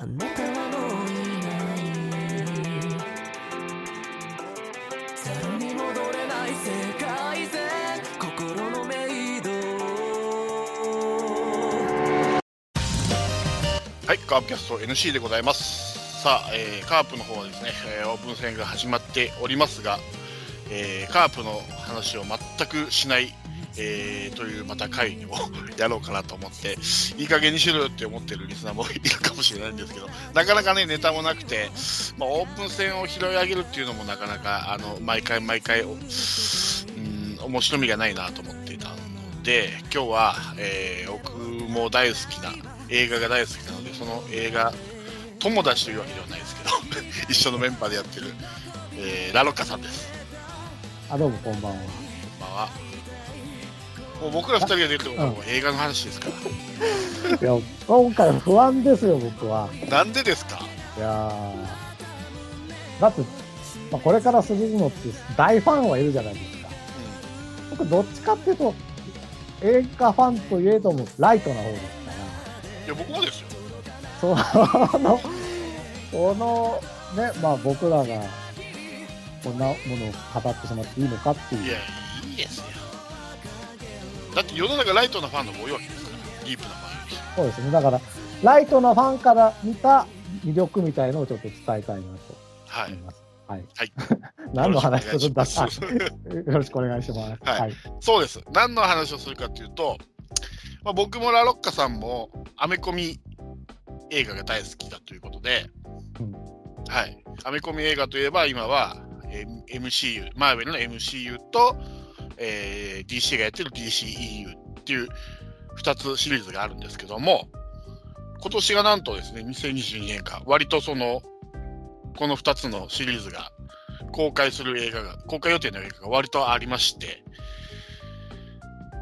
あなたはもういないゼロに戻れない世界線心のメイドはい、カープキャスト NC でございます。さあ、えーカープの方はですね、えーオープン戦が始まっておりますが、えーカープの話を全くしない、えーというまた回にもやろうかなと思って、いい加減にしろよって思ってるリスナーもいるかもしれないんですけど、なかなかね、ネタもなくて、まあ、オープン戦を拾い上げるっていうのもなかなか、あの、毎回毎回、おうん、面白みがないなと思っていたので、今日は、えー僕も大好きな、映画が大好きなので、その映画、友達というわけではないですけど、一緒のメンバーでやってる、えーラロッカさんです。あ、どうもこんばんは。こんばんは。もう僕ら二人が出るってことはもう映画の話ですか いや、今回不安ですよ、僕は。ら。なんでですか？いやーだって、まあ、これからするのって大ファンはいるじゃないですか。僕、どっちかっていうと、映画ファンといえども、ライトな方ですから。いや、僕もですよ。その、この、ね、まあ僕らが、こんなものを語ってしまっていいのかっていう。いや、いいですよ。だって世の中ライトなファンの方が多いわけですから、ディープなファンより。そうですね。だから、ライトなファンから見た魅力みたいのをちょっと伝えたいなとはい思い。ます。はい。はい 何の話するんだよろしくお願いしますあ よろしくお願いします。はいはい。そうです。何の話をするかというと、まあ、僕もラロッカさんもアメコミ映画が大好きだということで、うんはい。アメコミ映画といえば今は、えー MCU、マーベルの MCU と、えー DC がやってる DCEU っていう2つシリーズがあるんですけども、今年がなんとですね、2022年間、割とその、この2つのシリーズが公開する映画が、公開予定の映画が割とありまして、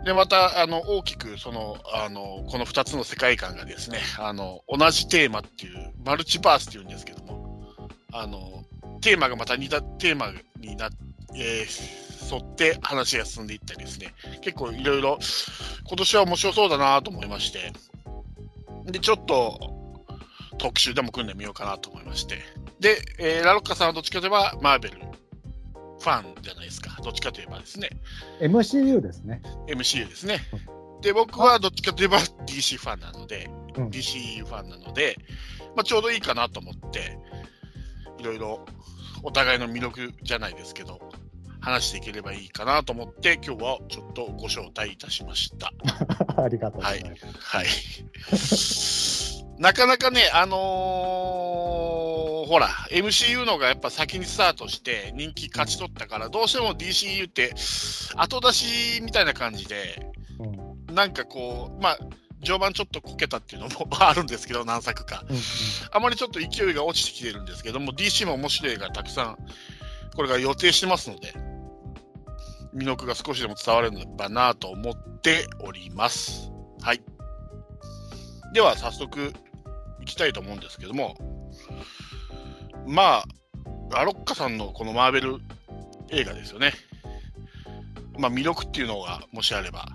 で、また、あの、大きく、その、あの、この2つの世界観がですね、あの、同じテーマっていう、マルチバースっていうんですけども、あの、テーマがまた似たテーマにな、えー沿って話が進んでいったりですね、結構いろいろ、今年は面白そうだなと思いまして、で、ちょっと、特集でも組んでみようかなと思いまして、で、えーラロッカさんはどっちかといえば、マーベルファンじゃないですか。どっちかといえばですね。MCU ですね。MCU ですね。で、僕はどっちかといえば DC ファンなので、うん DCU ファンなので、まあ、ちょうどいいかなと思って、いろいろお互いの魅力じゃないですけど、話していければいいかなと思って、今日はちょっとご招待いたしました。ありがとうございます。はい。なかなかね、あのーほら、MCU のがやっぱ先にスタートして人気勝ち取ったから、どうしても DCU って後出しみたいな感じで、うんなんかこう、まあ、序盤ちょっとこけたっていうのも あるんですけど、何作か。うんうんあまりちょっと勢いが落ちてきてるんですけども、DC も面白い映画たくさん、これが予定してますので、魅力が少しでも伝わればなと思っております。はい。では、早速、いきたいと思うんですけども、まあ、ラロッカさんのこのマーベル映画ですよね。まあ、魅力っていうのが、もしあれば。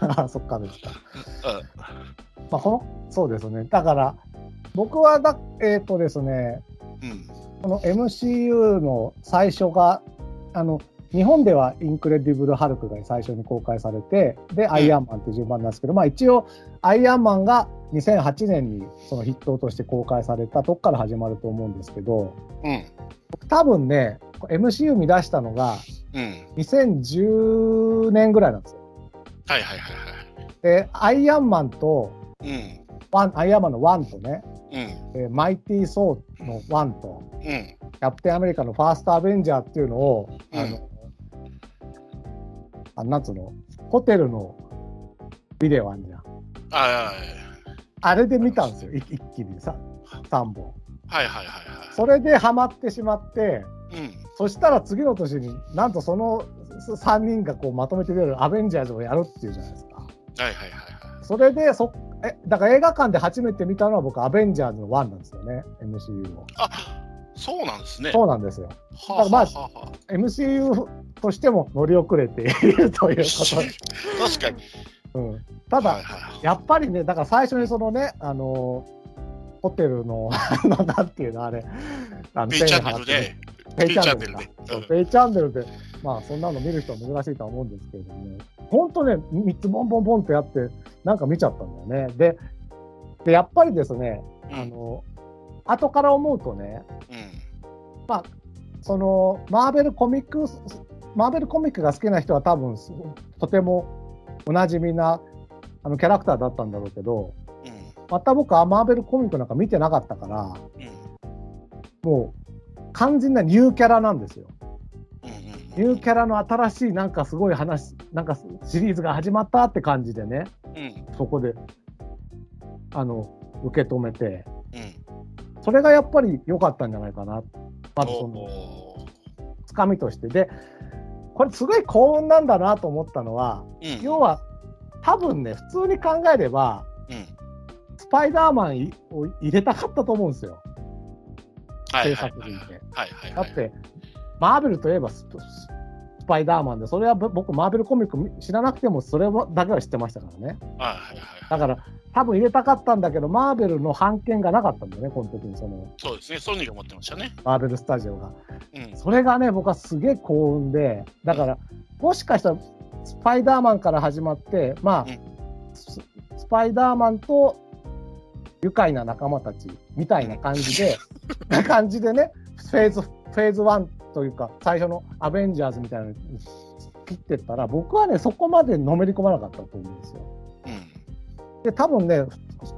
あ そっかですか。うんまあ、この、そうですね。だから、僕はだ、えっ、とですね、うん。この MCU の最初が、あの、日本ではインクレディブル・ハルクが最初に公開されて、で、アイアンマンって順番なんですけど、まあ一応、アイアンマンが2008年にその筆頭として公開されたとこから始まると思うんですけど、うん。多分ね、MCU 見出したのがうん。2010年ぐらいなんですよ。はいはいはいはい。で、アイアンマンと、うん。ワンアイアンマンの1とね、うん。えーマイティー・ソーの1と、うん。キャプテンアメリカのファーストアベンジャーっていうのを、うんあの、あなんつうの、ホテルのビデオあんじゃん。ああれで見たんですよ、い一気にさ、3本。あ、はいはいはいはい。それでハマってしまって、うん。そしたら次の年になんとその3人がこうまとめて出るアベンジャーズをやるっていうじゃないですか。はいはいはいはい。それでそ、え、だから映画館で初めて見たのは僕、アベンジャーズの1なんですよね、MCU を。あそうなんですね。そうなんですよ。はあ、まあはあはあ。MCU としても乗り遅れているということで。確かに。うん、ただ、はいはいはい。やっぱりね、だから最初にそのね、あのホテルの、あの、なんていうの、あれ、あのペイチャンネルで、ペイチャンネルで。ペイチャンネルで、まあ、そんなの見る人は珍しいとは思うんですけれどもね、本当ね、3つボンボンボンってやって、なんか見ちゃったんだよね。で、でやっぱりですね、うん。あの、後から思うとね、うん。その、マーベルコミックス、マーベルコミックが好きな人は多分、すとてもおなじみな、あの、キャラクターだったんだろうけど、うん。また僕はマーベルコミックなんか見てなかったから、うん。もう完全なニューキャラなんですよ。うん。ニューキャラの新しいなんかすごい話、なんかシリーズが始まったって感じでね、うん。そこで、あの、受け止めて、うん。それがやっぱり良かったんじゃないかな。まずその、おつかみとして。で、これすごい幸運なんだなと思ったのは、ーうん。要は、多分ね、普通に考えれば、うん。スパイダーマンを入れたかったと思うんですよ。はい制作陣で。だって、マーベルといえばススパイダーマンで、それは僕、マーベルコミック知らなくても、それだけは知ってましたからね。はいはいはい。だから、多分入れたかったんだけど、マーベルの版権がなかったんだよね、この時に、その、そうですね。ソニーが持ってましたね。マーベルスタジオが。うん。それがね、僕はすげえ幸運で、だから、もしかしたら、スパイダーマンから始まって、まあ、うんススパイダーマンと愉快な仲間たちみたいな感じで、な感じでね、フェーズ、フェーズ1というか、最初のアベンジャーズみたいなのに切ってったら、僕はね、そこまでのめり込まなかったと思うんですよ。うん。で、多分ね、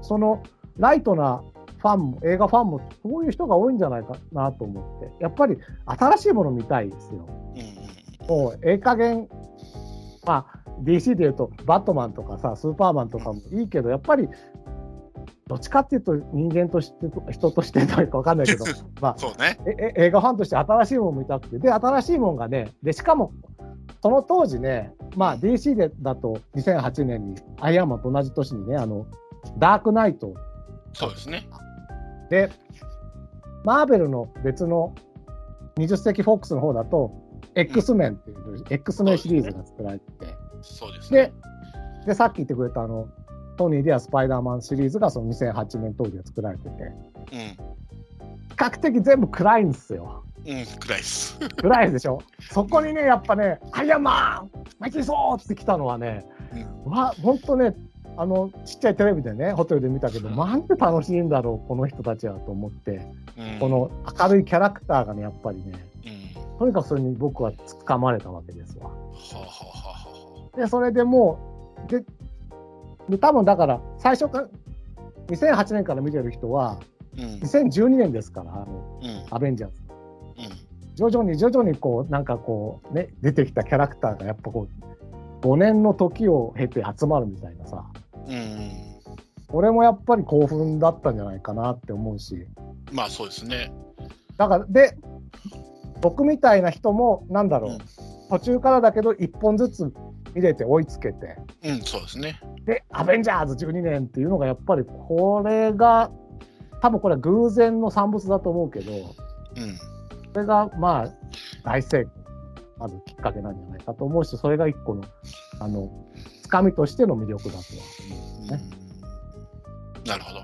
そのライトなファンも、映画ファンも、そういう人が多いんじゃないかなと思って、やっぱり新しいもの見たいですよ。うん。もう、ええ加減、まあ、DC でいうと、バットマンとかさ、スーパーマンとかもいいけど、やっぱり、どっちかっていうと、人間として、人としてというか分かんないけど、まあ、そうね。ええ映画ファンとして新しいものを見たくて、で、新しいものがね、で、しかも、その当時ね、まあ、DC でだと2008年に、アイアンマンと同じ年にね、あの、ダークナイトそうですね。で、マーベルの別の20世紀フォックスの方だと、X メンっていう、X メンシリーズが作られてて、そうですでね。、で、さっき言ってくれたあの、トニーではスパイダーマンシリーズがその2008年当時で作られてて、うん。比較的全部暗いんですよ。うん。暗いっす。暗いでしょ？そこにね、やっぱね、アイアンマンマイティーソーって来たのはね、わ、ほんとね、あの、ちっちゃいテレビでね、ホテルで見たけど、なんて楽しいんだろう、この人たちはと思って、うん。この明るいキャラクターがね、やっぱりね、うん。とにかくそれに僕は掴まれたわけですわ。で、それでもう、で、で多分だから、最初から、2008年から見てる人は、あ、うん。2012年ですから、あの、うん。アベンジャーズ。うん。徐々に徐々にこう、なんかこう、ね、出てきたキャラクターがやっぱこう、5年の時を経て集まるみたいなさ、うん。これもやっぱり興奮だったんじゃないかなって思うし、まあそうですね。だから、で、僕みたいな人も、なんだろう、うん途中からだけど、1本ずつ見れて追いつけて、うん、そうですね。で、アベンジャーズ12年っていうのがやっぱりこれが、多分これは偶然の産物だと思うけど、うん。それがまあ大成功、まずきっかけなんじゃないかと思うし、それが一個の、あの、つかみとしての魅力だとは思うね。なるほど。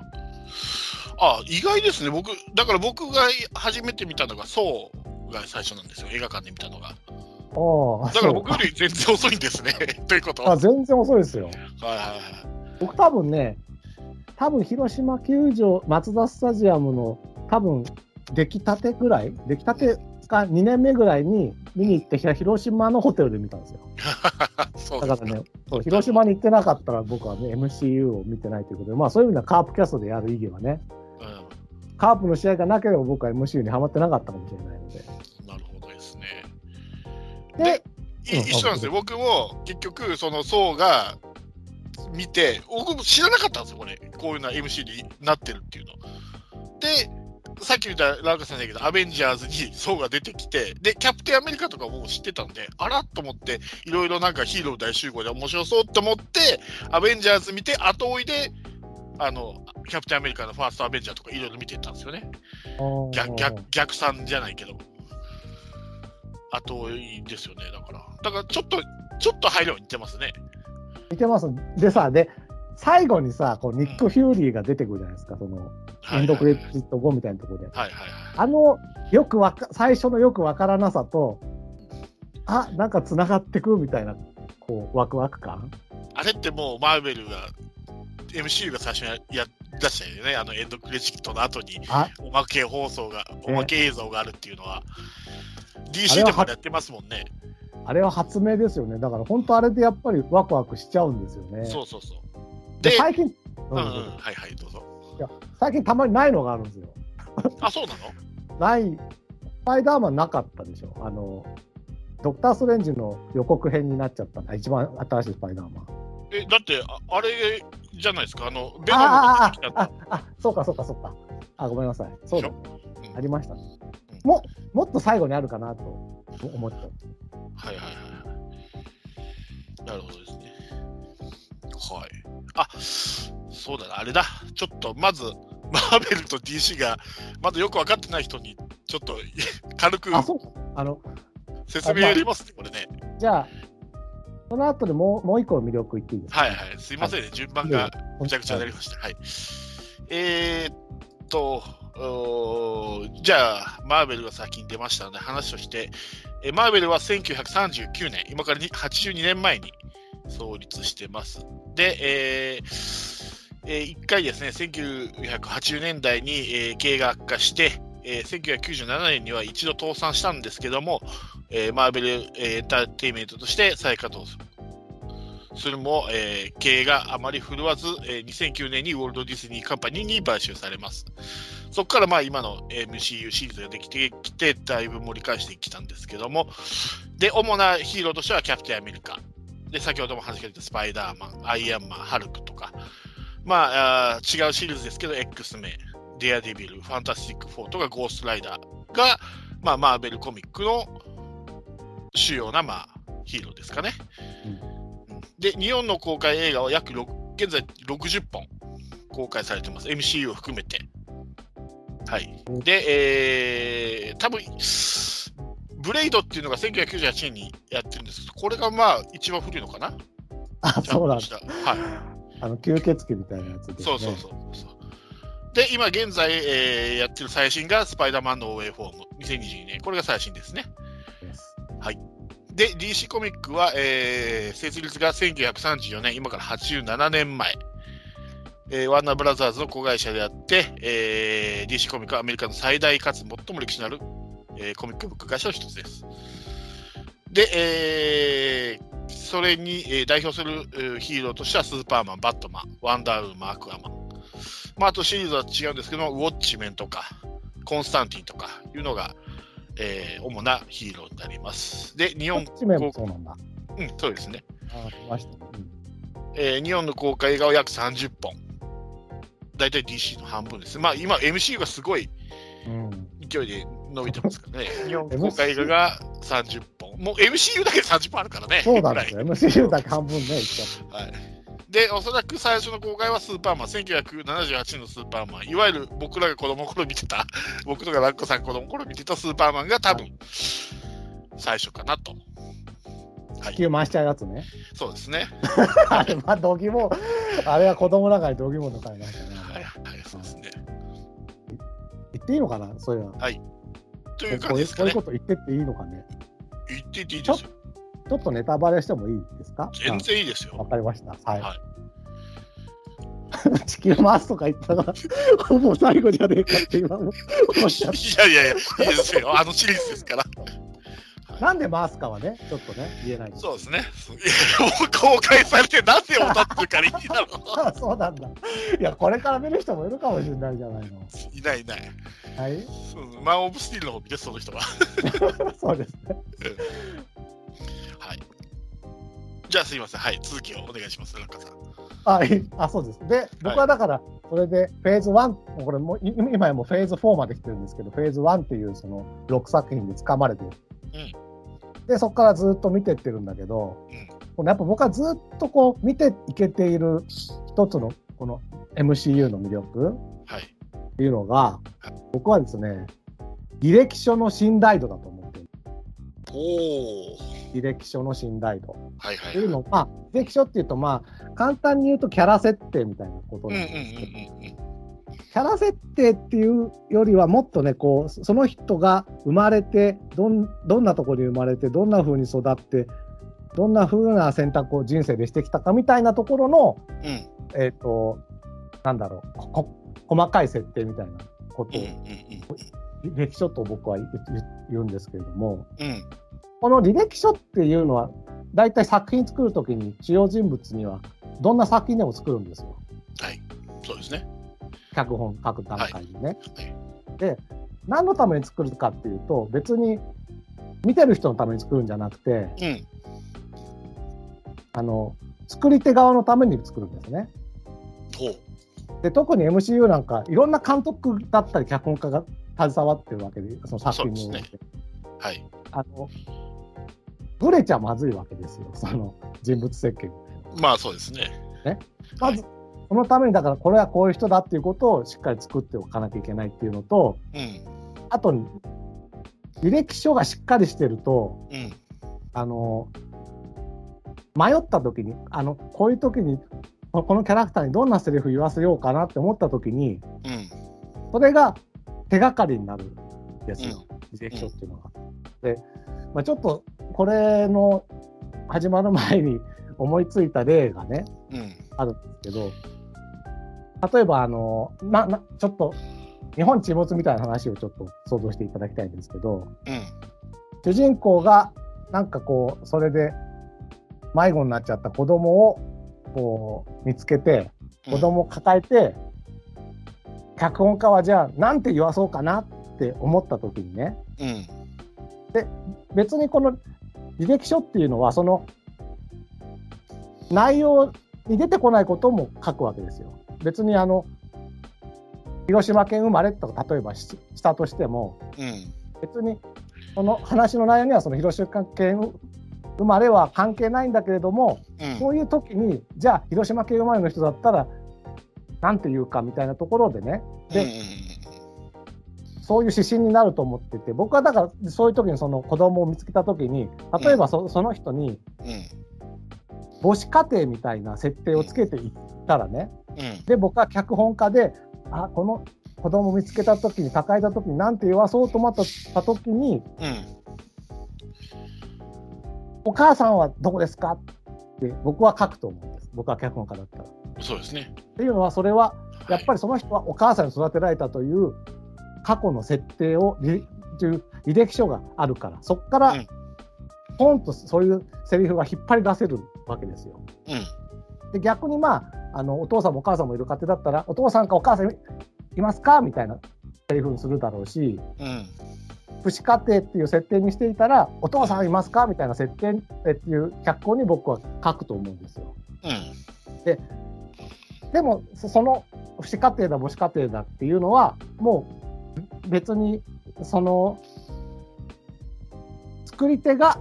あ意外ですね。僕、だから僕が初めて見たのが、そうが最初なんですよ。映画館で見たのが。ああ、だから僕より全然遅いんですね。ということは。あはい全然遅いですよ。はいはい。僕多分ね、多分広島球場、マツダスタジアムの多分出来たてぐらい、出来たてか2年目ぐらいに見に行って広島のホテルで見たんですよ。すね。だからね、そう広島に行ってなかったら僕はね、MCU を見てないということで、まあそういう意味ではカープキャストでやる意義はね、うカープの試合がなければ僕は MCU にはまってなかったかもしれないので。ん、なるほどですね。で、いうん一緒なんですよ。僕も結局、その層が見て、僕も知らなかったんですよ、これ。こういうのは MC になってるっていうの。で、さっき言ったラウカさんだけど、アベンジャーズに層が出てきて、で、キャプテンアメリカとかもう知ってたんで、あらと思って、いろいろなんかヒーロー大集合で面白そうって思って、アベンジャーズ見て、後追いで、あの、キャプテンアメリカのファーストアベンジャーとかいろいろ見てったんですよね。逆逆逆算じゃないけど。後追いですよね、だから。だからちょっと、ちょっと配慮に似てますね。見てます。でさ、で、最後にさ、こうニック・フューリーが出てくるじゃないですか、その、エンドクレジット後みたいなところで。はいはいはい。あの、よくわか、最初のよくわからなさと、あ、なんか繋がってくみたいな、こう、ワクワク感？あれってもうマーベルが、MCU が最初にやや出したよね、あのエンドクレジットの後にあ、おまけ放送が、おまけ映像があるっていうのは、あ DC れはでもやってますもんね。あれは発明ですよね。だから本当あれでやっぱりワクワクしちゃうんですよね。そうそうそう。で、で、最近、うんうん、うんはいはい、どうぞ。最近たまにないのがあるんですよ。あ、そうなの？ない、スパイダーマンなかったでしょ。あの、ドクター・ストレンジの予告編になっちゃった一番新しいスパイダーマン。え、だって、ああれじゃないですか、あの、ベノムがあああああ、そうかそうかそうか。あ、ごめんなさい。そうだでし。うんありましたね。うんももっと最後にあるかなと思って。はいはいはいはい。なるほどですね。はい。あそうだな、あれだ。ちょっとまず、マーベルと DC がまだよく分かってない人に、ちょっと 軽くあ、そうか。あの、説明やりますね、これね。じゃあ、その後でもうもう一個の魅力言っていいですか？はいはい。すいませんね、順番がぐちゃぐちゃになりました。はい。えー、っと、じゃあ、マーベルが先に出ましたので、話をして、えマーベルは1939年、今から82年前に創立してます。で、えーえー1回ですね、1980年代に、えー経営が悪化して、えー1997年には一度倒産したんですけども、えーマーベル、エンターテインメントとして再稼働する。するも、えー経営があまり振るわず、えー2009年にウォルト・ディズニーカンパニーに買収されます。そこからまあ今の MCU シリーズができてきて、だいぶ盛り返してきたんですけども、で、主なヒーローとしてはキャプテンアメリカ、で、先ほども話が出たスパイダーマン、アイアンマン、ハルクとか、まあ、あー違うシリーズですけど、X メン、デアデビル、ファンタスティック4とかゴーストライダーが、まあ、マーベルコミックの主要な、まあ、ヒーローですかね。うんで、日本の公開映画は約6現在60本公開されてます。MCU を含めて。はい。で、えー、多分ブレイドっていうのが1998年にやってるんですけど、これがまあ一番古いのかな？あ、そうなんだ。はい。あの、吸血鬼みたいなやつですね。そうそうそうそう。で、今現在、えーやってる最新がスパイダーマンのオーウェイフォーム2022年。これが最新ですね。です。で、DC コミックは、えー設立が1934年、今から87年前。えーワーナーブラザーズの子会社であって、えー DC コミックはアメリカの最大かつ最も歴史のある、えーコミックブック会社の一つです。で、えーそれに、えー代表するえーヒーローとしてはスーパーマン、バットマン、ワンダーウーマン、アクアマン。まあ、あとシリーズは違うんですけども、ウォッチメンとか、コンスタンティンとかいうのが、えー主なヒーローになります。で、日本こっち面もそうなんだ。うん、そうですね。あ、来ましたね。うんえー日本の公開映画は約30本。大体 DC の半分です。まあ今 MCU がすごいうん。勢いで伸びてますからね。日本公開映画が30本。もう MCU だけで30本あるからね。そうなんですよ。ぐ MCU だけ半分ね、言っちゃっらいはい。で、おそらく最初の公開はスーパーマン、1978年のスーパーマン、いわゆる僕らが子供の頃見てた、僕とかラッコさんが子供の頃見てたスーパーマンが多分最初かなと。た。地球回しちゃうやつね。そうですね。あれ、まあ、度肝、あれは子供の中に度肝の会ましたね。はい、はい、そうですね。言っていいのかな？そういうの。というこ感じですかねういうこういう。こと言ってっていいのかね？言っていていいですよ。ちょっとネタバレしてもいいですか？全然いいですあわよ。かりました。はい。はい 地球回すとか言ったら、ほぼ最後じゃねえかって今思っちゃっいやいやいや、いいですよ。あのシリーズですから。た。なんで回すかはね、ちょっとね、言えない。そうですね。公開されてなぜを立ってるからいいだろあそうなんだ。いや、これから見る人もいるかもしれないじゃないの。う。いないいない。はい。そうマン・オブ・スティールの方見て、その人は。そうですね。はい。じゃあすいません。はい。続きをお願いします。中さん。あ、あそうです。で、僕はだから、それでフェーズ1、もうこれも今やもうフェーズ4まで来てるんですけど、フェーズ1っていうその6作品で掴まれてる。で、そこからずっと見てってるんだけど、うんこのやっぱ僕はずっとこう見ていけている一つのこの MCU の魅力はい。っていうのが、僕はですね、履歴書の信頼度だと思ってる。おお。履歴書の信頼度はいはい。っていうのを、まあ、履歴書っていうと、まあ、簡単に言うとキャラ設定みたいなことうんうんうんなんですけど、うんキャラ設定っていうよりはもっとねこうその人が生まれてどんどんなところに生まれてどんな風に育ってどんな風な選択を人生でしてきたかみたいなところの、うん。うんえっとなんだろうここ細かい設定みたいなことをうんうん履歴書と僕は言うんですけれども。この履歴書っていうのは大体作品作るときに主要人物にはどんな作品でも作るんですよはい。そうですね。脚本書く段階でね。はいで何のために作るかっていうと別に見てる人のために作るんじゃなくてうん。あの作り手側のために作るんですね。で特に MCU なんかいろんな監督だったり脚本家が携わってるわけでその作品にそうでおいて、はい。あのブレちゃまずいわけですよその人物設計まあそうですね。まず、そのためにだからこれはこういう人だっていうことをしっかり作っておかなきゃいけないっていうのとうん。あと履歴書がしっかりしてるとうん。あの迷った時にあのこういう時にここのキャラクターにどんなセリフ言わせようかなって思った時にうん。それが手がかりになるんですよ、履歴書っていうのが。で、まあ、ちょっとこれの始まる前に思いついた例がねうん。あるんですけど例えばあのななちょっと日本沈没みたいな話をちょっと想像していただきたいんですけどうん。主人公がなんかこうそれで迷子になっちゃった子供をこう見つけて子供を抱えて、脚本家はじゃあなんて言わそうかなって思った時にねうん。で別にこの履歴書っていうのはその内容に出てこないことも書くわけですよ。別にあの広島県生まれとか例えばししたとしてもうん。別にその話の内容にはその広島県生まれは関係ないんだけれどもうん。そういう時にじゃあ広島県生まれの人だったらなんて言うかみたいなところでねでそういう指針になると思ってて僕はだからそういう時にその子供を見つけた時に例えばそ,、その人にうん。うん。母子家庭みたいな設定をつけていったらねうん。で僕は脚本家であこの子供を見つけた時に抱えた時に何て言わそうと思った時にうん。「お母さんはどこですか?」って僕は書くと思うんです僕は脚本家だったら。っそうですね。ていうのはそれはやっぱりその人はお母さんに育てられたという過去の設定を履歴書があるからそこからうんポンとそういうセリフが引っ張り出せるわけですよ。うん。で逆にまああのお父さんもお母さんもいる家庭だったらお父さんかお母さんいいますか？みたいなセリフにするだろうしうん。父子家庭っていう設定にしていたらお父さんいますか？みたいな設定っていう脚本に僕は書くと思うんですよ。うん。でもそその父子家庭だ母子家庭だっていうのはもう別にその作り手が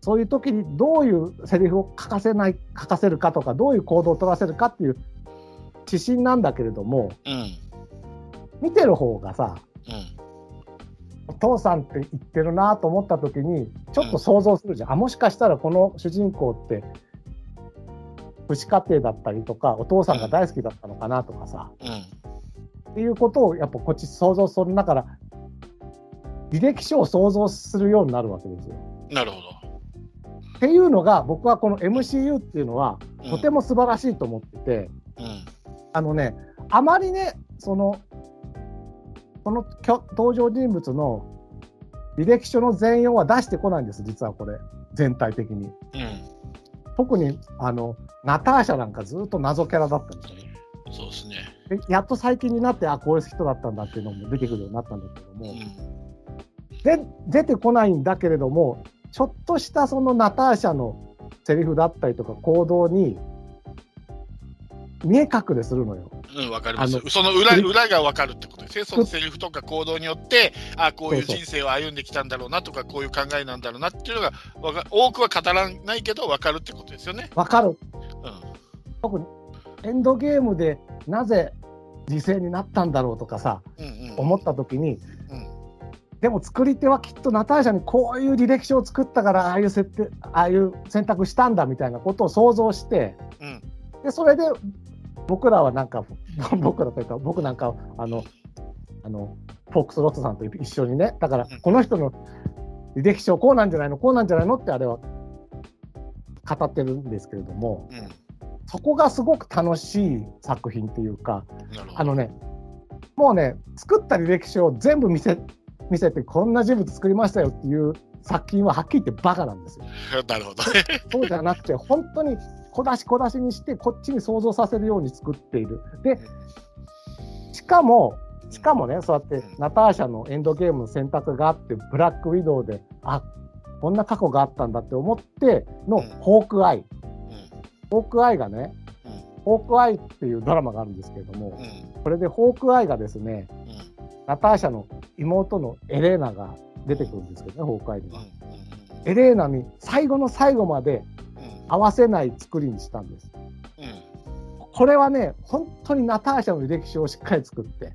そういう時にどういうセリフを書かせない書かせるかとかどういう行動を取らせるかっていう指針なんだけれどもうん。見てる方がさうん。お父さんって言ってるなと思った時にちょっと想像するじゃん、あもしかしたらこの主人公って父子家庭だったりとかお父さんが大好きだったのかなとかさ、うん。っていうことをやっぱこっち想像するだから履歴書を想像するようになるわけですよ。なるほっていうのが僕はこの MCU っていうのはど。とても素晴らしいと思ってて、うん。あのねあまりねそのこのきょ登場人物の履歴書の全容は出してこないんです実はこれ全体的に。うん。特にあのナターシャなんかずっと謎キャラだったんですよね。そうですね。でやっと最近になってあこういう人だったんだっていうのも出てくるようになったんだけども。うん。で出てこないんだけれどもちょっとしたそのナターシャのセリフだったりとか行動に見え隠れするのよ。うん、わかりますその裏裏がわかるってことですね。そのセリフとか行動によって、あこういう人生を歩んできたんだろうなとか、こういう考えなんだろうなっていうのが多くは語らないけど、わかるってことですよね。わかるうん。特にエンドゲームでなぜ犠牲になったんだろうとかさうんうん。思った時にうん。でも作り手はきっとナターシャにこういう履歴書を作ったからああいう設定ああいう選択したんだみたいなことを想像してうん。でそれで僕らはなんか 僕らというか僕なんかあのあのフォックスロットさんと一緒にねだからうんこの人の履歴書こうなんじゃないのこうなんじゃないのってあれは語ってるんですけれどもうん。そこがすごく楽しい作品っていうか。あのねもうね作った履歴書を全部見せ見せてこんな人物作りましたよっていう作品ははっきり言ってバカなんですよ。なるほど。そうじゃなくて本当に小出し小出しにしてこっちに想像させるように作っている。でしかもしかもねそうやってナターシャのエンドゲームの選択があってブラックウィドウであこんな過去があったんだって思ってのうんホークアイ。うん。ホークアイがねうん。ホークアイっていうドラマがあるんですけれどもうん。これでホークアイがですねうん。ナターシャの妹のエレーナが出てくるんですけどね、ホークアイには。うん。エレーナに最後の最後までうん。合わせない作りにしたんです。うん。これはね、本当にナターシャの履歴書をしっかり作って、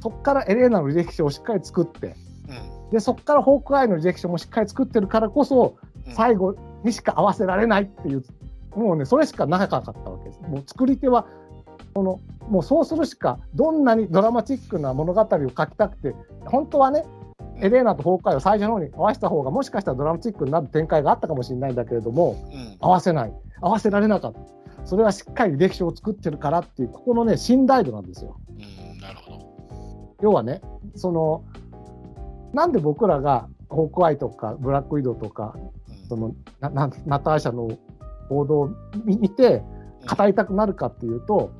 そこからエレーナの履歴書をしっかり作って、うん。でそこからホークアイの履歴書もしっかり作ってるからこそ、うん。最後にしか合わせられないっていう、もうね、それしかなかったわけです。もう作り手はそのもうそうするしか、どんなにドラマチックな物語を書きたくて、本当はね、エレーナと崩壊を最初の方に合わせた方が、もしかしたらドラマチックになる展開があったかもしれないんだけれども、うん。合わせない、合わせられなかった、それはしっかり履歴書を作ってるからっていう、ここのね、信頼度なんですよ。うん。なるほど。要はね、そのなんで僕らがホークアイとかブラックウィドウとか、うんそのななナターシャの報道を見見て、語りたくなるかっていうと、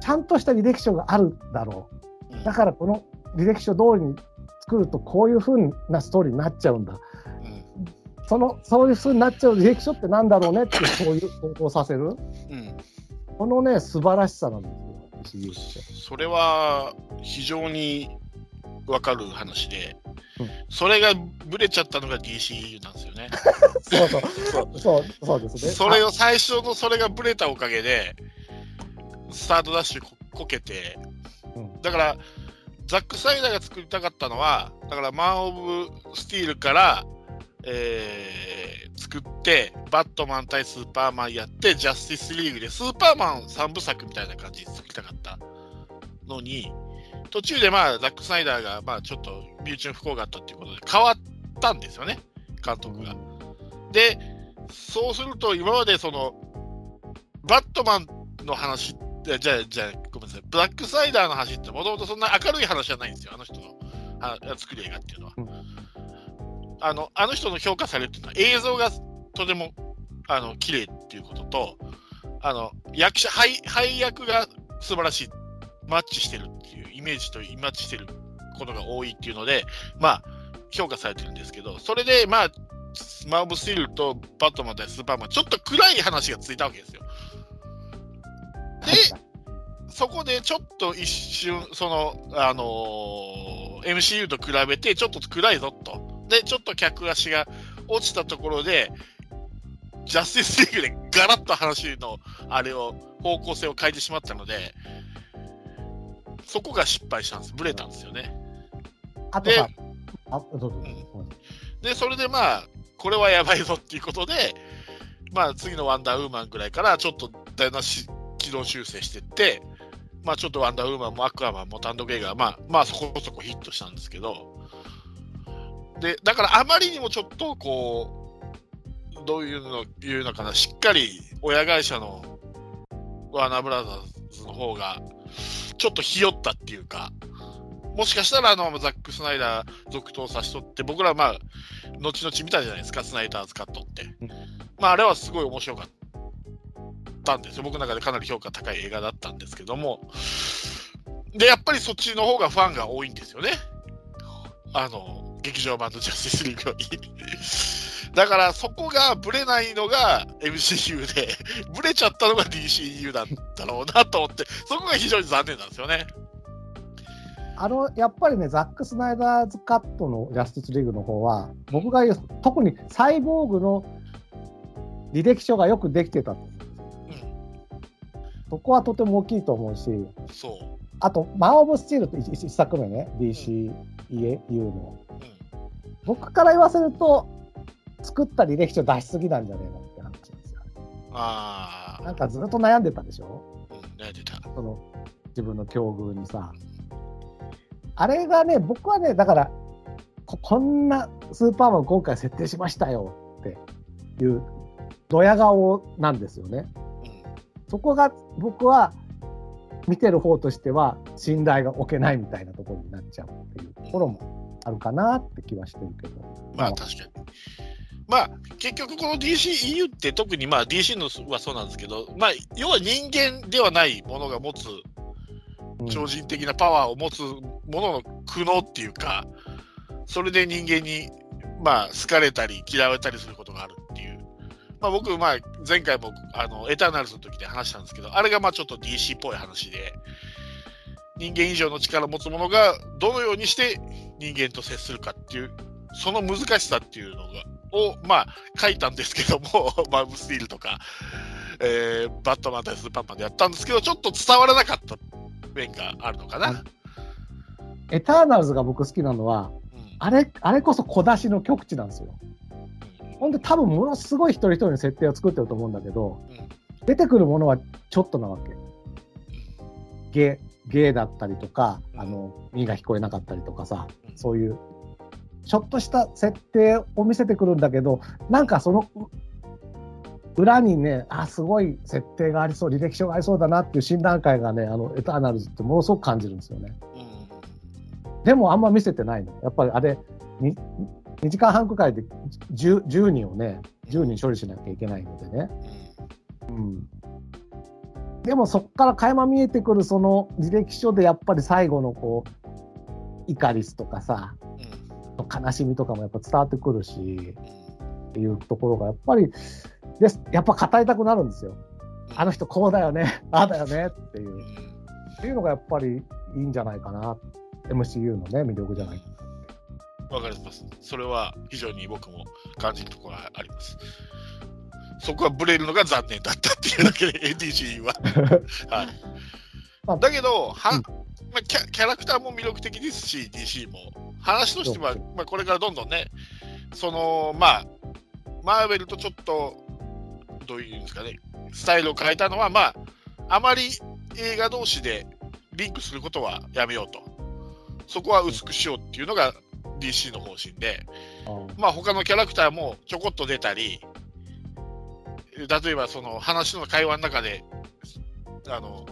ちゃんとした履歴書があるだろう。うん。だからこの履歴書通りに作るとこういう風なストーリーになっちゃうんだ。うん。そのそういう風になっちゃう履歴書ってなんだろうねってそういう想像させる？うん。このね素晴らしさなんですよ。それは非常に分かる話で、うんそれがブレちゃったのが DCU なんですよね。そうそうそうそうですね。それを最初のそれがブレたおかげで、スタートダッシュここけて、うんだから、ザック・サイダーが作りたかったのは、だから、マン・オブ・スティールから、えー作って、バットマン対スーパーマンやって、ジャスティスリーグで、スーパーマン3部作みたいな感じで作りたかったのに、途中でまあ、ザック・スナイダーが、まあ、ちょっと身内の不幸があったっていうことで変わったんですよね、監督が。で、そうすると、今までその、バットマンの話って、じゃあ、じゃあ、ごめんなさい、ブラックサイダーの話って、もともとそんな明るい話じゃないんですよ、あの人のあ作る映画っていうのは。うんあのあの人の評価されるっていうのは、映像がとてもあの綺麗っていうことと、あの役者配、配役が素晴らしい、マッチしてるっていう、イメージとマッチしてることが多いっていうので、まあ、評価されてるんですけど、それで、まあ、マン・オブ・スティールとバットマン対スーパーマン、ちょっと暗い話がついたわけですよ。で、そこでちょっと一瞬、その、あのー MCU と比べて、ちょっと暗いぞと。で、ちょっと客足が落ちたところで、ジャスティスリーグでガラッと話の、あれを、方向性を変えてしまったので、そこが失敗したんです。ブレたんですよね。あとさ、あどうぞどうぞで、それでまあ、これはやばいぞっていうことで、まあ、次のワンダーウーマンぐらいから、ちょっと台無し軌道修正してって、まあ、ちょっとワンダーウーマンもアクアマンも単独映画、まあ、まあ、そこそこヒットしたんですけど、で、だからあまりにもちょっとこう、どういうの言うのかな、しっかり親会社のワーナーブラザーズの方が、ちょっとひよったっていうか、もしかしたらあのザック・スナイダー続投さしとって、僕らまあ、後々見たじゃないですか、スナイダーズカットって。うん。まあ、あれはすごい面白かったんですよ。僕の中でかなり評価高い映画だったんですけども。で、やっぱりそっちの方がファンが多いんですよね。あの、劇場版のジャスティスリーグより。だからそこがブレないのが MCU で、ブレちゃったのが DCU なんだろうなと思って、そこが非常に残念なんですよね。あのやっぱりね、ザック・スナイダーズカットのジャスティスリーグの方は、僕が言う、特にサイボーグの履歴書がよくできてたと。そこはとても大きいと思うし、そう。あと、マン・オブ・スチールって一一作目ね、DCEU の。僕から言わせると、作った履歴書出しすぎなんじゃねえのって話ですよ。ああ、なんかずっと悩んでたでしょ？うん、ね、出た。その自分の境遇にさ。あれがね、僕はね、だから、ここんなスーパーマン今回設定しましたよっていう、ドヤ顔なんですよね。うん、そこが僕は見てる方としては信頼が置けないみたいなところになっちゃうっていうところもあるかなって気はしてるけど。まあ確かに。まあ結局この DCEU って特にまあ DC のはそうなんですけど、まあ要は人間ではないものが持つうん超人的なパワーを持つものの苦悩っていうか、それで人間にまあ好かれたり嫌われたりすることがある。まあ僕、まあ前回もあのエターナルズの時で話したんですけど、あれがまあちょっと DC っぽい話で、人間以上の力を持つものがどのようにして人間と接するかっていう、その難しさっていうのが、を、まあ書いたんですけども、マブ・スティールとか、えーバットマン対スーパーマンでやったんですけど、ちょっと伝わらなかった面があるのかな。エターナルズが僕好きなのは、うんあれ、あれこそ小出しの極致なんですよ。ほんで多分ものすごい一人一人の設定を作ってると思うんだけど、うん出てくるものはちょっとなわけ。ゲー、ゲーだったりとか、あの、耳が聞こえなかったりとかさ、うんそういう、ちょっとした設定を見せてくるんだけど、なんかその、う裏にね、あ、すごい設定がありそう、履歴書がありそうだなっていう診断会がね、あの、エターナルズってものすごく感じるんですよね。うんでもあんま見せてないの。やっぱりあれ、に2時間半くらいで 10, 10人をね、10人処理しなきゃいけないのでね。うん。でもそこから垣間見えてくるその履歴書でやっぱり最後のこう、イカリスとかさ、うん悲しみとかもやっぱ伝わってくるし、うんっていうところがやっぱり、ですやっぱ語りたくなるんですよ。あの人こうだよね、ああだよねっていうう。んっていうのがやっぱりいいんじゃないかな。MCU のね、魅力じゃないかな。わかります。それは非常に僕も感じるところがあります。そこはブレるのが残念だったっていうだけで ADC は。はいまあだけど、はうんまあ、キャキャラクターも魅力的ですし、DC も。話としては、まあ、これからどんどんね、その、まあ、マーベルとちょっと、どういうんですかね、スタイルを変えたのは、まあ、あまり映画同士でリンクすることはやめようと。そこは薄くしようっていうのが DC の方針で、まあ他のキャラクターもちょこっと出たり、例えばその話の会話の中で、あの、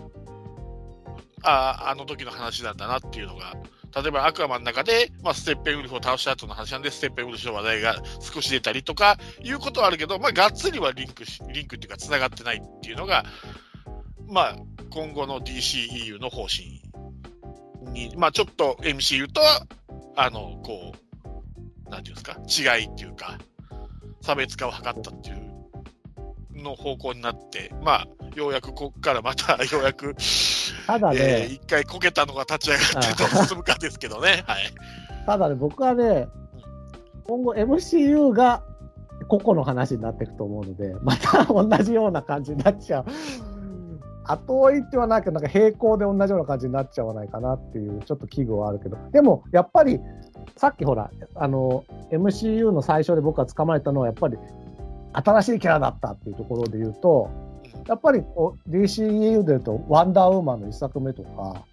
ああ、あの時の話なんだなっていうのが、例えばアクアマンの中で、まあ、ステッペンウルフを倒した後の話なんで、ステッペンウルフの話題が少し出たりとかいうことはあるけど、まあ、がっつりはリンクし、リンクっていうか、つながってないっていうのが、まあ、今後の DCEU の方針に、まあ、ちょっと MCU とは、あの、こう、なんていうんですか、違いっていうか、差別化を図ったっていうの方向になって、まあ、ようやくここからまた、ようやく、ただね、えー一回こけたのが立ち上がってどう進むかですけどね。はい。ただね、僕はね、今後 MCU が個々の話になっていくと思うので、また同じような感じになっちゃう。後追いってはないけど、なんか並行で同じような感じになっちゃわないかなっていう、ちょっと危惧はあるけど、でもやっぱり、さっきほら、あの、MCU の最初で僕が捕まえたのは、やっぱり、新しいキャラだったっていうところで言うと、やっぱり DCEU で言うと、ワンダーウーマンの一作目とか、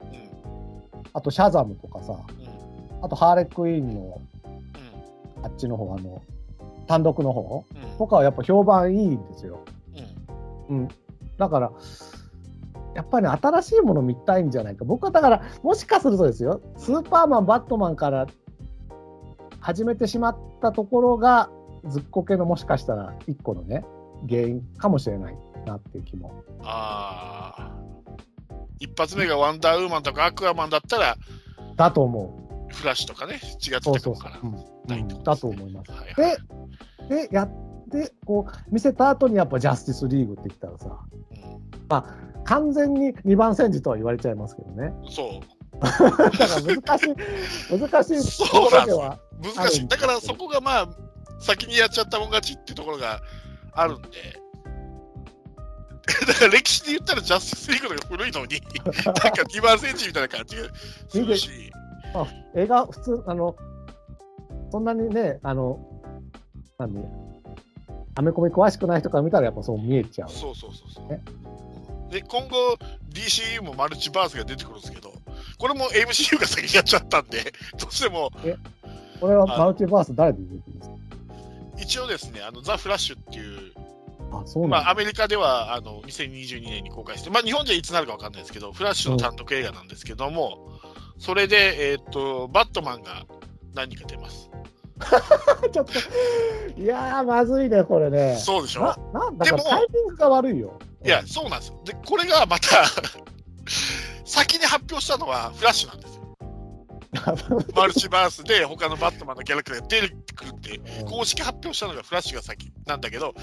あとシャザムとかさ、うんあとハーレクイーンのうんあっちの方、あの、単独の方うんとかはやっぱ評判いいんですよ。うんうん。だから、やっぱりね、新しいもの見たいんじゃないか。僕はだから、もしかするとですよ、スーパーマン、バットマンから始めてしまったところが、ずっこけのもしかしたら一個のね、原因かもしれないなっていう気も。ああ。一発目がワンダーウーマンとかアクアマンだったら、だと思フラッシュとかね、違ってう。そうそうそうたから。。うんないだと思います。はいはいで、で、やって、こう、見せた後にやっぱジャスティスリーグってきたらさ、うん完全に2番戦時とは言われちゃいますけどね。そう。だから難しい、難しいところでは。難しい。だからそこがまあ、先にやっちゃったもん勝ちっていうところがあるんで、だから歴史で言ったらジャスティスリーグの方が古いのに、なんか2番センチみたいな感じがするし、まあ、映画、普通、あの、そんなにね、あの、何、アメコミ詳しくない人から見たらやっぱそう見えちゃう。そうそうそうそうね。で、今後 DCU もマルチバースが出てくるんですけど、これも MCU が先にやっちゃったんで、どうしてもこれはマルチバース誰で出てるんですか？一応ですね、あのザ・フラッシュっていう、あ、そうまあ。アメリカではあの2022年に公開して、まあ、日本じゃいつなるか分かんないですけど、フラッシュの単独映画なんですけども、それで、えーっと、バットマンが何人か出ます。ちょっと、いやー、まずいね、これね。そうでしょな、なんだかでもタイミングが悪いよ。いや、そうなんですよ。で、これがまた先に発表したのはフラッシュなんですよ。マルチバースで他のバットマンのキャラクターが出てくるって、うん公式発表したのがフラッシュが先なんだけど、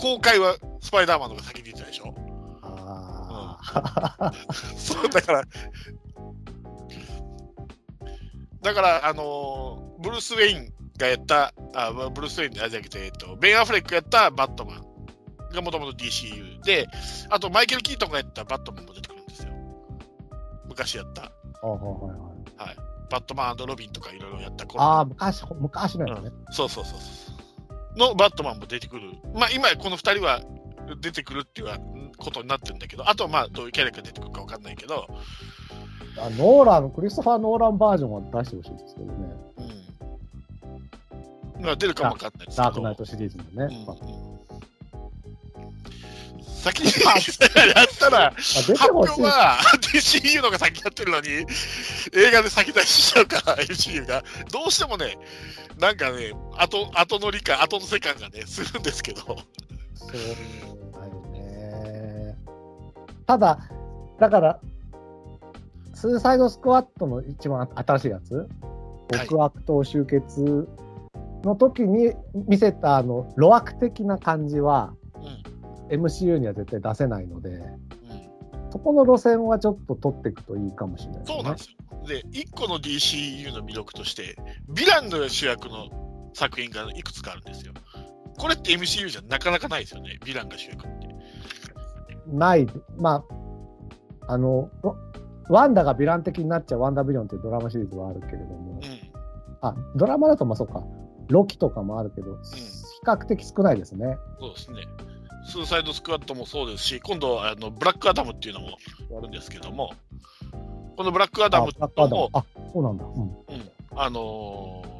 公開はスパイダーマンの方が先に出てたでしょ。ああ。そう、だから、だから、あのーブルース・ウェインがやった、あブルース・ウェインじゃなくて、えっと、ベン・アフレックがやったバットマンがもともと DCU で、あとマイケル・キートンがやったバットマンも出てくるんですよ。昔やった、あはいはいはいバットマンロビンとかいろいろやった頃ああ、昔、昔のやつね。そうそうそうそう。のバットマンも出てくる。まあ今この2人は出てくるっていうことになってるんだけど、あとはまあどういうキャラが出てくるかわかんないけど、あノーラン、クリストファー・ノーランバージョンは出してほしいですけどね。うん。まあ出るかもわかんないです。ダークナイトシリーズのね。先に やったら、発。表は DCU のが先やってるのに、映画で先出ししちゃうから MCU が。どうしてもね、なんかね、後後乗り感、後乗せ感がね、するんですけど。そうだよね。ただ、だから、スーサイドスクワットの一番新しいやつ、はい極悪党集結の時に見せたあの、路悪的な感じは、うん。MCU には絶対出せないので、うんそこの路線はちょっと取っていくといいかもしれないね。そうなんですよ。で、一個の DCU の魅力として、ヴィランの主役の作品がいくつかあるんですよ。これって MCU じゃなかなかないですよね、ヴィランが主役って。ない、まあ、あの、ワワンダがヴィラン的になっちゃうワンダービリオンっていうドラマシリーズはあるけれども、うん。あ、ドラマだとまあそうか、ロキとかもあるけど、比較的少ないですね。そうですね。スーサイドスクワットもそうですし、今度あのブラックアダムっていうのもやるんですけども、このブラックアダムも、あ、そうなんだ。うん。うん、あのー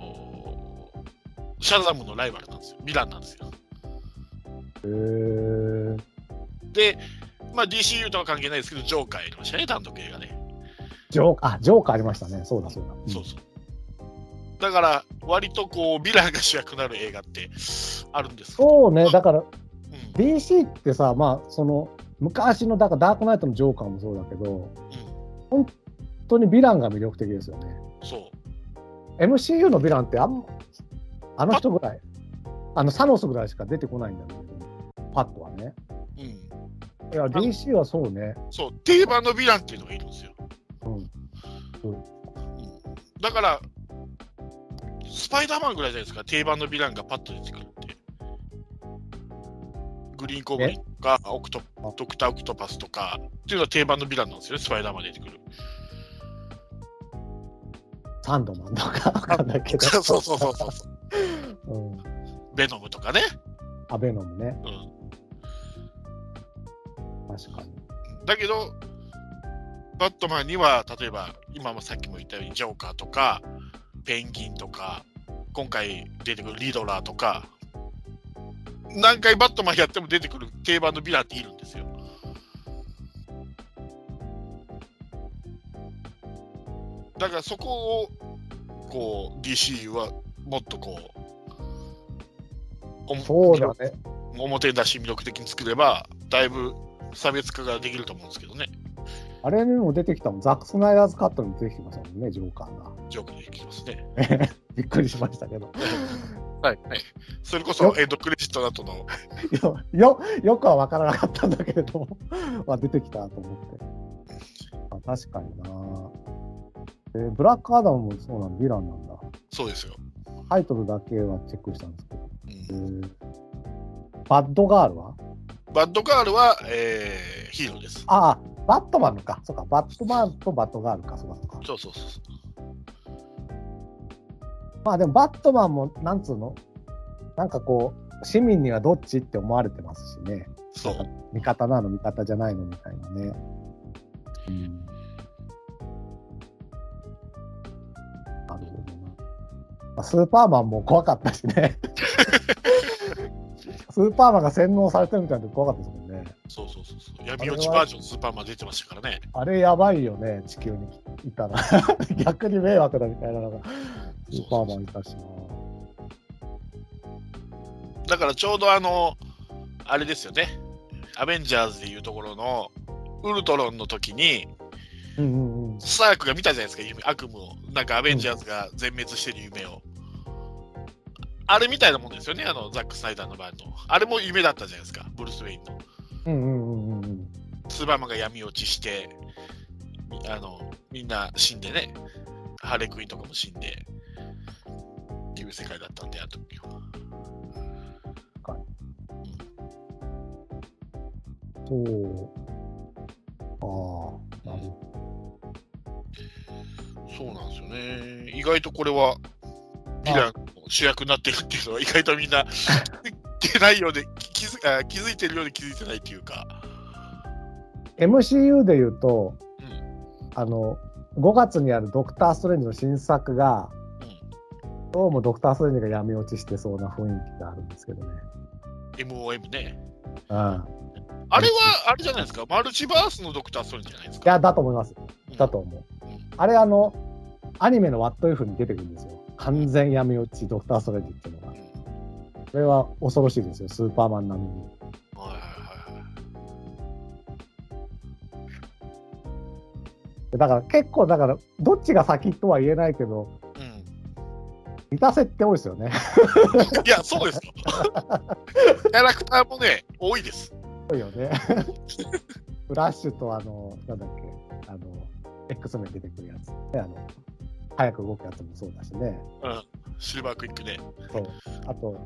シャザムのライバルなんですよ。ヴィランなんですよ。へーで、まあ DCU とは関係ないですけど、ジョーカーやりましたね、単独映画ね。ジョーカー、あ、ジョーカーありましたね。そうだそうだ。んそうそう。だから、割とこう、ヴィランが主役になる映画ってあるんですそうね、だからうん、DC ってさ、まあ、その、昔の、だからダークナイトのジョーカーもそうだけど、うん、本当にヴィランが魅力的ですよね。そう。MCU のヴィランってあんま、あの人ぐらい、あの、サノスぐらいしか出てこないんだけど、パッとはね。うん。いや、DC はそうね。そう、定番のヴィランっていうのがいるんですよ。うん。だから、スパイダーマンぐらいじゃないですか、定番のヴィランがパッと出てくるって。グリーンコブリンとか、オクトあドクター・オクトパスとかっていうのは定番のヴィランなんですよね、スパイダーマンで出てくる。サンドマンとか？わかんないけど。そうそうそうそうそう。うん。ベノムとかね。アベノムね。うん、確かに。だけど、バットマンには、例えば、今もさっきも言ったように、ジョーカーとか、ペンギンとか、今回出てくるリドラーとか、何回バットマンやっても出てくる定番のヴィランっているんですよ。だからそこを、こう、DCU はもっとこう、そうだね。表に出し魅力的に作れば、だいぶ差別化ができると思うんですけどね、あれにも出てきたもん。ザック・スナイダーズカットにも出てきましたもんね、ジョーカーが。ジョークできますね。びっくりしましたけど。はい。それこそエンドクレジットの後の、よよよくは分からなかったんだけれども、まあ、出てきたと思って。あ確かにな、えーブラックアダムもそうなんだ、ヴィランなんだ。そうですよ。タイトルだけはチェックしたんですけど。うんえーバッドガールは？バッドガールは、えーヒーローです。ああ、バットマンか。そうか、バットマンとバットガールか、そうかそうか。そうそうそう。まあでも、バットマンも、なんつうの、なんかこう、市民にはどっちって思われてますしね。そう味方なの、味方じゃないのみたいなね。うん。なるほどな。まあ、スーパーマンも怖かったしね。スーパーマンが洗脳されてるみたいなの怖かったですもんね。そうそうそうそう。闇落ちバージョンスーパーマン出てましたからね。あれやばいよね、地球にいたら。逆に迷惑だみたいなのが、スーパーマンいたしな。だからちょうどあの、あれですよね。アベンジャーズでいうところのウルトロンの時に、うんうんうん。スタークが見たじゃないですか、夢悪夢を。なんかアベンジャーズが全滅してる夢を。あれみたいなもんですよね、あのザック・スナイダーの場合の。あれも夢だったじゃないですか、ブルース・ウェインの。うんうんうんうんうん。スーパーマンが闇落ちして、みあのみんな死んでね、ハーレークイーンとかも死んで、っていう世界だったんで、あの時は。そう。ああ、なるほそうなんですよね。意外とこれは、ヴィランの主役になってるっていうのは、意外とみんな いてないようで、気づあ気づいてるようで気づいてないっていうか。ど。MCU で言うと、うん。あの、5月にあるドクター・ストレンジの新作が、うん。どうもドクター・ストレンジが闇落ちしてそうな雰囲気があるんですけどね。MOM ね。うん。あれは、あれじゃないですか、マルチバースのドクター・ストレンジじゃないですか？いや、だと思います。うんだと思う。うんあれ、あの、アニメの What If に出てくるんですよ。完全闇落ちドクター・ストレンジっていうのそれは恐ろしいですよ、スーパーマン並みに。はいはいはいはい。だから結構、だから、どっちが先とは言えないけど、うん似た設定多いですよね。いや、そうですよ。キャラクターもね、多いです。多いよね。フラッシュと、あの、なんだっけ、あの、X メン出てくるやつ。ね、あの、早く動くやつもそうだしね。うん。シルバークイックね。そう。あと、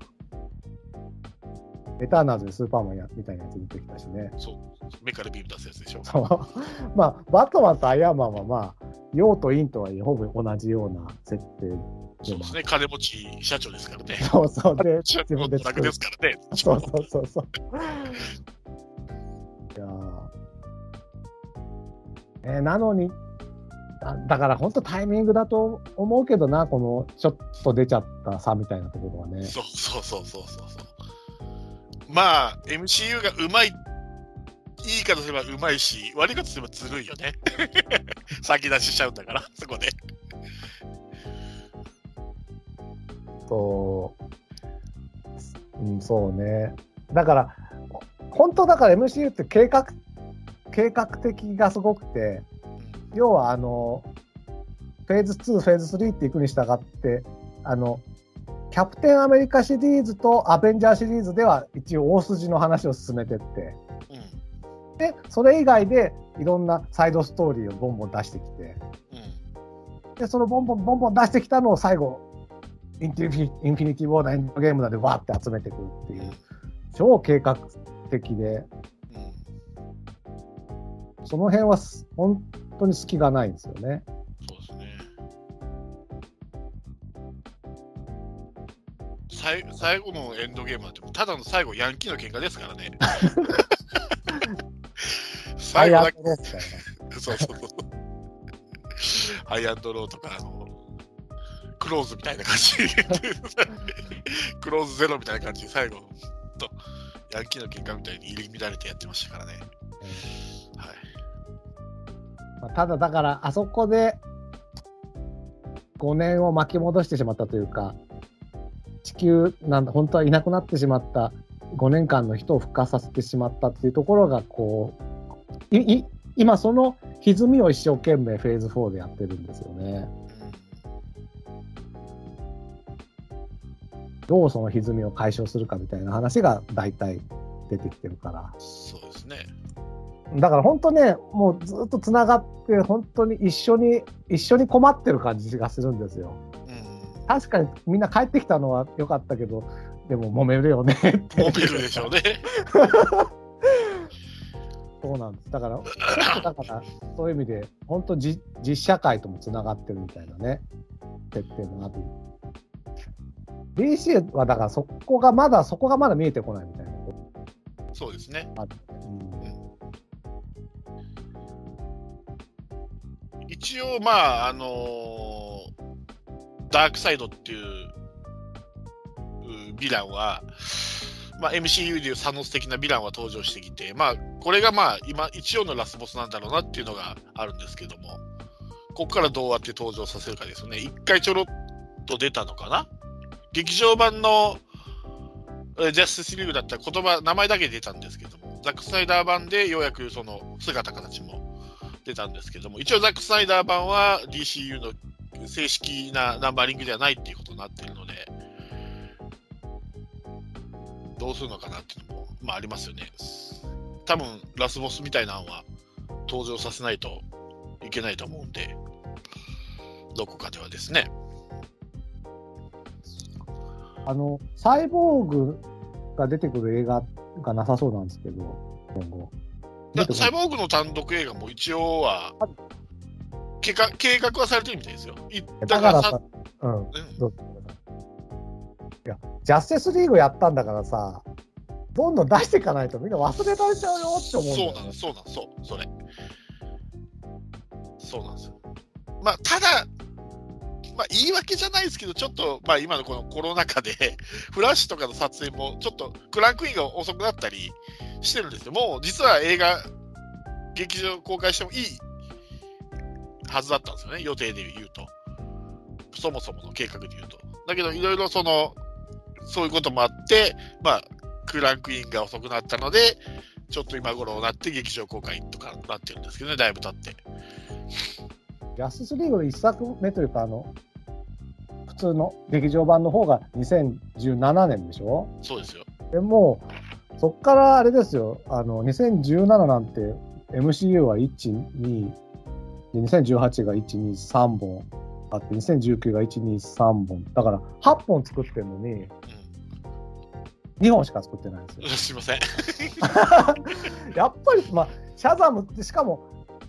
エターナーズでスーパーマンやみたいなやつ出てきたしね。そう。目からビーム出すやつでしょ。そう。まあ、バットマンとアイアンマンはまあ、陽と陰とはほぼ同じような設定。そうですね。金持ち社長ですからね。そうそう。で、自分で作るですからね。そう そうそうそう。いやーえーなのに、あだから本当タイミングだと思うけどな、このちょっと出ちゃった差みたいなところはね。そうそうそうそうそうそう。まあ、MCU がうまい、いい方すればうまいし、悪い方すればずるいよね。先出ししちゃうんだから、そこで。そう、うん、そうね。だから、本当だから MCU って計画、計画的がすごくて、要はあの、フェーズ2、フェーズ3っていくに従って、あの、キャプテンアメリカシリーズとアベンジャーシリーズでは一応大筋の話を進めてって、うん。うん。で、それ以外でいろんなサイドストーリーをボンボン出してきて、うん。で、そのボンボンボンボン出してきたのを最後、インティフィインフィニティ・ウォーのエンドゲームなんでわーって集めてくるっていう、超計画的で、うん。その辺はす本当に隙がないんですよね。そうですね。最最後のエンドゲームなんて、ただの最後、ヤンキーの喧嘩ですからね。最後だけ、アイアンドローみたいな。そうそうそう。ハイアンドローとか、あの、クローズみたいな感じ。クローズゼロみたいな感じで、最後、と、ヤンキーの喧嘩みたいに入り乱れてやってましたからね。はい。まあただだから、あそこで5年を巻き戻してしまったというか、地球なん、本当はいなくなってしまった5年間の人を復活させてしまったっていうところが、こう、いい今その歪みを一生懸命フェーズ4でやってるんですよね。どうその歪みを解消するかみたいな話が大体出てきてるから。そうですね。だから本当ね、もうずっとつながって、本当に一緒に、一緒に困ってる感じがするんですよ。うん。確かにみんな帰ってきたのは良かったけど、でも揉めるよねって。モビルでしょうね。そうなんです。だから、だからそういう意味で、本当じ実社会ともつながってるみたいなね、設定もある。DC はだからそこがまだ、そこがまだ見えてこないみたいなこそうですね。とある。うん一応、まあ、あのーダークサイドっていうヴィランは、まあ、MCU でいうサノス的なヴィランは登場してきて、まあ、これがまあ、今、一応のラスボスなんだろうなっていうのがあるんですけども、ここからどうやって登場させるかですね。一回ちょろっと出たのかな？劇場版のジャスティスリーグだったら言葉、名前だけ出たんですけども、ザック・スナイダー版でようやくその姿形も出たんですけども、一応ザック・スナイダー版は DCU の正式なナンバリングではないっていうことになっているので、どうするのかなっていうのも、まあありますよね。多分、ラスボスみたいなのは登場させないといけないと思うんで、どこかではですね。あの、サイボーグが出てくる映画がなさそうなんですけど、今後。だ出てこサイボーグの単独映画も一応は計画計画はされてるみたいですよ。いだだからさうん、うんどうぞいや、ジャスティスリーグやったんだからさ、どんどん出していかないとみんな忘れられちゃうよって思うんだよ、ね。そうなんです、そうなんです、そう、それ。そうなんですよ。まあ、ただ、まあ、言い訳じゃないですけど、ちょっと、まあ、今のこのコロナ禍で、フラッシュとかの撮影も、ちょっとクランクインが遅くなったりしてるんですよ。もう、実は映画、劇場公開してもいいはずだったんですよね、予定で言うと。そもそもの計画で言うと。だけど、いろいろその、そういうこともあって、まあ、クランクインが遅くなったので、ちょっと今頃なって劇場公開とかなってるんですけどね、だいぶ経って。ジャスティスリーグの一作目というか、あの、通の劇場版の方が2017年でしょ？そうですよ。でもう、そっからあれですよ、あの、2017なんて MCU は1、2、で2018が1、2、3本あって、2019が1、2、3本。だから8本作ってるのに、う2本しか作ってないんですよん。すいません。やっぱり、まあ、シャザムって、しかも、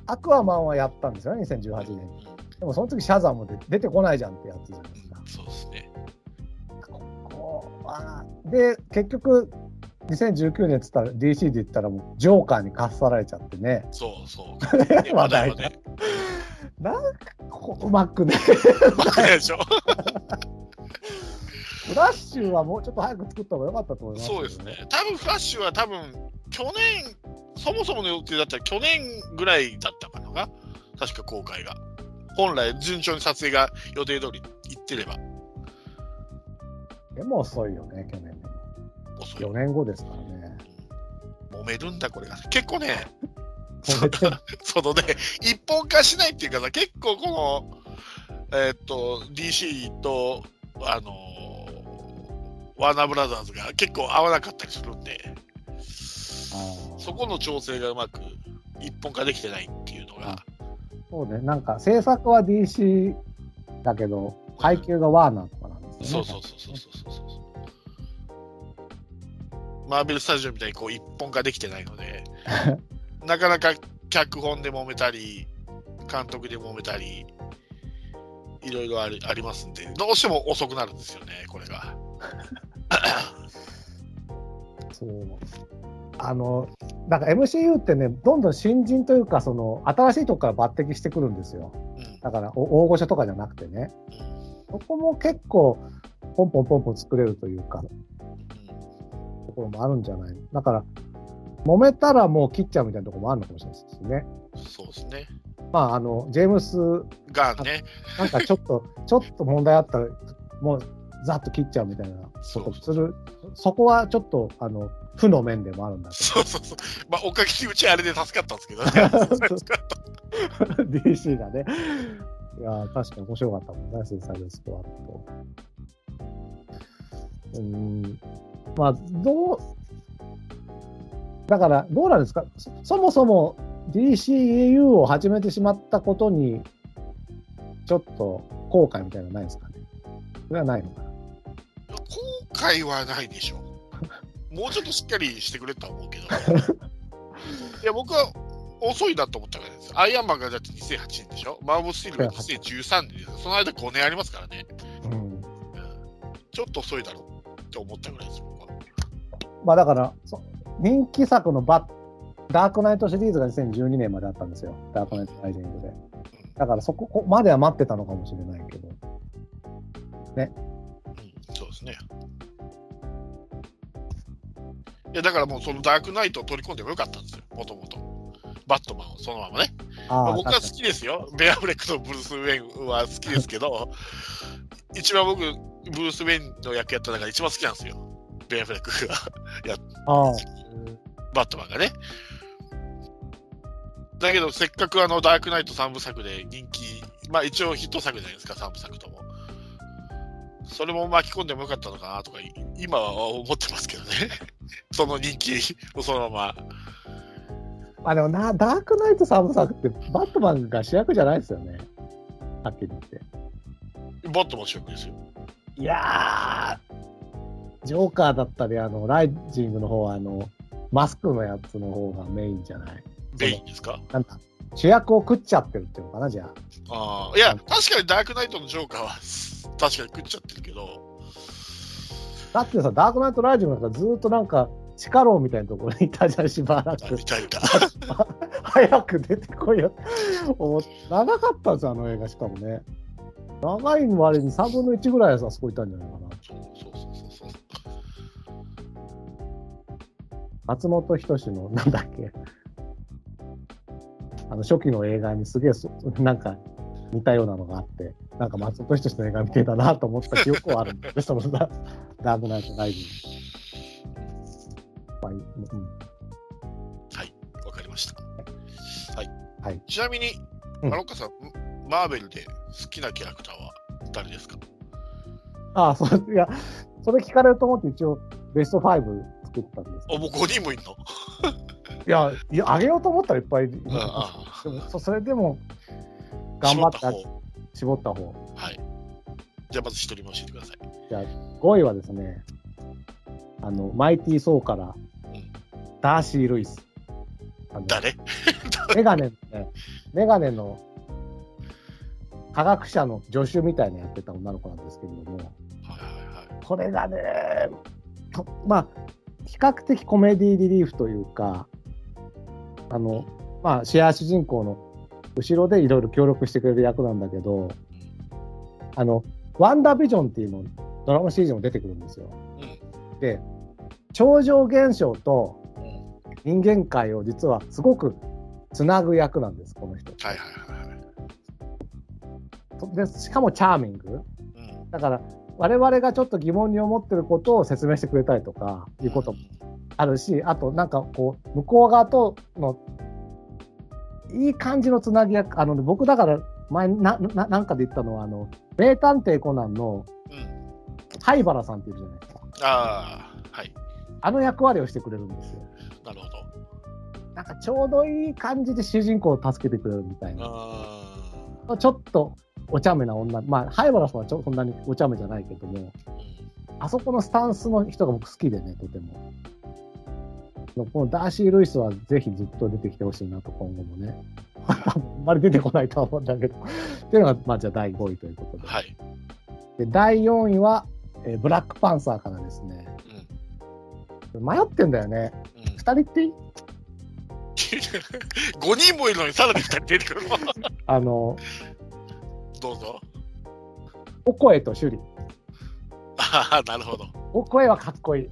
アクアマンはやったんですよね、2018年に。でも、その時シャザムで出てこないじゃんってやつじゃないですか。そうですね。こうまあで、結局、2019年っつったら、DC で言ったら、もう、ジョーカーにかっさられちゃってね。そうそう。ね 話題ね。なんか、こううまくね、まあでしょ？フラッシュはもうちょっと早く作った方が良かったと思います、そうですね。。多分フラッシュは多分、去年、そもそもの予定だったら去年ぐらいだったかな確か公開が。本来、順調に撮影が予定通り行ってればでも遅いよね、去年でも。遅い。4年後ですからね。揉めるんだ、これが。結構ね、そのね、一本化しないっていうかさ、結構この、えーっと、DC と、あのーワーナーブラザーズが結構合わなかったりするんで、そこの調整がうまく一本化できてないっていうのが、そうね、なんか制作は DC だけど、配給がワーナーとかなんですよね。そうそうそうそうそうそう。マーベルスタジオみたいにこう一本化できてないので、なかなか脚本で揉めたり、監督で揉めたり、いろいろありありますんで、どうしても遅くなるんですよね、これが。そう。あの、なんか MCU ってね、どんどん新人というか、その、新しいとこから抜擢してくるんですよ。うんだから、お大御所とかじゃなくてね。そこも結構、ポンポンポンポン作れるというか、ところもあるんじゃないだから、揉めたらもう切っちゃうみたいなところもあるのかもしれないですしね。うんそうですね。まあ、あの、ジェームス、がんね、なんかちょっと、ちょっと問題あったら、もう、ざっと切っちゃうみたいなことする。そこはちょっと、あの、負の面でもあるんだけそうそうそう。まあ、おかげでうちあれで助かったんですけどね。ど、DC がね。いやー、確かに面白かったもんね、スーサイドスクワット。うーん、まあ、どう、だから、どうなんですか？そそもそも DCEU を始めてしまったことに、ちょっと後悔みたいなのないですかね？それはないのかな？後悔はないでしょう。もうちょっとしっかりしてくれとは思うけど。いや、僕は遅いなと思ったからです。アイアンマンがだって2008年でしょ？マン・オブ・スティールが2013年です。その間5年ありますからね。うん。ちょっと遅いだろうって思ったぐらいです、僕は。まあだから、そ人気作のバッダークナイトシリーズが2012年まであったんですよ。ダークナイトライジングで。だからそここまでは待ってたのかもしれないけど。うん、そうですね。いや、だからもうそのダークナイトを取り込んでもよかったんですよ、もともと。バットマンをそのままね。まあ僕は好きですよ。ベアフレックとブルース・ウェインは好きですけど、一番僕、ブルース・ウェインの役やった中で一番好きなんですよ。ベアフレックが、ああバットマンがね。だけど、せっかくあのダークナイト3部作で人気、まあ一応ヒット作じゃないですか、3部作とも。それも巻き込んでもよかったのかなとか、い今は思ってますけどね。その人気をそのまま。まあでもな、ダークナイト3部作ってバットマンが主役じゃないですよね。はっきり言って。バットマン主役ですよ。いやー、ジョーカーだったり、あの、ライジングの方は、あの、マスクのやつの方がメインじゃない？メインですか？なんだ、主役を食っちゃってるっていうのかな、じゃあ。ああ、いや、確かにダークナイトのジョーカーは 確かに食っちゃってるけど、だってさ、ダークナイトライジングなんかずーっとなんか、地下牢みたいなところにいたじゃん、しばらくみ。たいな。早く出てこいよ長かったんですよ、あの映画、しかもね。長い割に3分の1ぐらいはあそこいたんじゃないかな。そうそうそうそう。松本人志の、なんだっけ、あの初期の映画にすげえそ、なんか似たようなのがあって、なんか松本人志の映画見てたなと思った記憶はあるんで、そのダダークナイトライジング。まあうんわかりました。はい。はいちなみに、うんマロッカさん、マーベルで好きなキャラクターは誰ですか？ああ、そう、いや、それ聞かれると思って一応ベスト5作ったんですけあ、もう5人もいんの？ど。いや、いや、あげようと思ったらいっぱいいる。あでもそそれでも、あ頑張って絞った方絞った方。はい。じゃあまず一人も教えてください。5位はですね、あの、マイティー・ソーから、ダーシー・ルイス。誰？メガネのね、メガネの科学者の助手みたいなやってた女の子なんですけれども、はいはいはい。これがね、とまあ、比較的コメディリリーフというか、あの、まあ、シェア主人公の後ろでいろいろ協力してくれる役なんだけど、あの、ワンダービジョンっていうの、ドラマシリーズにも出てくるんですよ。うん。で、超常現象とうん。人間界を実はすごくつなぐ役なんです、この人。はいはいはいでしかもチャーミング。うん。だから、我々がちょっと疑問に思ってることを説明してくれたりとかいうこともあるし、あとなんかこう、向こう側とのいい感じのつなぎ役、あの、僕だから前なななんかで言ったのは、あの、名探偵コナンのうん。灰原さんっているじゃないですか。ああ、はい。あの役割をしてくれるんですよ。なるほど。なんかちょうどいい感じで主人公を助けてくれるみたいな。あちょっとお茶目な女、まあ、灰原さんはちょそんなにお茶目じゃないけども。あそこのスタンスの人が僕好きでね、とても。このダーシー・ルイスはぜひずっと出てきてほしいなと、今後もね。あんまり出てこないとは思うんだけど。っていうのが、まあ、じゃあ第5位ということで。はい。で第4位は、えーブラックパンサーからですね。迷ってんだよね。うん。2人っていい？5人もいるのにさらに2人出てくるの？あの、どうぞ。オコエとシュリ。ああ、なるほど。オコエはかっこいい。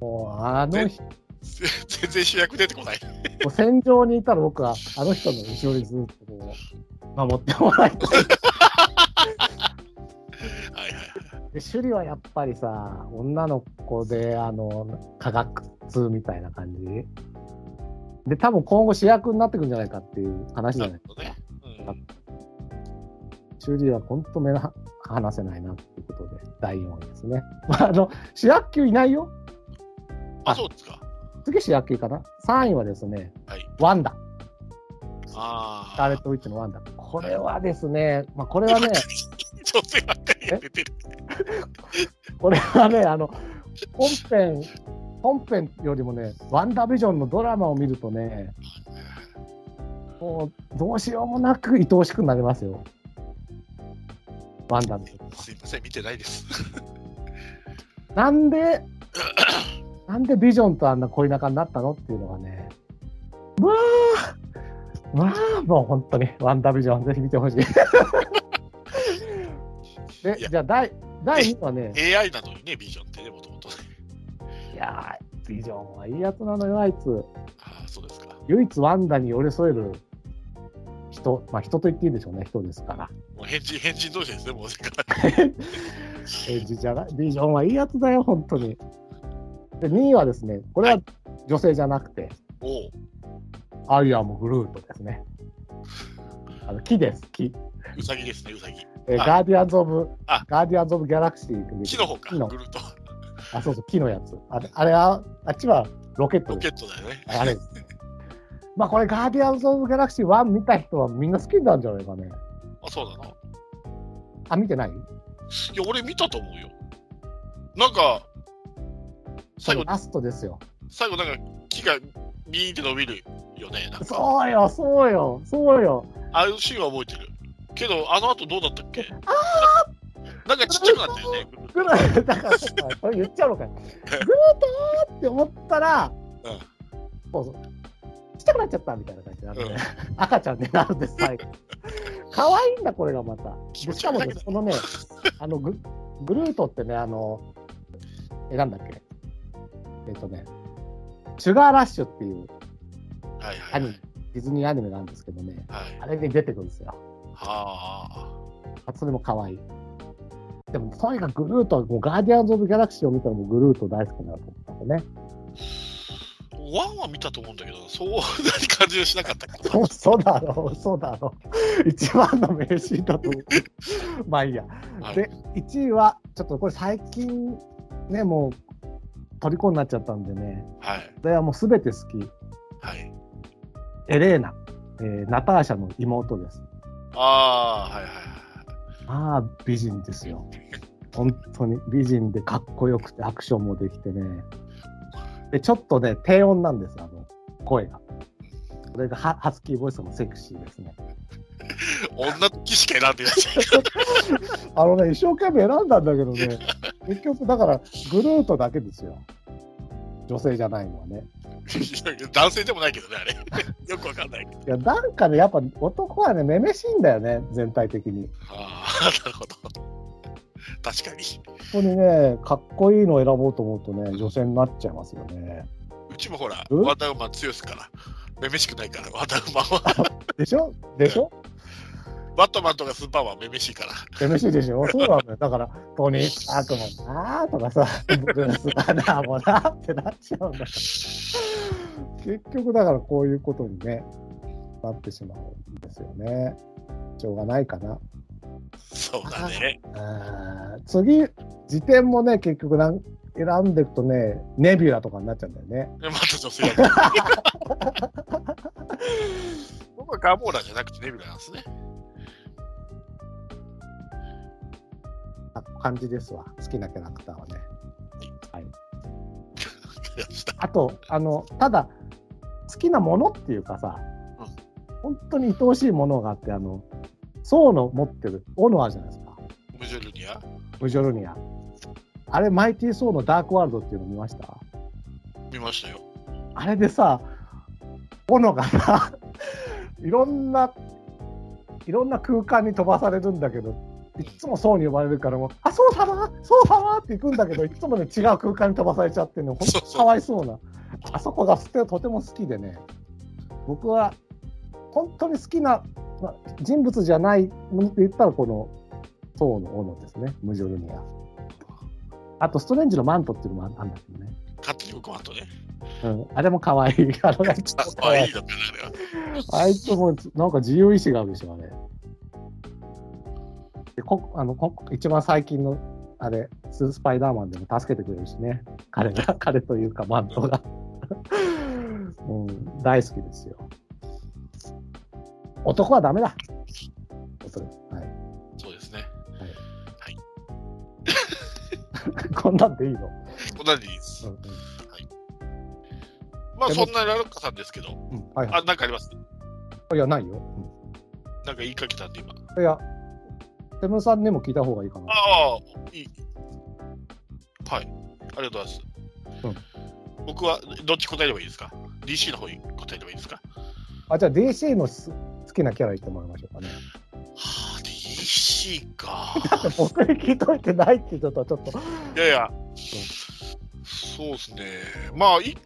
もう、あの人、全然主役出てこない。もう戦場にいたら僕は、あの人の後ろにずっとこう、守ってもらいたい。はいはいはい。で、趣里はやっぱりさ、女の子で、あの、科学通みたいな感じ。で、多分今後主役になってくるんじゃないかっていう話じゃないなるほどね。うん趣里は本当目が離せないなっていうことで、第4位ですね。まあ、あの、主役級いないよ。あ、そうですか。次主役級かな？3位はですね、はい。ワンダ。あスカーレット・ウィッチのワンダ。これはですね、まあ、これはね。これはね、あの、本編、本編よりもね、ワンダービジョンのドラマを見るとね、もうどうしようもなく愛おしくなりますよ。ワンダービジョン。すいません、見てないです。なんで、なんでビジョンとあんな恋仲になったのっていうのがね、まあ、まあ、もう本当に、ワンダービジョン、ぜひ見てほしい。で、じゃあ第、第2はね、AI なのにね、ビジョンってね、もともとね。いやー、ビジョンはいいやつなのよ、あいつ。ああ、そうですか。唯一ワンダに寄り添える人、まあ人と言っていいでしょうね、人ですから。もう変人、変人同士ですね、もう世界。エッジじゃない、ビジョンはいいやつだよ、本当に。で、2位はですね、これは女性じゃなくて、アイアム・グルートですね。あの木です、木。うさぎですね、うさぎ。えーあガーディアンズ・オブ、あガーディアンズ・オブ・ギャラクシー。木の方か、木のグルート。あ、そうそう、木のやつ。あれ、あれああっちはロケットロ。ケットだよね。あれです。まあこれ、ガーディアンズ・オブ・ギャラクシー1見た人はみんな好きなんじゃないかね。あ、そうだな。いあ、見てないや、俺見たと思うよ。なんか、最後、ラストですよ。最後なんか木がビーンって伸びるよね。なんかそうよ、そうよ、そうよ。ああいうシーンは覚えてる。けど、あの後どうだったっけ？なんかちっちゃくなったよね。ぐらい、だから、それ言っちゃうのかよ。グートーって思ったら、そうそう。ちっちゃくなっちゃったみたいな感じになるね。赤ちゃんになるんです、最後。可愛いんだ、これがまた。でしかもね、このね、あのグ、グルートってね、あの、え、なんだっけ？えっ、とね、シュガーラッシュっていうはいアニメディズニーアニメなんですけどね、はい。あれに出てくるんですよ。はあ。あそれも可愛い。でも、とにかくグルート、もうガーディアンズ・オブ・ギャラクシーを見たらもうグルート大好きになると思ったんでね。ワンは見たと思うんだけど、そうな感じはしなかったけど。嘘だろ、嘘だろ。一番の名シーンだと思う。まあいいや。はいで、1位は、ちょっとこれ最近、ね、もう、虜になっちゃったんでね、はい。これはもうすべて好き。はい。エレーナ、えーナターシャの妹です。ああ、はいはいはい。まあ、美人ですよ。本当に美人でかっこよくてアクションもできてね。で、ちょっとね、低音なんです、あの、声が。それがハハスキーボイスもセクシーですね。女の騎士か選んでらっしゃる。あのね、一生懸命選んだんだけどね、結局、だから、グルートだけですよ。女性じゃないのはね。男性でもないけどね、あれ。よくわかんないけど。いや、なんかね、やっぱ男はね、めめしいんだよね、全体的に。ああ、なるほど。確かに。本当にね、かっこいいのを選ぼうと思うとね、女性になっちゃいますよね。うちもほら、うん？ワンダーウーマン強いですから。めめしくないから、ワンダーウーマンは。でしょ？でしょ？バットマンとかスーパーマンはめめしいから。めめしいでしょ？そうなんだよ。だから、トニー・スタークもなーとかさ、ブルース・バナーもなーってなっちゃうんだ。結局、だからこういうことにね、なってしまうんですよね。しょうがないかな。そうだね。次、時点もね、結局なん選んでいくとね、ネビュラとかになっちゃうんだよね。また女性だ僕はガモーラじゃなくてネビュラなんですね。感じですわ。好きなキャラクターはね。あと、あの、ただ、好きなものっていうかさ、本当に愛おしいものがあって、あの、ソウの持ってる斧あるじゃないですか。ムジュルニア？ムジョルニア。あれ、マイティー・ソウのダークワールドっていうの見ました？見ましたよ。あれでさ、斧がさ、いろんな、いろんな空間に飛ばされるんだけど、いっつもそうに呼ばれるからもう、あ、そう様そう様って行くんだけど、いつもね、違う空間に飛ばされちゃってね、ほんかわいそうな。あそこがととても好きでね、僕は本当に好きな、まあ、人物じゃないのって言ったら、この、ソウの斧ですね、ムジョルニア。あと、ストレンジのマントっていうのもあるんだけどね。勝手に僕マントね。うん、あれも可愛い。あい あれは。あいつもなんか自由意志があるでしょ、あれ。でこあのこ一番最近のあれ、ススパイダーマンでも助けてくれるしね、彼が、彼というか、マントが。うん、大好きですよ。男はダメだ。男はい、そうですね。こんなんでいいの、こんなにいいですうん。うんまあ、でもそんなラロッカさんですけど、うん。はいはあ、なんかあります？い。いや、ないよ。なんか言いかけたんで、今。うん、いや、セムさんにも聞いた方がいいかな。ああ、いい。はい。ありがとうございます。僕は、どっち答えればいいですか ?DC の方に答えればいいですか？あ、じゃあ DC のす好きなキャラ言ってもらいましょうかね。はあ、DC か。僕に聞いといてないってちょっと、ちょっと。いやいや、そうですね。まあ、い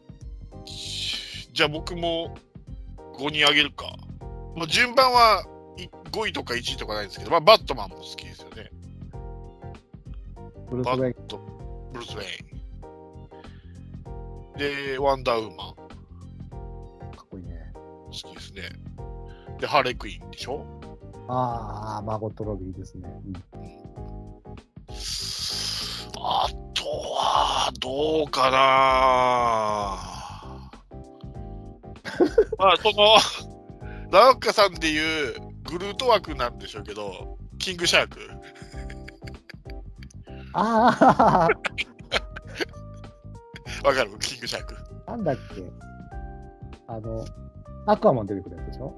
じゃあ僕も5にあげるか。まあ、順番はい5位とか1位とかないんですけど、まあ、バットマンも好きですよね。ブルース・ウェイン。バット、ブルース・ウェイン。で、ワンダーウーマンかっこいいね。好きですね。で、ハーレクイーンでしょ？ああ、マーゴット・ロビーですね。うんあとは、どうかな まあ、その、ラロッカさんでいうグルート枠なんでしょうけど、キングシャーク。あ わかる？キングシャーク。あ、なんだっけ？あの、アクアマン出てくるやつでしょ？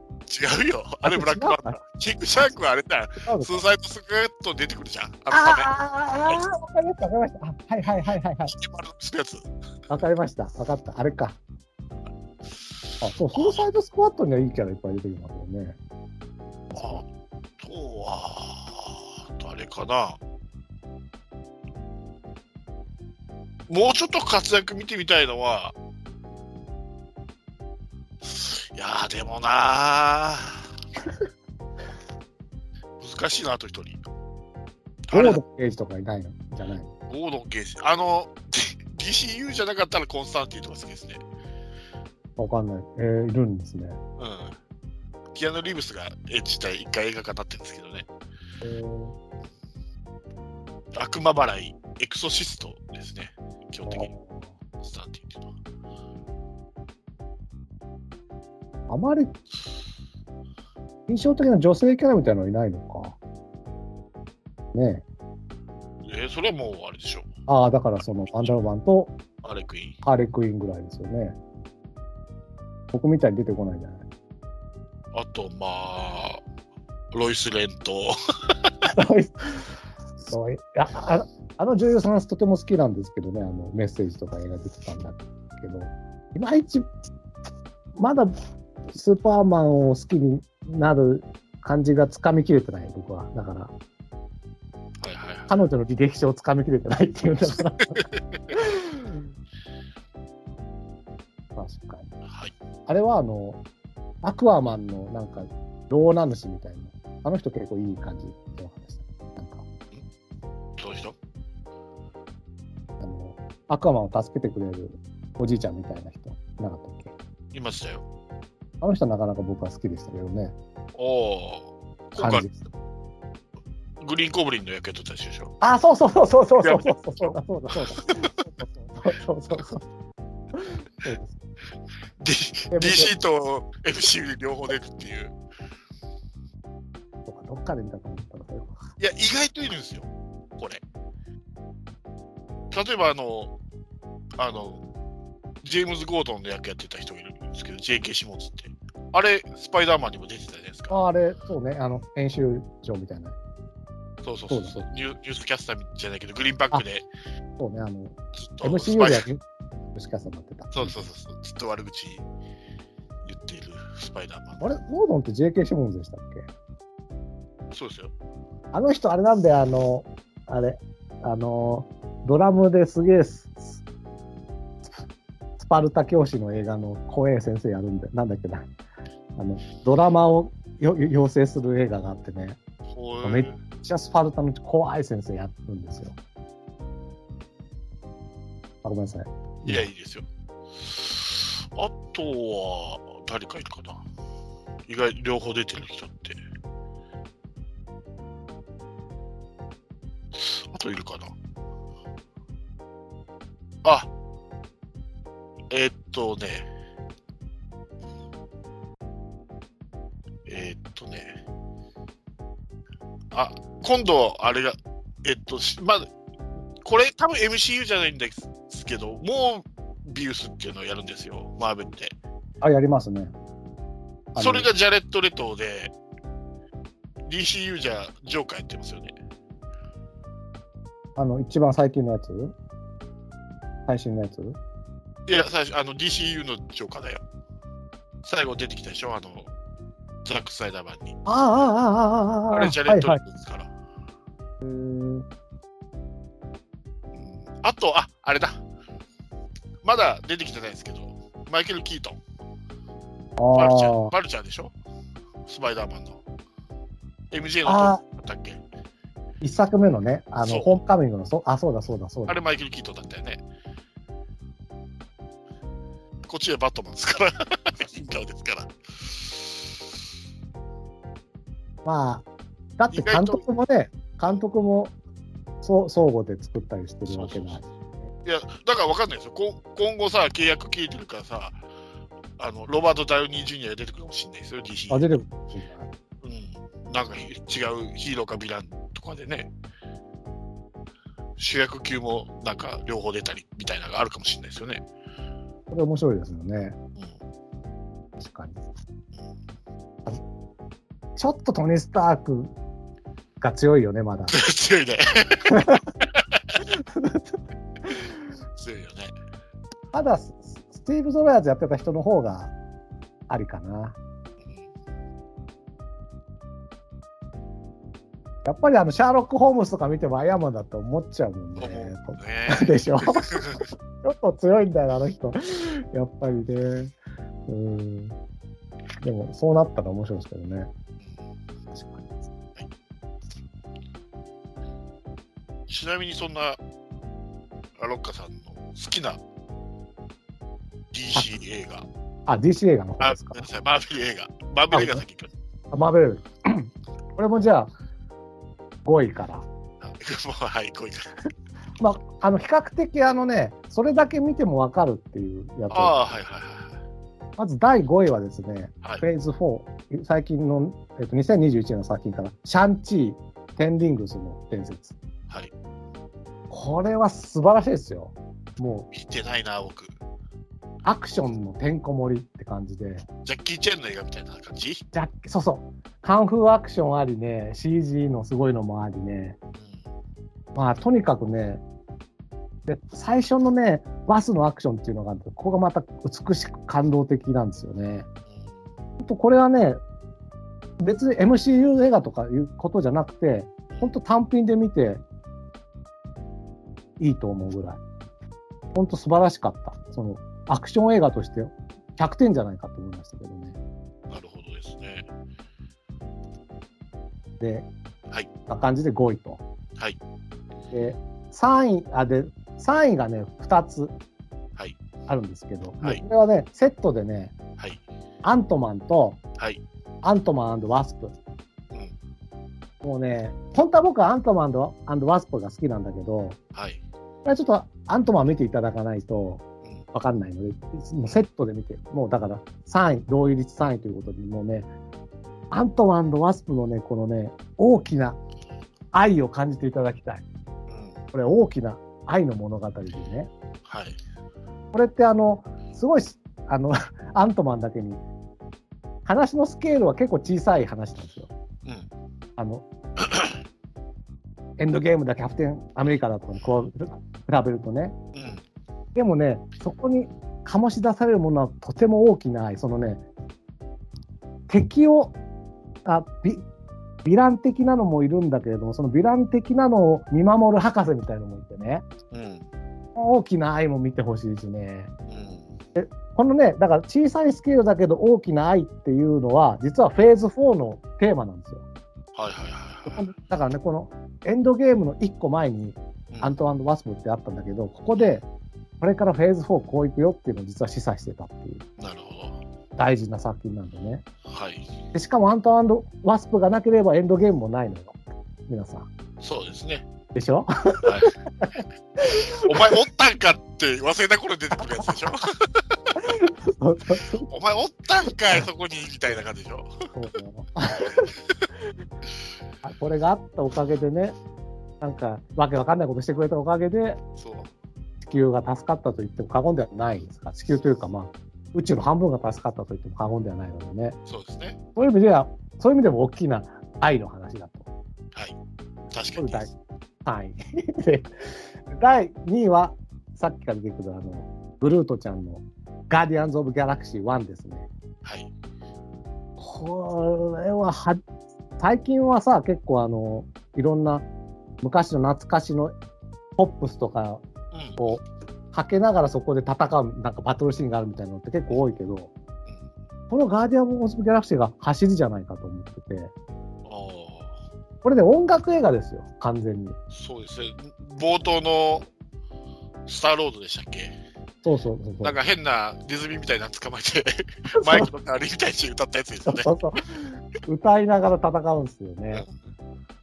違うよ。あれブラックバンダー。キングシャークはあれだ。スーサイドスクエット出てくるじゃん。あのあわかりました、わかりました。あはいはいはいはいはい。わかりました。わかった。あれか。あ、そう、スーサイドスクワットにはいいキャラいっぱい出てきますよね。は、誰かな。もうちょっと活躍見てみたいのは、いやー、でもなー難しいな、あと一人。ゴードンゲージとかいないの？じゃないのゴードン・ゲージ。あの、DCU じゃなかったらコンスタンティンとか好きですね。わかんない。えー、いるんですね。うん。キアヌ・リーブスが演じた一回映画化になってるんですけどね。えー悪魔払い、エクソシストですね。基本的に、スタンティンっていうのは。あまり印象的な女性キャラみたいなのいないのか。ねえ。えーそれはもうあれでしょ。ああ、だからそのワンダーマンとアレクイーン。ハーレクイーンぐらいですよね。僕みたいに出てこないんじゃない？あと、まあ、ロイス・レント。そういやああの女優さんとても好きなんですけどね、あのメッセージとか映画出てたんだけど、いまいち、まだスーパーマンを好きになる感じがつかみきれてない、僕は。だから、はいはいはい。彼女の履歴書をつかみきれてないっていうんだから。確かに。はい、あれはあの、アクアマンのなんか、老名主みたいな、あの人結構いい感じどういう人あの、アクアマンを助けてくれるおじいちゃんみたいな人、なかったっけ？いましたよ。あの人はなかなか僕は好きでしたけどね。おお。感じ。グリーンコブリンの役やってた人でしょ？あ、そうそうそうそうそうそうそうそうだそうだそうだ。そうそうそうそう。DC と FC 両方出るっていう。とかどっかで見たと思ったいや、意外といるんですよ、これ。例えば、あの、あの、ジェームズ・ゴードンの役やってた人がいるんですけど、J.K. シモンズって。あれ、スパイダーマンにも出てたじゃないですか。ああれ、そうね、あの、編集長みたいな。そうそうそうそうだニュー。ニュースキャスターじゃないけど、グリーンバックでそうね、あの、ずっと MCU スパイではもしかしたらなってた。そうそうそうそう、ずっと悪口言っているスパイダーマン。あれ、ゴードンって JK シモンズでしたっけ？そうですよ。あの人、あれなんだよ、あの、あれ、あの、ドラムですげえス、パルタ教師の映画の怖え先生やるんで、なんだっけな。あの、ドラマをよ養成する映画があってね、ほめっめっちゃスパルタの怖い先生やるんですよ。あ、ごめんなさい。いや、いいですよ。あとは、誰かいるかな。意外、両方出てる人って。あといるかな。あえーっとね。えーっとね。あ、今度、あれが、えっと、しまだ、これ多分 MCU じゃないんですけど、もうビウスっていうのをやるんですよ、マーベルって。あ、やりますね。それがジャレット・レトーで、DCU じゃジョーカーやってますよね。あの、一番最近のやつ？最新のやつ？いや、最初、あの DCU のジョーカーだよ。最後出てきたでしょ、あの、ザック・スナイダー版に。ああ、ああ、ああ、ああ、あれ、ジャレット・はいはいレトーですから。うーんうんあと、あ、あれだ。まだ出てきてないですけど、マイケル・キートン。マルチャー、あマルチャーでしょ？スパイダーマンの。MJ のだったっけ？一作目のね、あの、ホームカミングの、そあ、そうだそうだそうだ。あれマイケル・キートンだったよね。こっちはバットマンですから。ヒンカーですから。まあ、だって監督もね、監督も、そう、相互で作ったりしてるわけだ。いや、だから分かんないですよ。こ今後さ、契約切れてるからさ、あのロバート・ダウニー・ジュニアが出てくるかもしれないですよ、DC。あ、出てくる。うん、なんか違うヒーローかヴィランとかでね、主役級もなんか両方出たりみたいなのがあるかもしれないですよね。これ面白いですよね。うん確かに。ちょっとトニー・スタークが強いよね、まだ。強いね。強いよね。まだススティーブ・ゾロヤーズやってた人の方がありかな。やっぱりあのシャーロック・ホームズとか見てもアイアンマンだと思っちゃうもんね。ね。でしょ？ちょっと強いんだよな、あの人。やっぱりね。うん。でも、そうなったら面白いですけどね。ちなみにそんなアロッカさんの好きな DC 映画、あ、DC 映画の方あですか？マーベル映画、マーベル映画先行きあマーベル。これもじゃあ、5位から。はい、こういうかまあ、あの、比較的あのね、それだけ見てもわかるっていうやつ。ああ、はいはいはいまず第5位はですね、はいフェーズ4、最近の、えっと、2021年の作品から、シャンチー、テンリングスの伝説。はい。これは素晴らしいですよ。もう、見てないな、僕。アクションのてんこ盛りって感じで、ジャッキー・チェンの映画みたいな感じ、じゃそうそう、カンフーアクションありね、CG のすごいのもありね、まあ、とにかくね、で最初のね、バスのアクションっていうのがあって、ここがまた美しく感動的なんですよね。本当これはね、別に MCU 映画とかいうことじゃなくて、本当単品で見ていいと思うぐらい。本当素晴らしかった。そのアクション映画として100点じゃないかと思いましたけどね。うんなるほどですね。で、はいな感じで5位と。はい。で、3位、あ、で、3位がね、2つはい。あるんですけど、はいこれはね、セットでね、はい。アントマンとはい。アントマンワスプ。うん。もうね、本当は僕はアントマンワスプが好きなんだけど、はい。これちょっとアントマン見ていただかないとうん。わかんないので、もうセットで見て、もうだから3位、同意率3位ということで、もうね、アントマンワスプのね、このね、大きな愛を感じていただきたい。うん。これ大きな愛の物語でね。はい。これってあの、すごいす、あの、アントマンだけに、話のスケールは結構小さい話なんですよ。うん。あの、エンドゲームだキャプテンアメリカだと比べるとね。うん。でもね、そこに醸し出されるものはとても大きな愛、そのね、敵を、あ、ビ、ヴィラン的なのもいるんだけれども、そのヴィラン的なのを見守る博士みたいなのもいてね、うん。大きな愛も見てほしいしね。うん。このね、だから小さいスケールだけど大きな愛っていうのは、実はフェーズ4のテーマなんですよ。はいはいはいはい。だからね、このエンドゲームの1個前にうんアントワスプってあったんだけど、ここでこれからフェーズ4こういくよっていうのを実は示唆してたっていうなるほ大事な作品なんでね。ど。はい。でしかもアントワスプがなければエンドゲームもないのよ。皆さん。そうですね。でしょ？はい。お前おったんかって忘れた頃出てくるやつでしょ？お前おったんかいそこにみたいな感じでしょ？あこれがあったおかげでね、なんかわけわかんないことしてくれたおかげで、そう。地球が助かったと言っても過言ではないですか。地球というか、まあ、宇宙の半分が助かったと言っても過言ではないのでね。そうですね。そういう意味では、そういう意味でも大きな愛の話だと。はい。確かに。第3位。で、第2位は、さっきから出てくるあの、グルートちゃんのガーディアンズ・オブ・ギャラクシー1ですね。はい。これはは、最近はさ、結構あの、いろんな昔の懐かしのポップスとかうん。をかけながらそこで戦う、なんかバトルシーンがあるみたいなのって結構多いけど、このガーディアンズ・オブ・ギャラクシーが走りじゃないかと思ってて、あこれで音楽映画ですよ、完全に。あ、そうですね。冒頭のスターロードでしたっけ？そうそうそうそう。なんか変なディズニーみたいなの捕まえて、マイクとかあれみたいに歌ったやつですよね。そうそう。歌いながら戦うんですよね。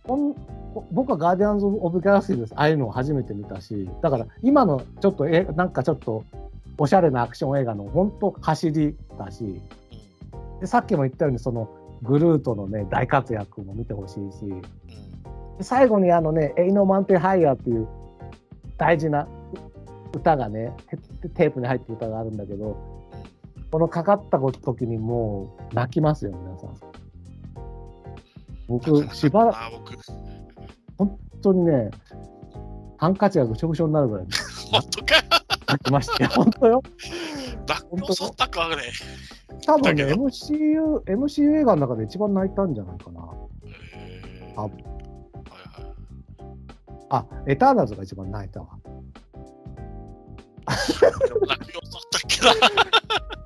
ほん僕はガーディアンズ・オブ・ギャラクシーです。ああいうのを初めて見たし、だから今のちょっとえ、なんかちょっとおしゃれなアクション映画の本当走りだし、でさっきも言ったようにそのグルートのね、大活躍も見てほしいし、で最後にあのね、 Ain't No Mountain High っていう大事な歌がね、テープに入ってる歌があるんだけど、このかかった時にもう泣きますよ、皆さん。僕、しばらく、本当にね、ハンカチがぐしょぐしょになるぐらい 本当か泣きましたよ。本当よ。泣くのそったかね。多分ね、MCU、MCU 映画の中で一番泣いたんじゃないかな。へーあはいはい。あ、エターナルズが一番泣いたわ。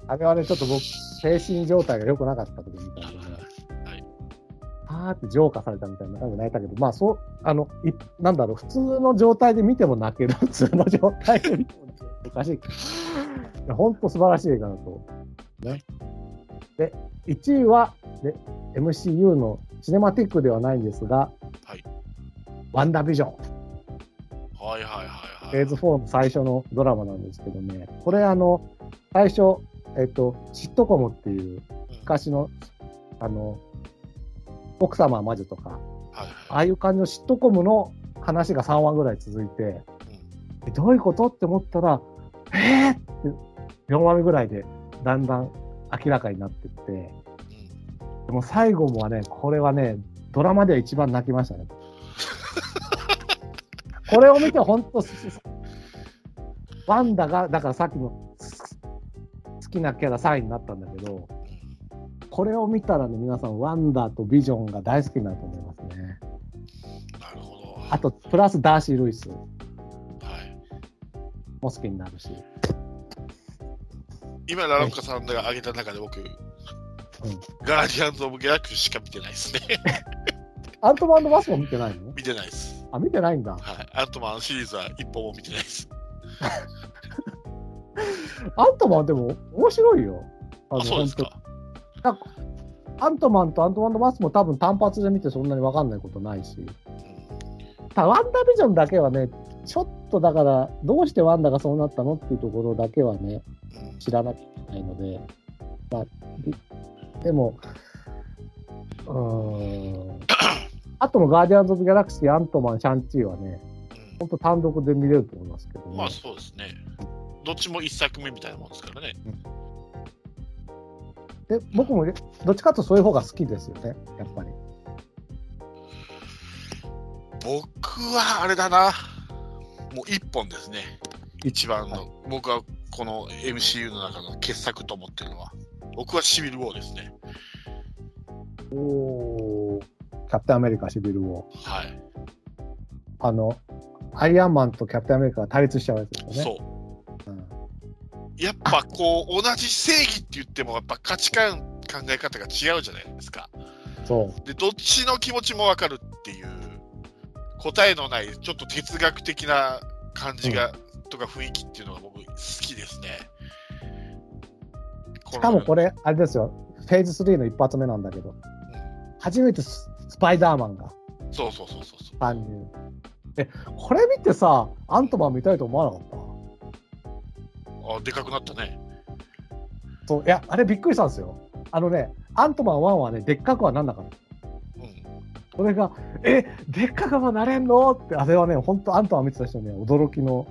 あれはね、ちょっと僕、精神状態が良くなかった時みたいなーって浄化されたみたいな感じで泣いたけど、まあそう、あの、いなんだろう、普通の状態で見ても泣ける、普通の状態で見ても泣ける。おかしい本当素晴らしい映画だと。ね。で、1位は、で、MCU のシネマティックではないんですが、はいワンダービジョン。はいはいはいはい。フェーズ4の最初のドラマなんですけどね、これあの、最初、えっと、シットコムっていう昔の、あの、奥様は魔女とか、はいああいう感じのシットコムの話が3話ぐらい続いて、うん。えどういうこと？って思ったら、えー？って4話目ぐらいでだんだん明らかになってって、うん。でも最後もはね、これはね、ドラマでは一番泣きましたね。これを見て本当、ワンダが、だからさっきの好きなキャラ3位になったんだけど、これを見たらね、皆さん、ワンダとビジョンが大好きになると思いますね。なるほど。あと、プラスダーシー・ルイスはい。も好きになるし。今、ラロッカさんが挙げた中で僕、ガーディアンズ・オブ・ギャラクシーしか見てないですね。アントマンバスも見てないの？見てないです。あ、見てないんだ。はい。アントマンシリーズは一本も見てないです。アントマンでも面白いよ。ああ、そうですか。なんかアントマンとアントマンバスも多分単発で見てそんなに分かんないことないし。ただワンダービジョンだけはね、ちょっとだから、どうしてワンダがそうなったのっていうところだけはね、うんうん知らなきゃいけないので、まあ、ででも、うーん、あとのガーディアンズ・オブ・ギャラクシー、アントマン、シャンチーはね、本当単独で見れると思いますけどね。まあそうですね。どっちも一作目みたいなもんですからね。で僕もどっちかとそういう方が好きですよね、やっぱり。僕はあれだな。もう一本ですね。一番の、僕はこの MCU の中の傑作と思ってるのは。僕はシビル・ウォーですね。おキャプテンアメリカ、シビルを。はい。あの、アイアンマンとキャプテンアメリカが対立しちゃうやつですよね。そう。うんやっぱこう、同じ正義って言っても、やっぱ価値観、考え方が違うじゃないですか。そう。で、どっちの気持ちもわかるっていう、答えのない、ちょっと哲学的な感じが、とか雰囲気っていうのが僕、好きですね。しかもこれ、れ、あれですよ、フェーズ3の一発目なんだけど、初めてススパイダーマンがうんそうそうそうそうそう。参入。え、これ見てさ、アントマン見たいと思わなかった？あ、でかくなったね。そう、いや、あれびっくりしたんですよ。あのね、アントマン1はね、でっかくはなんなかった。うん。それが、え、でっかくはなれんの？って、あれはね、本当アントマン見てた人には驚きの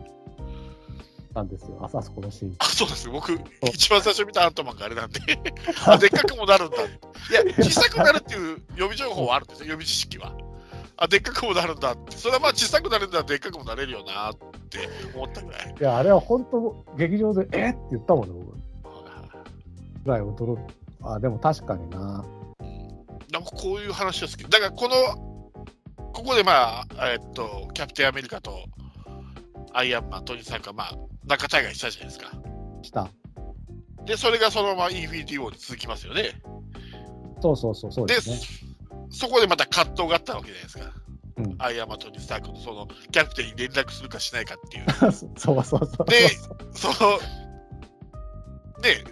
なんですよ、あそこのシーン。あそうです僕、一番最初見たアントマンがあれなんで、あでっかくもなるんだ。いや、小さくなるっていう予備情報はあるんですよ、予備知識は。あでっかくもなるんだって、それはまあ小さくなるんだらでっかくもなれるよなって思ったぐらい。いや、あれは本当、劇場で、えって言ったもんね、僕。ぐらい驚く。あ、でも確かにな。なんかこういう話は好き。だからこの、ここでまあ、えっと、キャプテンアメリカとアイアンマン、トニーさんがまあ、仲違いしたじゃないですか。した。で、それがそのままインフィニティ・ウォーに続きますよね。そうそうそう、そうで、ですね。そこでまた葛藤があったわけじゃないですか。うん。アイアンマン、トニー・スタークのそのキャプテンに連絡するかしないかっていう。そうそうそう。でその、ね、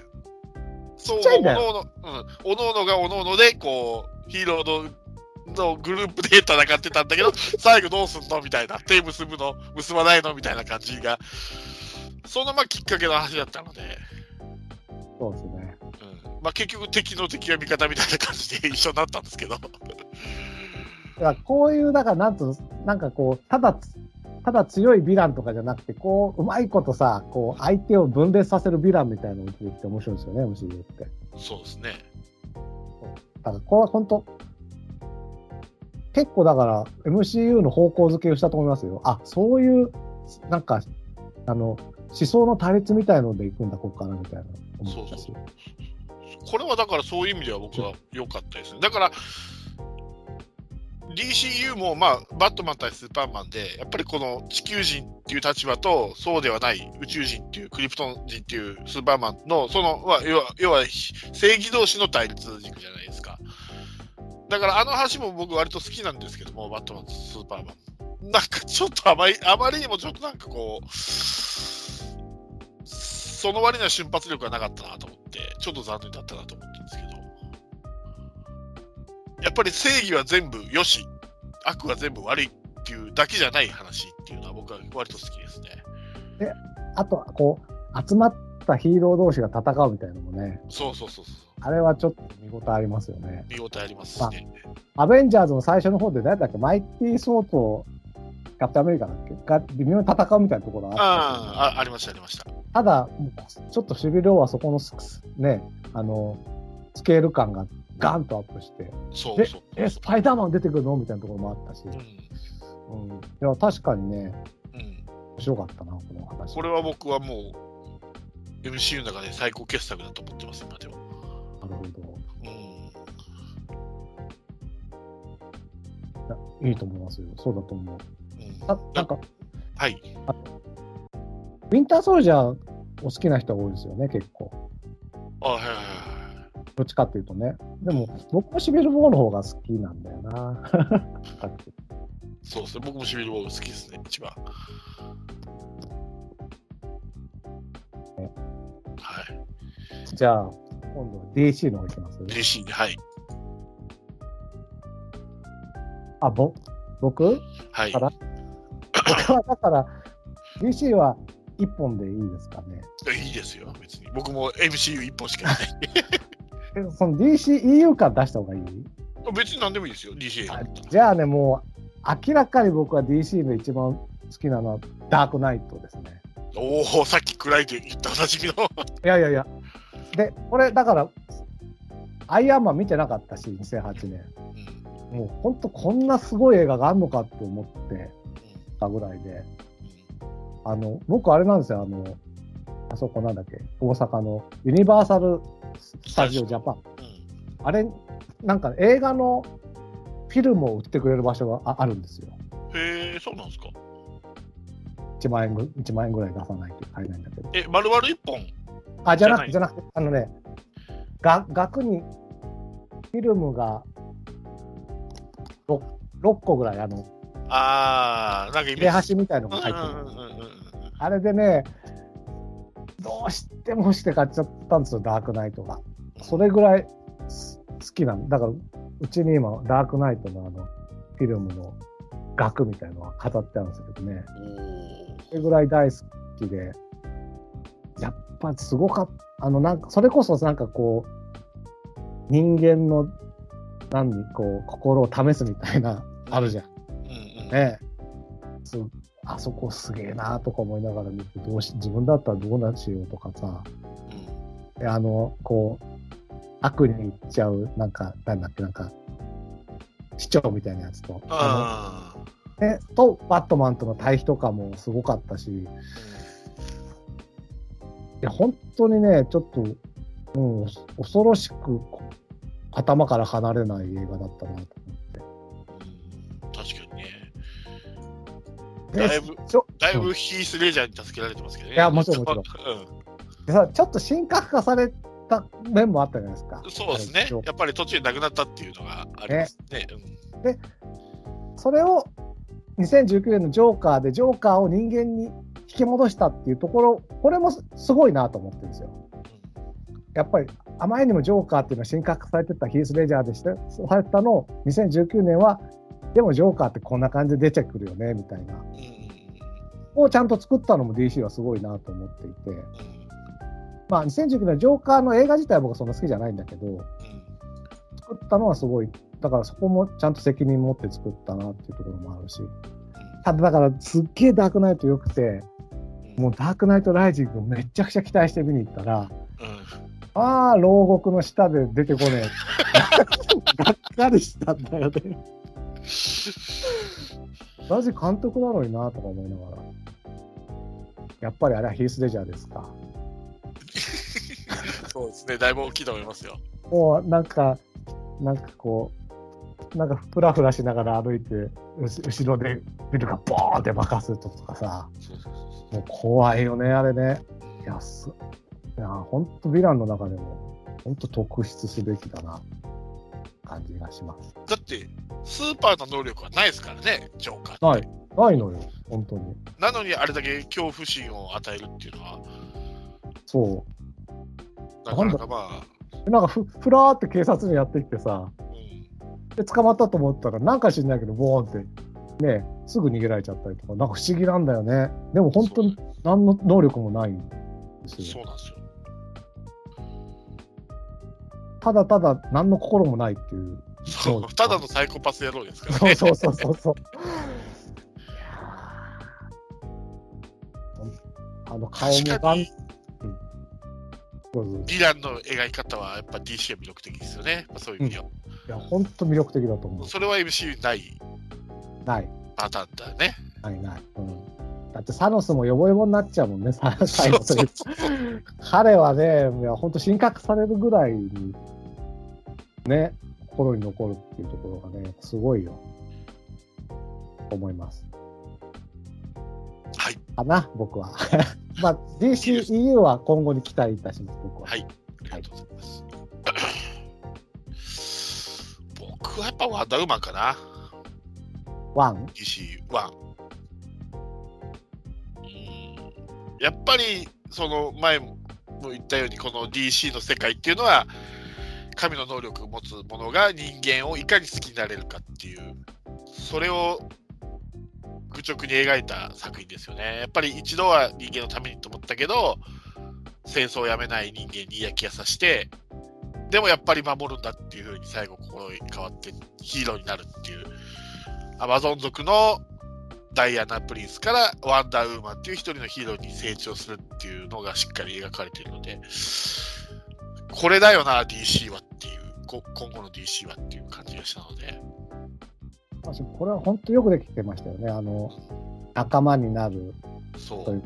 そう、おのおの、うん、おのおのがおのおので、こう、ヒーローの、のグループで戦ってたんだけど、最後どうすんのみたいな、手結ぶの、結ばないのみたいな感じが、そのまあきっかけの話だったので、そうですね。うん。まあ、結局敵の敵は味方みたいな感じで一緒になったんですけど、だからこういう、だからなんと、なんかこう、ただ、ただ強いヴィランとかじゃなくて、こう、うまいことさ、こう、相手を分裂させるヴィランみたいなのが出てきて面白いですよね、MCU って。そうですね。だから、これは本当、結構だから、MCU の方向づけをしたと思いますよ。あ、そういう、なんか、あの、思想の対立みたいので行くんだ、ここからみたいな思ったし。そうこれはだからそういう意味では僕は良かったですね。だから、DCU も、まあ、バットマン対スーパーマンで、やっぱりこの地球人っていう立場と、そうではない宇宙人っていう、クリプトン人っていうスーパーマンの、その、まあ、要は、要は正義同士の対立軸じゃないですか。だから、あの話も僕割と好きなんですけども、バットマンとスーパーマン。なんかちょっとあまり、あまりにもちょっとなんかこう、その割には瞬発力がなかったなと思って、ちょっと残念だったなと思ってるんですけど、やっぱり正義は全部よし、悪は全部悪いっていうだけじゃない話っていうのは僕は割と好きですね。あと、こう、集まったヒーロー同士が戦うみたいなのもね、そうそうそうそう。あれはちょっと見応えありますよね。見応えありますしね。アベンジャーズの最初の方で何だっけ、マイティー・ソーとキャプテンアメリカだっけ？が微妙に戦うみたいなところがあああ、あありました、ありました。ただ、ちょっとシビル王はそこのスね、あの、スケール感がガンとアップして、そうそう。え、スパイダーマン出てくるの？みたいなところもあったし、うん。うん、いや、確かにね、うん。面白かったな、この話。これは僕はもう、MCU の中で最高傑作だと思ってます、今では。なるほど。うん。いいと思いますよ。そうだと思う。うん、あなんか、はい。ウィンターソルジャーお好きな人が多いですよね、結構。あはいはいはい。どっちかっていうとね。でも、僕もシビル・ボーの方が好きなんだよな。そうですね。僕もシビルボール好きですね、一番。ねはい。じゃあ、今度は DC の方行きます？ね。はい。あ、ぼ、僕？はいあ。ら？僕はだから、DC は一本でいいですかね。いいですよ、別に。僕も MCU 一本しかない。えその DCEU から出した方がいい？別に何でもいいですよ、DC。じゃあね、もう、明らかに僕は DC の一番好きなのはダークナイトですね。おお、さっき暗いと言ったおなじみの。いやいやいや。で、これ、だから、アイアンマン見てなかったし、2008年。うんもう本当こんなすごい映画があるのかって思ってたぐらいで、あの、僕あれなんですよ、あの、あそこなんだっけ、大阪のユニバーサル・スタジオ・ジャパン。うんあれ、なんか映画のフィルムを売ってくれる場所がああるんですよ。へえ、そうなんですか？1万円ぐ1万円ぐらい出さないと買えないんだけど。え、丸々一本？あ、じゃなくて、じじゃなくて、あのね、が額にフィルムが 6, 6個ぐらい、あの、あー、なんかイメ切れ。端みたいのうんが入ってる。あれでね、どうしてもして買っちゃったんですよ、ダークナイトが。それぐらいす好きなんだから、うちに今、ダークナイトのあの、フィルムの額みたいのが飾ってあるんですけどね。おそれぐらい大好きで、やっぱすごかった。あの、なんか、それこそなんかこう、人間の、何、こう、心を試すみたいな、あるじゃん。ーうんうんあそこすげえなとか思いながら見て、どうし、自分だったらどうなしようとかさ、うん。であの、こう、悪に行っちゃう、なんか、なんだっけ、なんか、市長みたいなやつと、ああと、バットマンとの対比とかもすごかったし、いや、本当にね、ちょっと、うん、恐ろしくこ頭から離れない映画だったなと思って。うん。確かにだいぶ、だいぶヒース・レジャーに助けられてますけどね。いやもちろんもちろんうんでさちょっと神格化された面もあったじゃないですか。そうですね。やっぱり途中で亡くなったっていうのがありますね。それを2019年のジョーカーで、ジョーカーを人間に引き戻したっていうところ、これもすすごいなと思ってるんですよ。やっぱり、あまりにもジョーカーっていうのは神格化されてたヒース・レジャーでして、されたのを2019年は、でもジョーカーってこんな感じで出てくるよね、みたいな。をちゃんと作ったのも DC はすごいなと思っていて、うんまあ2019年のジョーカーの映画自体は僕はそんな好きじゃないんだけど、うん作ったのはすごい、だからそこもちゃんと責任持って作ったなっていうところもあるし、ただだからすっげえダークナイト良くて、もうダークナイトライジングめっちゃくちゃ期待して見に行ったら、うんああ、牢獄の下で出てこねえ。がっかりしたんだよね。マジ監督なのになとか思いながら。やっぱりあれはヒース・レジャーですか。そうですね。だいぶ大きいと思いますよ。もうなんか、なんかこう、なんかふらふらしながら歩いて、後ろでビルがボーンって爆発するとかさ、もう怖いよね、あれね。いや、す、いや、ほんとヴィランの中でも、ほんと特筆すべきだな、感じがします。だって、スーパーの能力はないですからね、ジョーカー。ない、ないのよ、本当に。なのにあれだけ恐怖心を与えるっていうのは、そなかなかまあ、なんかふ、ふらーって警察にやってきてさ、うん、で、捕まったと思ったら、なんか知んないけど、ボーンって、ね、すぐ逃げられちゃったりとか、なんか不思議なんだよね。でも本当に何の能力もないんですよ。そうなんですよ。ただただ何の心もないっていう。そうただのサイコパス野郎ですからね。そうそうそうそう。あの顔もがん、確かに、どうぞヴィランの描き方はやっぱ DC は魅力的ですよね。まあ、そういう意味では。いや、本当魅力的だと思う。それは MCU にないない、パターンだね。ない、ない。うん、だってサノスもヨボヨボになっちゃうもんね、さ 最後そうでそうそう彼はね、いや本当神格されるぐらいに、ね、心に残るっていうところがね、すごいよ。思います。はい。かな、僕は。まあ、DCEU は今後に期待いたします、僕は。はい。ありがとうございます。僕はやっぱワンダーウーマンかな。ワン？DC1。うんやっぱり、その前も言ったように、この DC の世界っていうのは、神の能力を持つ者が人間をいかに好きになれるかっていう、それを愚直に描いた作品ですよね。やっぱり一度は人間のためにと思ったけど、戦争をやめない人間に嫌気がさして、でもやっぱり守るんだっていうふうに最後心変わってヒーローになるっていう、アマゾン族のダイアナ・プリンスからワンダーウーマンっていう一人のヒーローに成長するっていうのがしっかり描かれているので、これだよな、DC はっていう、こ今後の DC はっていう感じがしたので、私これは本当よくできてましたよね。あの、仲間になる、そうそういう、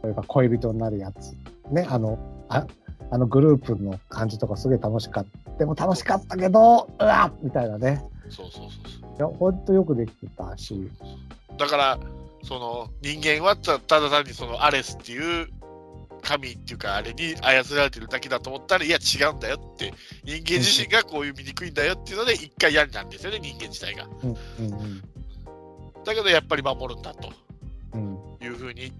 それから恋人になるやつ。ね、あの、ああのグループの感じとかすげえ楽しかった。でも楽しかったけど、うわっみたいなね。そうそうそうそう。いや、本当よくできてたし。だから、その人間はただ単にそのアレスっていう神っていうか、あれに操られてるだけだと思ったら、いや、違うんだよって、人間自身がこういう醜いんだよっていうので、一回嫌になるんですよね、人間自体が。うん、うん、だけど、やっぱり守るんだと。いうふうに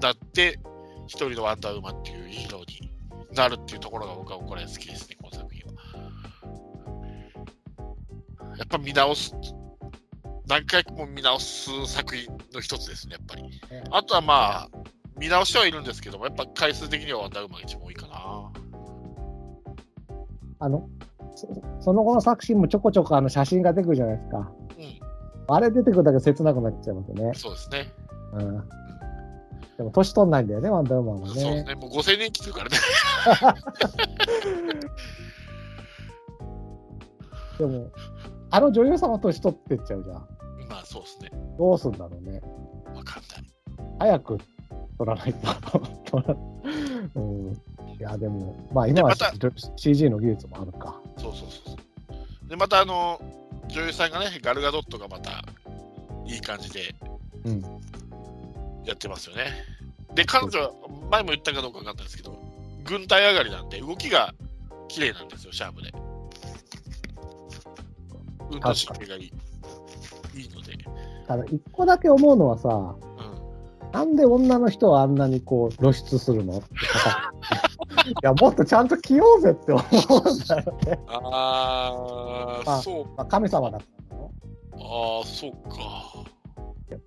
なって、一人のワンダーウーマンっていうヒーローになるっていうところが僕はこれ好きですね、この作品は。やっぱ見直す、何回も見直す作品の一つですね、やっぱり。あとはまあ、見直してはいるんですけども、やっぱ回数的にはワンダーウーマンが一番多いかな。あの、そその後の作品もちょこちょこあの写真が出てくるじゃないですか。うん、あれ出てくるだけ切なくなっちゃいますよね。そうですね。うん。でも、年取んないんだよね、ワンダーウーマンはね。そうですね。もう5000年来てるからね。でも、あの女優さんは年取ってっちゃうじゃん。まあそうですね。どうすんだろうね。わかんない。早く撮らないと。うん、いや、でも、まあ今はでまた CG の技術もあるか。そうそうそうそう。で、またあの、女優さんがね、ガルガドットがまたいい感じでうん。やってますよね。で、彼女は前も言ったかどうかわかんないですけど、軍隊上がりなんで、動きが綺麗なんですよ、シャープで。運動神経がいいいいので。ただ、一個だけ思うのはさ、うん、なんで女の人はあんなにこう露出するの？いや、もっとちゃんと着ようぜって思うんだよね。あー、まあそう、まあ、神様だったのあー、そうか。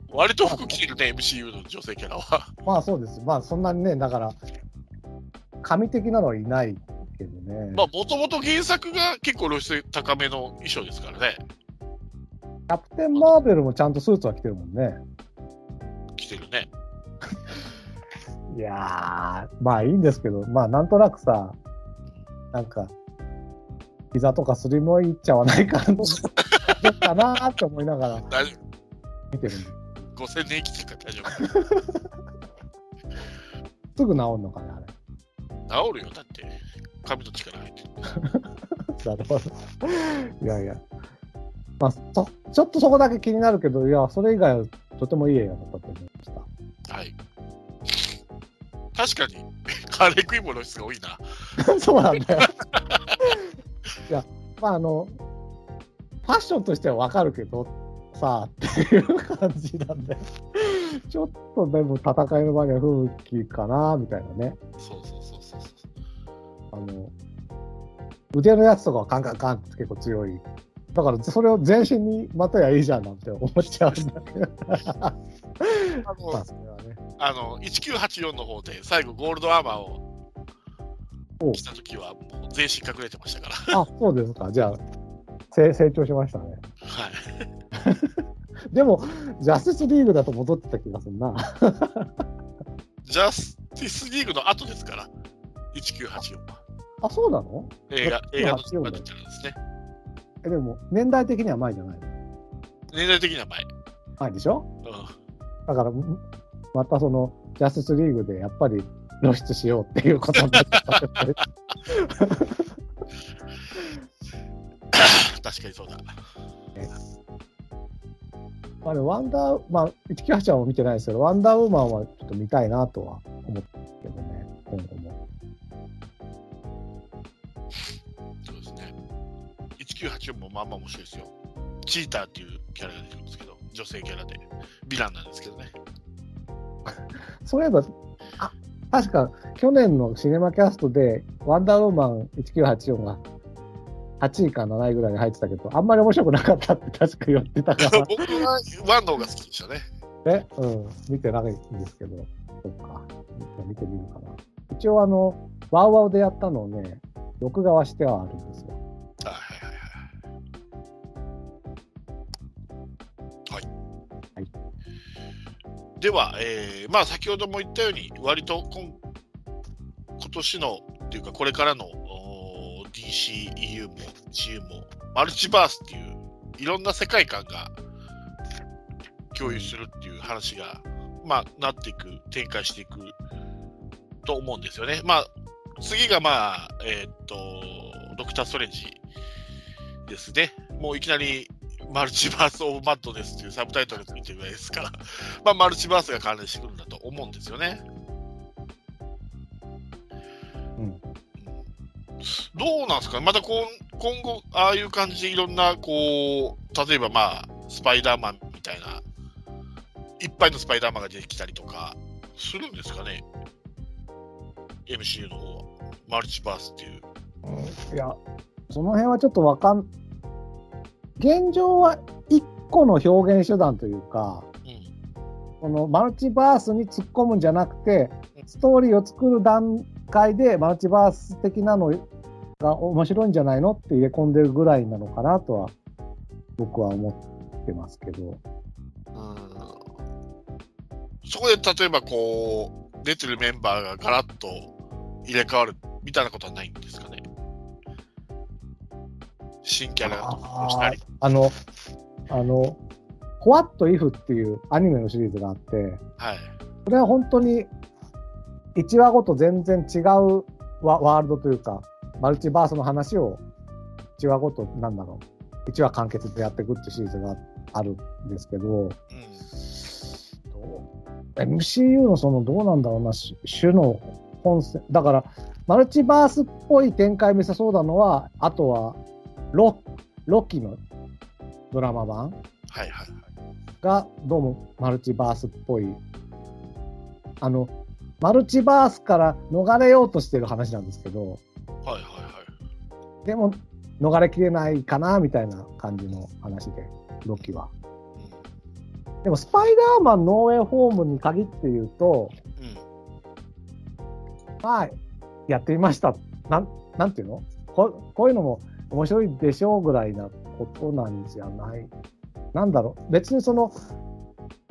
割と服着てるね、MCU の女性キャラは。まあそうです。まあそんなにね、だから、神的なのはいないけどね。まあ、もともと原作が結構露出高めの衣装ですからね。キャプテン・マーベルもちゃんとスーツは着てるもんね。着てるね。いやー、まあいいんですけど、まあなんとなくさ、なんか、膝とかすりむいちゃわないかかなって思いながら 見てるんで。夫。5000年生きてるから大丈夫。すぐ治るのかね、あれ。治るよ、だって。神の力入ってる。なるほど。いやいや。まあ、そちょっとそこだけ気になるけど、いや、それ以外はとてもいい映画だったと思いました。はい。確かに、カレー食い物露出が多いな。そうなんだよ。いや、まああの、ファッションとしてはわかるけど、さあっていう感じなんで、ちょっとでも戦いの場には不向きかな、みたいなね。そうそうそうそうそう。あの、腕のやつとかはカンカンカンって結構強い。だからそれを全身にまとやいいじゃんなんて思っちゃうんだけど。あの、まあそれはね。あの1984の方で最後ゴールドアーマーをお着た時はもう全身隠れてましたから。あ、そうですか。じゃあ、成成長しましたね。はい。でも、ジャスティスリーグだと戻ってた気がするな。ジャスティスリーグの後ですから、1984は。あ、そうなの？映画、映画の1984中ですね。え、でも、年代的には前じゃないの？年代的には前。前でしょ？うん。だから、んまたその、ジャスティスリーグでやっぱり露出しようっていうことになった。確かにそうだ。まあね、ワンダー、まあ、198は見てないですけど、ワンダーウーマンはちょっと見たいなとは思ったけどね、今後も。1984もまあまあ面白いですよ。チーターっていうキャラが出てくるんですけど、女性キャラで、ヴィランなんですけどね。そういえば、あ、確か去年のシネマキャストで、ワンダーウーマン1984が8位か7位ぐらいに入ってたけど、あんまり面白くなかったって確か言ってたから、僕はワンの方が好きでしたね。ね、うん、見てないんですけど、そっか、見てみるかな。一応あの、ワウワウでやったのをね、録画はしてはあるんですよ。では、えーまあ先ほども言ったように、割と今今年のっていうか、これからの DCEU も CU もマルチバースっていういろんな世界観が共有するっていう話が、まあ、なっていく、展開していくと思うんですよね。まあ、次がまあ、えーっと、ドクター・ストレンジですね。もういきなりマルチバース・オブ・マッドですっていうサブタイトルがついてるぐらいですから、まあ、マルチバースが関連してくるんだと思うんですよね。うんどうなんですかまたこん今後、ああいう感じでいろんな、こう、例えばまあ、スパイダーマンみたいな、いっぱいのスパイダーマンが出てきたりとか、するんですかね ?MCU の方は。マルチバースっていう。いや、その辺はちょっとわかん、現状は一個の表現手段というか、うん。このマルチバースに突っ込むんじゃなくて、ストーリーを作る段階でマルチバース的なのが面白いんじゃないのって入れ込んでるぐらいなのかなとは、僕は思ってますけど。そこで例えばこう、出てるメンバーがガラッと入れ替わるみたいなことはないんですかね？新キャラしたり。あの、あの、What If っていうアニメのシリーズがあって、はい。これは本当に1話ごと全然違うワワールドというか、マルチバースの話を1話ごと、なんだろう、1話完結でやっていくっていうシリーズがあるんですけど、うん。MCU のそのどうなんだろうな、し種の本線、だから、マルチバースっぽい展開見せそうなのは、あとはロ、ロキのドラマ版はいはいはい。がどうもマルチバースっぽい。あの、マルチバースから逃れようとしてる話なんですけど、はいはいはい。でも逃れきれないかなみたいな感じの話で、ロキは。でも、スパイダーマンノーウェイホームに限って言うと、うん。うん。まあ、やってみました。なん、なんていうの？ここういうのも面白いでしょうぐらいなことなんじゃない。なんだろう。別にその、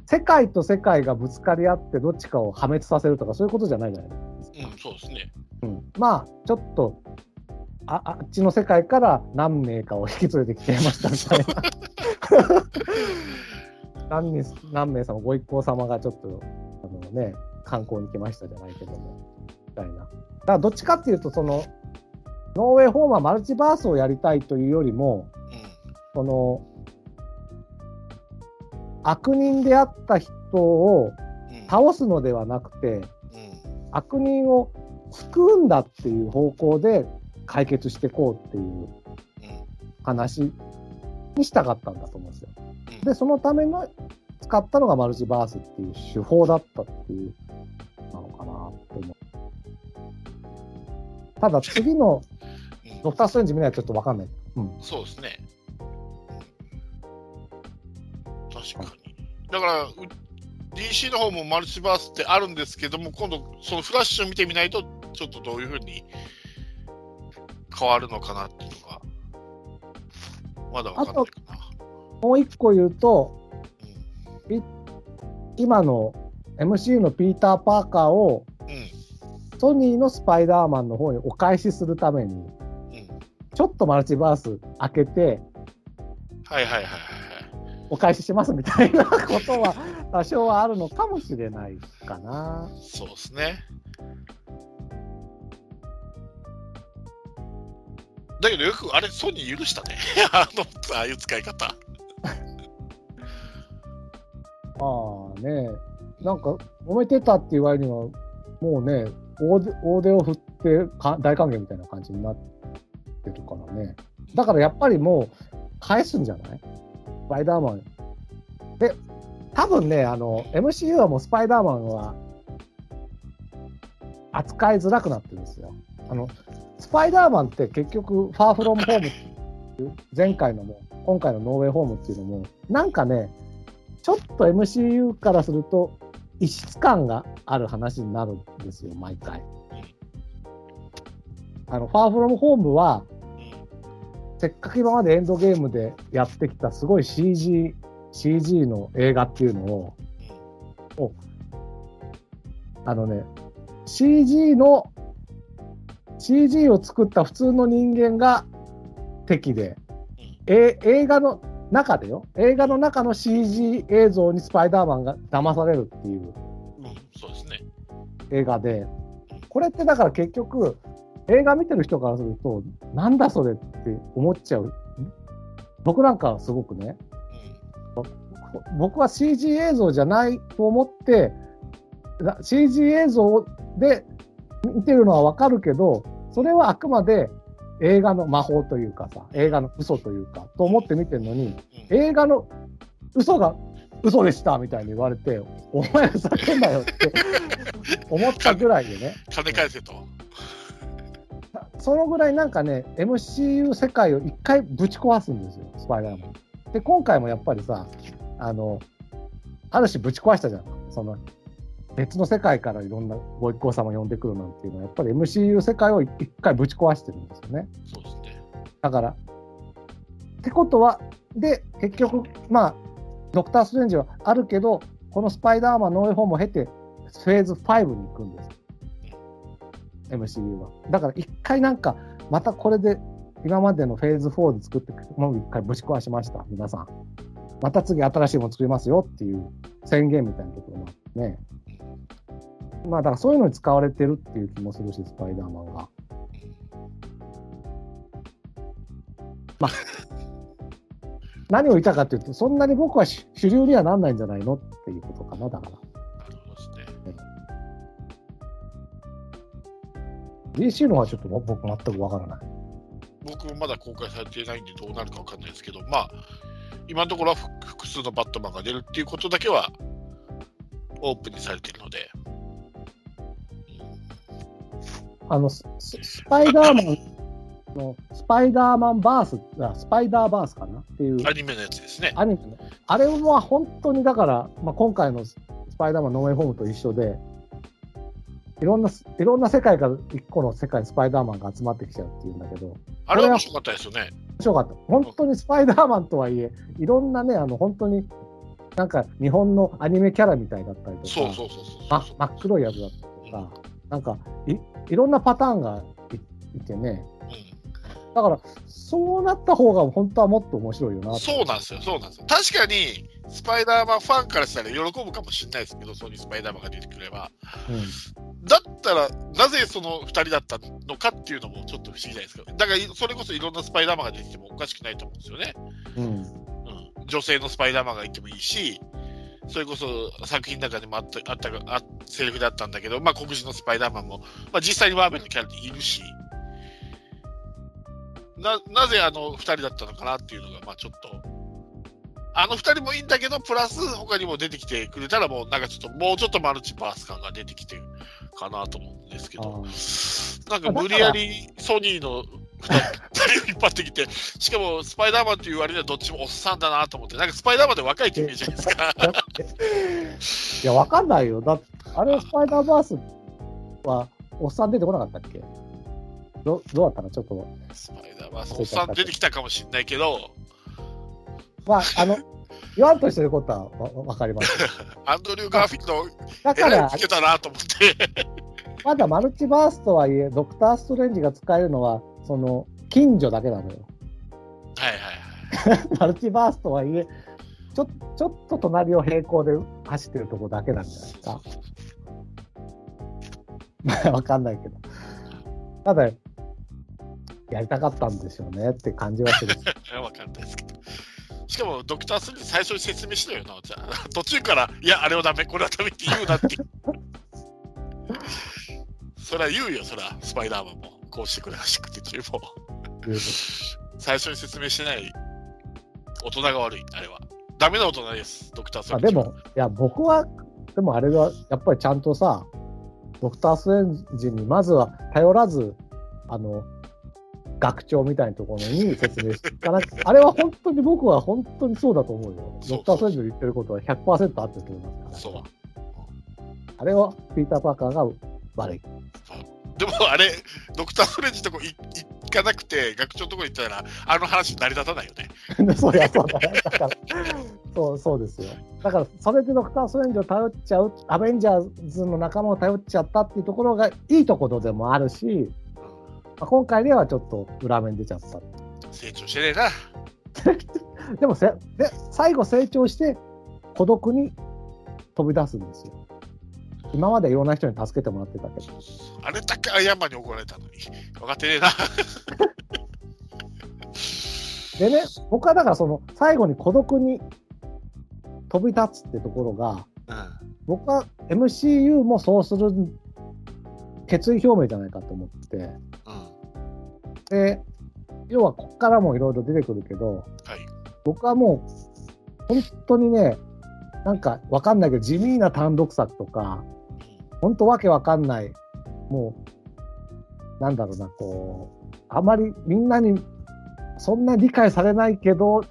世界と世界がぶつかり合ってどっちかを破滅させるとかそういうことじゃないじゃないですか。うん、そうですね。うん、まあ、ちょっと、ああっちの世界から何名かを引き連れてきてましたみたいな。何 人何名様、ご一行様がちょっと、あのね、観光に来ましたじゃないけども、みたいな。だからどっちかっていうと、その、ノーウェイホームはマルチバースをやりたいというよりも、その、悪人であった人を。倒すのではなくて、悪人を救うんだっていう方向で解決していこうっていう。話にしたかったんだと思うんですよ。で、そのための使ったのがマルチバースっていう手法だったっていうなのかなと思う。ただ次のドクター・ストレンジ見ないとちょっとわかんない。うん。そうですね。確かに。だから、う DC の方もマルチバースってあるんですけども、今度、そのフラッシュを見てみないと、ちょっとどういうふうに変わるのかなっていうのが、まだわかんないかな。もう一個言うと、う今の MCU のピーター・パーカーをん。うん。ソニーのスパイダーマンの方にお返しするために、うん。ちょっとマルチバース開けて、はいはいはいはいはい。お返ししますみたいなことは多少はあるのかもしれないかな。そうですね。だけどよくあれ、ソニー許したね。あの、ああいう使い方。まあね、なんか揉めてたっていう割には、もうね、大手を振ってか大歓迎みたいな感じになってってるからね。だからやっぱりもう返すんじゃない？スパイダーマン。で、多分ね、あの、MCU はもうスパイダーマンは扱いづらくなってるんですよ。あの、スパイダーマンって結局、ファーフロムホームっていう前回のも、今回のノーウェイホームっていうのも、なんかね、ちょっと MCU からすると異質感がある話になるんですよ、毎回。あの、ファーフロムホームは、せっかく今までエンドゲームでやってきたすごい CG、CG の映画っていうのを、おあのね、CG の、CG を作った普通の人間が敵で、え映画の中でよ、映画の中の CG 映像にスパイダーマンが騙されるっていううん。そうですね。映画で、これってだから結局、映画見てる人からすると、なんだそれっって思っちゃう。僕なんかはすごくね、僕は CG 映像じゃないと思って、CG 映像で見てるのはわかるけど、それはあくまで映画の魔法というかさ、映画の嘘というか、と思って見てるのに、映画の嘘が嘘でしたみたいに言われて、お前ふざけんなよって思ったぐらいでね、金返せと。そのぐらいなんかね、MCU 世界を一回ぶち壊すんですよ、スパイダーマン。で、今回もやっぱりさ、あの、ある種ぶち壊したじゃん。その、別の世界からいろんなご一行様呼んでくるなんていうのは、やっぱり MCU 世界を一回ぶち壊してるんですよね。そうですね。だから、ってことは、で、結局、まあ、ドクター・ストレンジはあるけど、このスパイダーマンノーウェイホームを経て、フェーズ5に行くんです。MCU は。だから一回なんか、またこれで、今までのフェーズ4で作ってもう一回ぶち壊しました、皆さん。また次新しいもの作りますよっていう宣言みたいなところもあってね。まあだからそういうのに使われてるっていう気もするし、スパイダーマンが。まあ、何を言いたかっていうと、そんなに僕は主主流にはなんないんじゃないのっていうことかな、だから。DC のはちょっと僕全くわからない。僕もまだ公開されていないんでどうなるかわかんないですけど、まあ、今のところは複複数のバットマンが出るっていうことだけはオープンにされているので、あの、スススパイダーマンの、スパイダーマンバース、あスパイダーバースかなっていうアニメのやつですね。アニメの、あれは本当にだから、まあ、今回のスパイダーマンノーウェイホームと一緒で、いろんな、いろんな世界から一個の世界にスパイダーマンが集まってきちゃうっていうんだけど、あれは面白かったですよね。面白かった。本当にスパイダーマンとはいえ、いろんなね、あの、本当に、なんか日本のアニメキャラみたいだったりとか、そうそうそうそうまそう。真っ黒いやつだったりとか、なんかい、いろんなパターンがいいてね、うんだから、そうなった方が本当はもっと面白いよなとそうなんですよ、そうなんですよ。確かに、スパイダーマンファンからしたら喜ぶかもしれないですけど、そういうスパイダーマンが出てくれば。うんだったら、なぜその2人だったのかっていうのもちょっと不思議じゃないですか。だから、それこそいろんなスパイダーマンが出てきてもおかしくないと思うんですよね。うんうん、女性のスパイダーマンがいてもいいし、それこそ作品の中でもあったあったあセリフだったんだけど、まあ、黒人のスパイダーマンも、まあ、実際にマーベルのキャラでいるし、ななぜあの2人だったのかなっていうのが、まあ、ちょっと、あの2人もいいんだけど、プラス他にも出てきてくれたら、もうなんかちょっと、もうちょっとマルチバース感が出てきてるかなと思うんですけあど、ーなんか無理やりソニーの2人を引っ張ってきて、しかもスパイダーマンっていう割にはどっちもおっさんだなと思って、なんかスパイダーマンで若いイメージじゃないですか？いや、わかんないよ。だってあれ、スパイダーバースは、おっさん出てこなかったっけ？どどうだったの？ちょっと。スパイダーマン、おっさん出てきたかもしれないけど、まあ、あの、言わんとしてることはわわかります。アンドリュー・ガーフィード、だからつ、けたなと思って。まだマルチバースとはいえ、ドクター・ストレンジが使えるのは、その、近所だけなのよ。はいはいはい。マルチバースとはいえ、ちょちょっと隣を平行で走ってるとこだけなんじゃないですか。まあ、わかんないけど。ただ、やりたかったんでしょうねって感じはする。わかんないですけど。しかも、ドクター・ストレンジ最初に説明したよな、じゃあ。途中から、いや、あれはダメ、これはダメって言うなって。それは言うよ、それは、スパイダーマンも。こうしてくれ、あしくてっていうもう。最初に説明してない大人が悪い、あれは。ダメな大人です、ドクター・ストレンジは。あでも、いや、僕は、でもあれは、やっぱりちゃんとさ、ドクター・ストレンジにまずは頼らず、あの、学長みたいなところに説明していかなきゃ、あれは本当に僕は本当にそうだと思うよ。ドクター・ストレンジの言ってることは100%合ってると思いますそうから。あれはピーター・パーカーが悪い。でもあれ、ドクター・ストレンジのとこい行かなくて、学長のとこ行ったら、あの話成り立たないよね。そうや、そうだ、だから、そう、そうですよ。だから、それでドクター・ストレンジを頼っちゃう、アベンジャーズの仲間を頼っちゃったっていうところがいいところでもあるし、まあ、今回ではちょっと裏面出ちゃった。成長してねえな。でもせで、最後成長して孤独に飛び出すんですよ。今までいろんな人に助けてもらってたけど。あれだけアイアンマンに怒られたのに。分かってねえな。でね、僕はだからその最後に孤独に飛び立つってところが、うん。僕は MCU もそうする決意表明じゃないかと思って、うん。で、要はここからもいろいろ出てくるけど、はい。僕はもう本当にね、なんかわかんないけど地味な単独作とか、本当わけわかんない、もう、なんだろうな、こう、あまりみんなにそんな理解されないけど、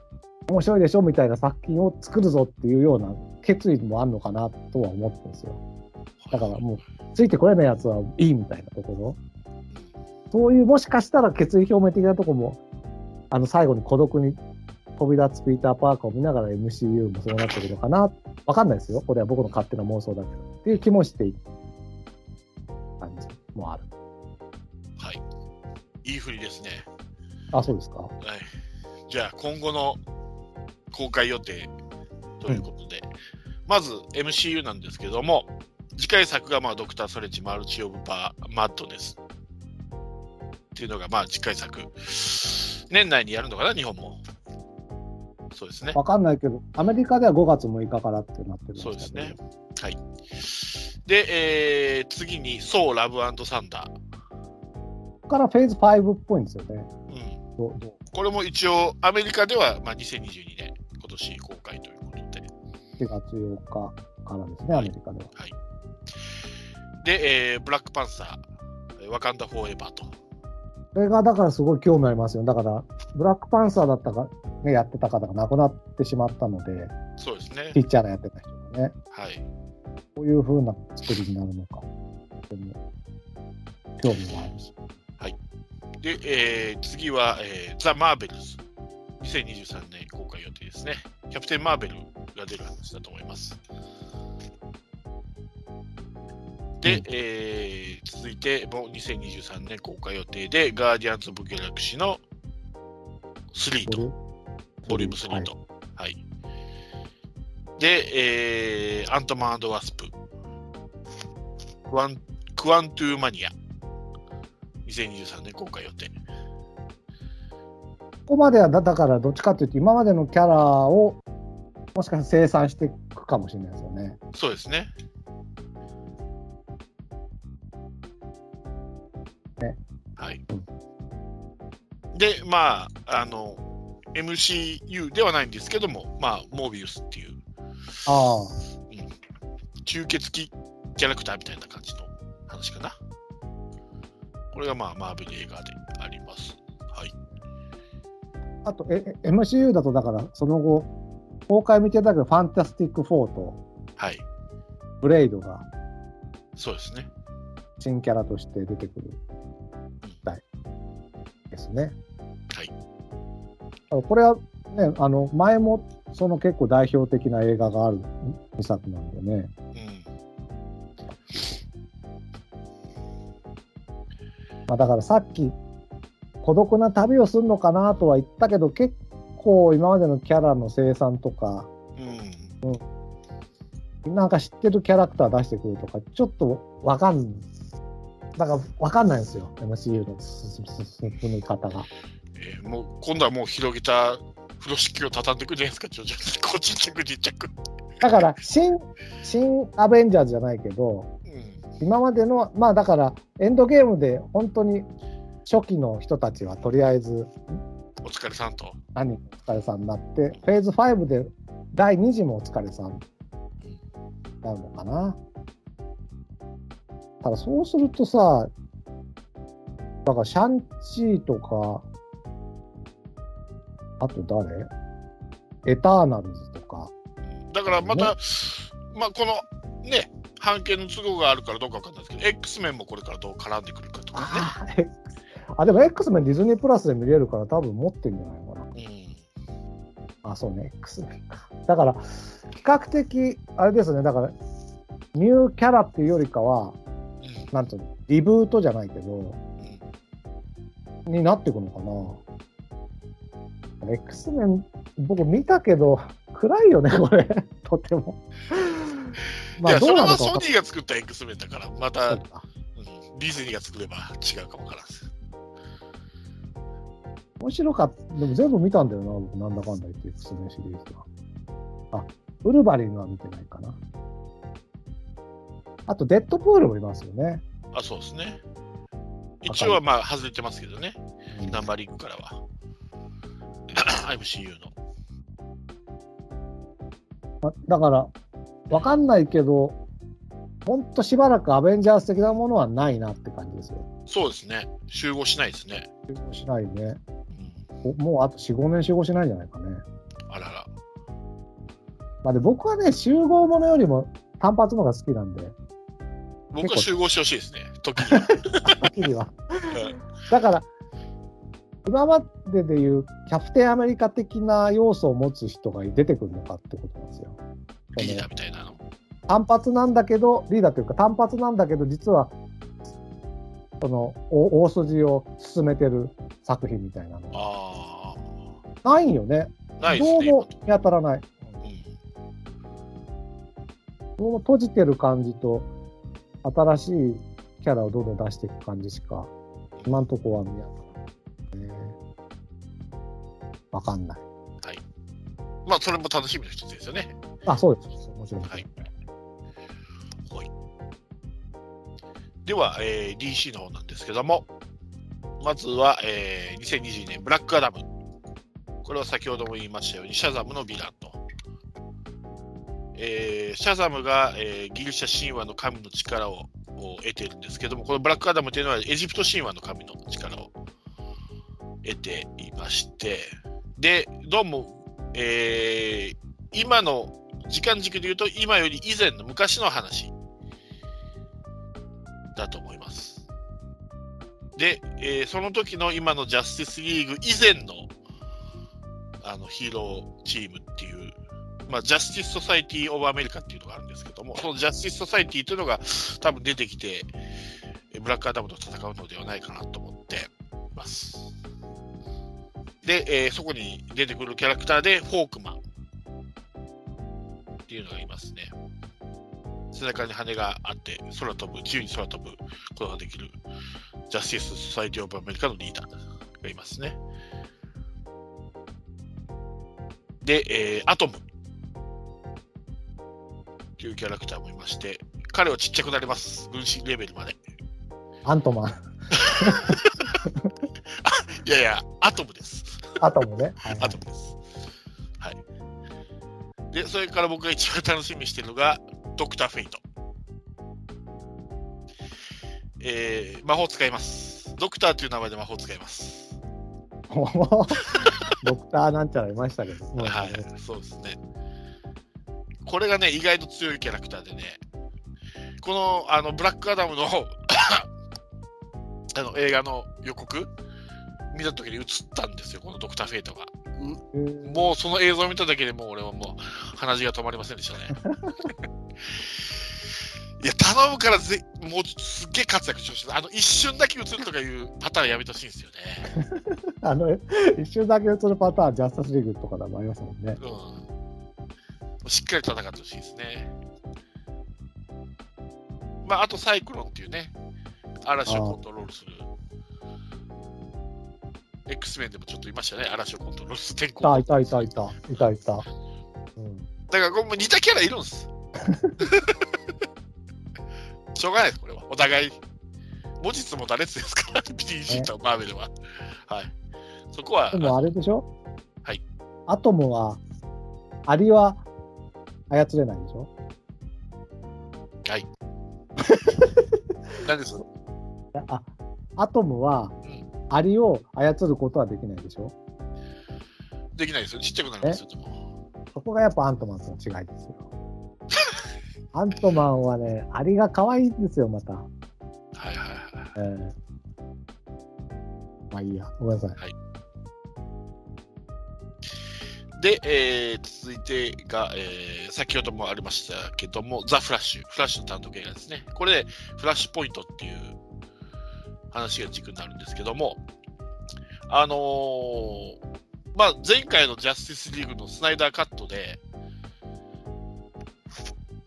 面白いでしょみたいな作品を作るぞっていうような決意もあるのかなとは思ってるんですよ。だからもう、ついてこれないやつはいいみたいなところ。そういう、もしかしたら決意表明的なところも、あの、最後に孤独に飛び立つピーター・パーカーを見ながら MCU もそうなってるのかな。わかんないですよ。これは僕の勝手な妄想だけど。っていう気もしている感じもある。はい。いい振りですね。あ、そうですか。はい。じゃあ、今後の公開予定ということで、まず MCU なんですけども、次回作がまあドクター・ストレッチ・マルチ・オブ・パー・マッドです。っていうのがまあ次回作。年内にやるのかな、日本も。そうですね。わかんないけど、アメリカでは5月6日からってなってるんですけどそうですね。はい。で、えー次に、ソー・ラブサンダー。ここからフェーズ5っぽいんですよね。うん。これも一応、アメリカではまあ2022年、今年公開ということで。4月8日からですね、アメリカでは。で、えーブラックパンサーワカンダ・フォーエバーと。これがだからすごい興味ありますよ。だから、ブラックパンサーだったか、ね、やってた方が亡くなってしまったので、そうですねピ。ッチャーのやってた人がね、はい。こういう風な作りになるのか、でも興味もあるし。で、えー次は、えーザ・マーベルズ。2023年公開予定ですね。キャプテン・マーベルが出る話だと思います。で、うんえー続いてもう2023年公開予定で、ガーディアンズ・オブ・ギャラクシーの3と、ボリューム3と。はい。で、えーアントマンワスプ。クワンクワントゥーマニア。2023年公開予定。ここまではだだからどっちかというと今までのキャラをもしかして生産していくかもしれないですよね。そうですね。ねで、まあ、あの、MCU ではないんですけども、まあ、モービウスっていうああ、吸血鬼キャラクターみたいな感じの話かな。これがまあ、マーベル映画であります。はい。あとええ MCU だとだからその後公開見てたけどファンタスティック4とはい。ブレイドがそうですね。新キャラとして出てくるですね。はい。これはね、あの前もその結構代表的な映画がある2作なんでね。うん。まあ、だからさっき孤独な旅をするのかなとは言ったけど結構今までのキャラの生産とかうん。なんか知ってるキャラクター出してくるとかちょっとわかんだからわかんないんですよ MCU の進み方が。えーもう、今度はもう広げた風呂敷を畳んでいくじゃないですか、徐々に。こうちっちゃくちっちゃく。だから新新アベンジャーズじゃないけどうん。今までのまあだからエンドゲームで本当に初期の人たちはとりあえずお疲れさんと。何お疲れさんになってフェーズ5で第2次もお疲れさんになるのかな。ただそうするとさ、だからシャンチーとか、あと誰？エターナルズとか、だからまた、まあこのね、判決の都合があるからどうかわかんないですけど、X メンもこれからどう絡んでくるかとかね。あでも X メンディズニープラスで見れるから多分持ってんじゃないかな。うん。あ、そうね、X メンか。だから、比較的、あれですね、だから、ニューキャラっていうよりかは、うん。なんと、リブートじゃないけど、うんになっていくのかな。X メン、僕見たけど、暗いよね、これ、とても。いや、それはかソニーが作った X メンだから、また、ディズニーが作れば違うかもわからんです。面白かった。でも全部見たんだよな、僕、なんだかんだ言って、X メンシリーズは。あ、ウルヴァリンは見てないかな。あと、デッドプールもいますよね。あ、そうですね。一応はまあ外れてますけどね、うんナンバリングからは。MCU の。まだから、わかんないけど、ほんとしばらくアベンジャーズ的なものはないなって感じですよ。そうですね。集合しないですね。集合しないね。うん、おもうあと4、5年集合しないんじゃないかね。あらら。まあ、で僕はね、集合ものよりも単発のが好きなんで、僕は集合してほしいですね。時には。時には。うんだから、今まででいうキャプテンアメリカ的な要素を持つ人が出てくるのかってことなんですよ。リーダーみたいなの。単発なんだけど、リーダーというか単発なんだけど、実は、そのお大筋を進めてる作品みたいなのがあないよね。あ、ないですね。どうも見当たらない。うんどうも閉じてる感じと、新しいキャラをどんどん出していく感じしか、今んとこは見当たらない、ね。わかんない。まあ、それも楽しみの一つですよね。あ、そうです。もちろん。はいはい。では、えー DC の方なんですけども、まずは、えー2022年、ブラックアダム。これは先ほども言いましたように、シャザムのヴィランと。えーシャザムが、えーギリシャ神話の神の力をを得てるんですけども、このブラックアダムというのはエジプト神話の神の力を得ていまして、で、どうも、えー今の時間軸で言うと、今より以前の昔の話だと思います。で、えーその時の今のジャスティスリーグ以前のあのヒーローチーム、まあ、ジャスティス・ソサイティ・オブ・アメリカっていうのがあるんですけども、そのジャスティス・ソサイティというのが多分出てきて、ブラックアダムと戦うのではないかなと思ってます。で、えーそこに出てくるキャラクターで、ホークマンっていうのがいますね。背中に羽があって、空飛ぶ、自由に空飛ぶことができる、ジャスティス・ソサイティ・オブ・アメリカのリーダーがいますね。で、えーアトムっていうキャラクターもいまして、彼はちっちゃくなります。分身レベルまで。アントマン。いやいや、アトムです。アトムね。はいアトムです。はい。で、それから僕が一番楽しみにしてるのが、ドクター・フェイト。えー、魔法使います。ドクターという名前で魔法使います。ドクターなんちゃらいましたけど。はい、そうですね。これがね、意外と強いキャラクターでね、このあのブラックアダムの あの映画の予告見たときに映ったんですよ、このドクター・フェイトが。もうその映像を見ただけでもう俺はもう鼻血が止まりませんでしたね。いや、頼むからぜもうすっげえ活躍してほしい。あの一瞬だけ映るとかいうパターンやめてほしいんですよね。あの、一瞬だけ映るパターン、ジャスタスリーグとかでもありますもんね。うん。しっかり戦ってほしいですね。まあ、あとサイクロンっていうね、嵐をコントロールする。X メンでもちょっといましたね、嵐をコントロールする天い候。たいたいたいた。いたいた。うん。だからも似たキャラいるんです。しょうがないです、これは。お互い。文字つも打列ですか？ら、PG とマーベルは。はい。そこはで、もあれでしょ？はい。アトムは、アリは操れないでしょ？何です？あ、アトムはうん、アリを操ることはできないでしょ？できないですよ。ちっちゃくなるんですよ。そこがやっぱアントマンとの違いですよ。アントマンはね、アリが可愛いんですよ、また。はいはいはい。えーまあいいや、ごめんなさい。で、えー続いてが、えー先ほどもありましたけども、ザ・フラッシュ、フラッシュの単独映画ですね。これで、フラッシュポイントっていう話が軸になるんですけども、あのーまあ、前回のジャスティスリーグのスナイダーカットで、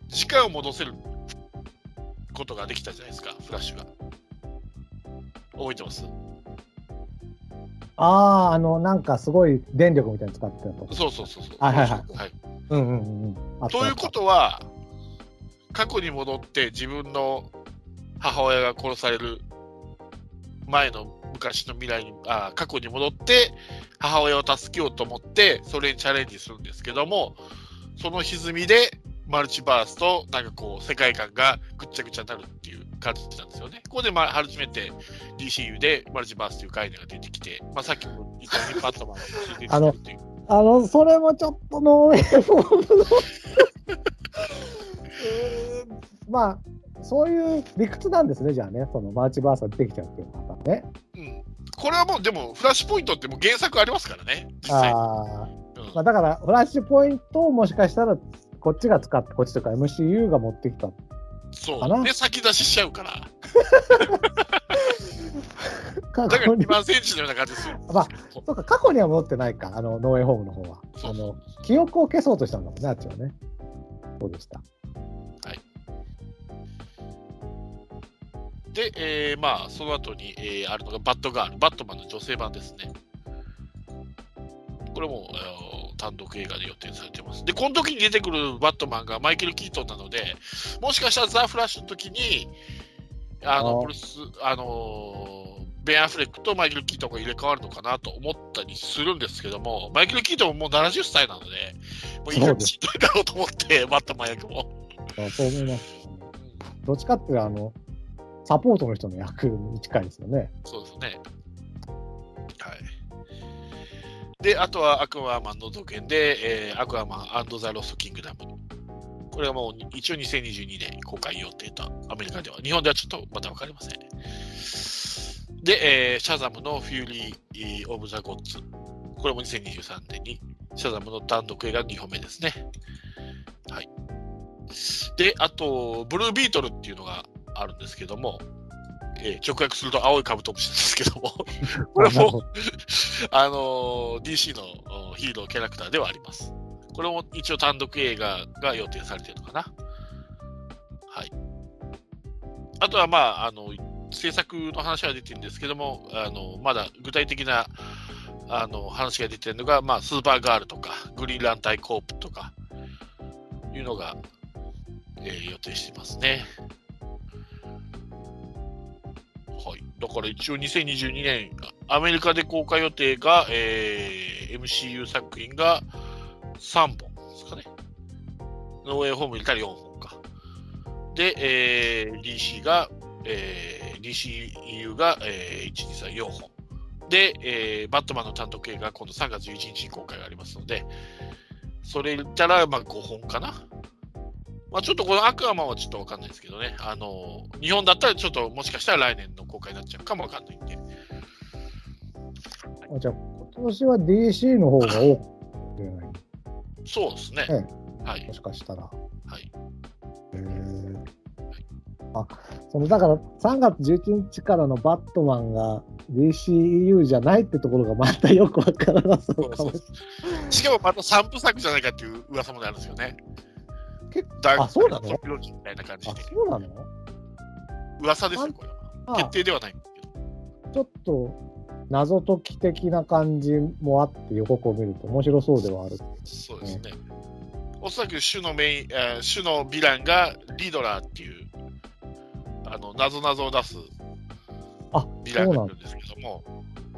時間を戻せることができたじゃないですか、フラッシュが。覚えてます？ああ、あの、なんかすごい電力みたいに使ってたと。そうそうそうそう。はいはいはい。はい。うんうんうんということは、過去に戻って自分の母親が殺される前の昔の未来に、あ過去に戻って母親を助けようと思って、それにチャレンジするんですけども、その歪みでマルチバースとなんかこう世界観がぐっちゃぐちゃになるっていう感じなんですよね。ここでまあ初めて DCU でマルチバースという概念が出てきて、まあ、さっきも言ったようにパットマンが出てるっていう。あの、それもちょっとのうーん まあ、そういう理屈なんですね、じゃあね、そのマルチバースができちゃうっていうパターンね。うん、これはもう、でも、フラッシュポイントってもう原作ありますからね、実際。ああ、うんまあ、だから、フラッシュポイントをもしかしたら、こっちが使って、こっちとか MCU が持ってきた。かなそう。で、先出ししちゃうから。過だから去に2番センチのような感じですよ。まあそうか、過去には戻ってないか、あの、ノーエイホームの方は。そあの、記憶を消そうとしたんだもんね、あっちはね。そうでした。で、えーまあ、その後に、えーあるのがバッドガール、バットマンの女性版ですね。これも、あの単独映画で予定されてます。で、この時に出てくるバットマンがマイケル・キートンなので、もしかしたらザ・フラッシュの時に、あの、ブルース、あのーベン・アフレックとマイケル・キートンが入れ替わるのかなと思ったりするんですけども、マイケル・キートンももう70歳なので、もういい加減しんどいだろうと思って、バットマン役も。あそう思います。どっちかっていうと、あの、サポートの人の役に近いですよね。そうですね。で、あとはアクアマンの続編で、えーアクアマンザ・ロスト・キングダム。これはもう一応2022年公開予定と、アメリカでは。日本ではちょっとまだ分かりません。で、えーシャザムのフューリー・オブ・ザ・ゴッズ。これも2023年に、シャザムの単独映画2本目ですね。はい。で、あと、ブルービートルっていうのがあるんですけども、えー直訳すると青いカブトムシなんですけども、これも、あ のー DC のおヒーローキャラクターではあります。これも一応単独映画が予定されているのかな。はい。あとは、まあ、あの、制作の話は出てるんですけども、あの、まだ具体的な、あの、話が出てるのが、まあ、スーパーガールとか、グリーンランタイコープとか、いうのが、えー予定してますね。だから一応2022年、アメリカで公開予定が、えー MCU 作品が3本ですかね。ノーウェイホーム入れたら4本か。で、えー DC が、えー DCU が、えー、1、2、3、4本。で、えーバットマンの単独映画が今度3月11日に公開がありますので、それ言ったら、まあ5本かな。まあちょっとこのアクアマンはちょっとわかんないですけどね。あの、日本だったらちょっともしかしたら来年の公開になっちゃうかもわかんないんで。あじゃあ、今年は DC の方が多く出ない。そうですね。えはいも。しかしたら。はい。へーあ、そのだから3月11日からのバットマンが DCEU じゃないってところがまたよくわからなそうかもしれない。しかもまた3部作じゃないかっていう噂もあるんですよね。結だあそうなの？トリロジーみたいな感じあ、で。そうなの？噂ですよ、これは。あ決定ではないんですけど。ちょっと謎解き的な感じもあって予告を見ると面白そうではある。そうですね。おそらく主のメイン、えー主のヴィランがリドラーっていう、あの、謎々を出すあヴィランがいるんですけども、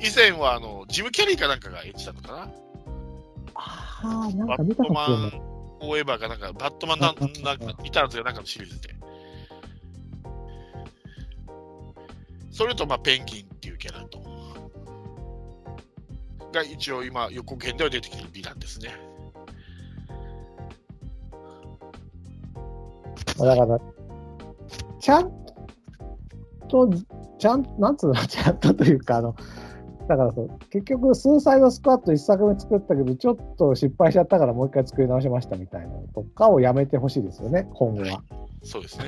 以前はあの、ジム・キャリーかなんかが演じたのかなああ、なんバか見たットマかもしれない。ン・フォーエバーかなんか、バットマンなんなんか、リターンズかなんかのシリーズで。それと、まあ、ペンギンっていうキャラと、が一応今、予告編では出てきてるヴィランですね。だから、ちゃんと、ちゃん、なんつうの、ちゃんとというか、あの、だからそう、結局、スーサイドスクワット1作目作ったけど、ちょっと失敗しちゃったからもう一回作り直しましたみたいなのとかをやめてほしいですよね、今後は。そうですね。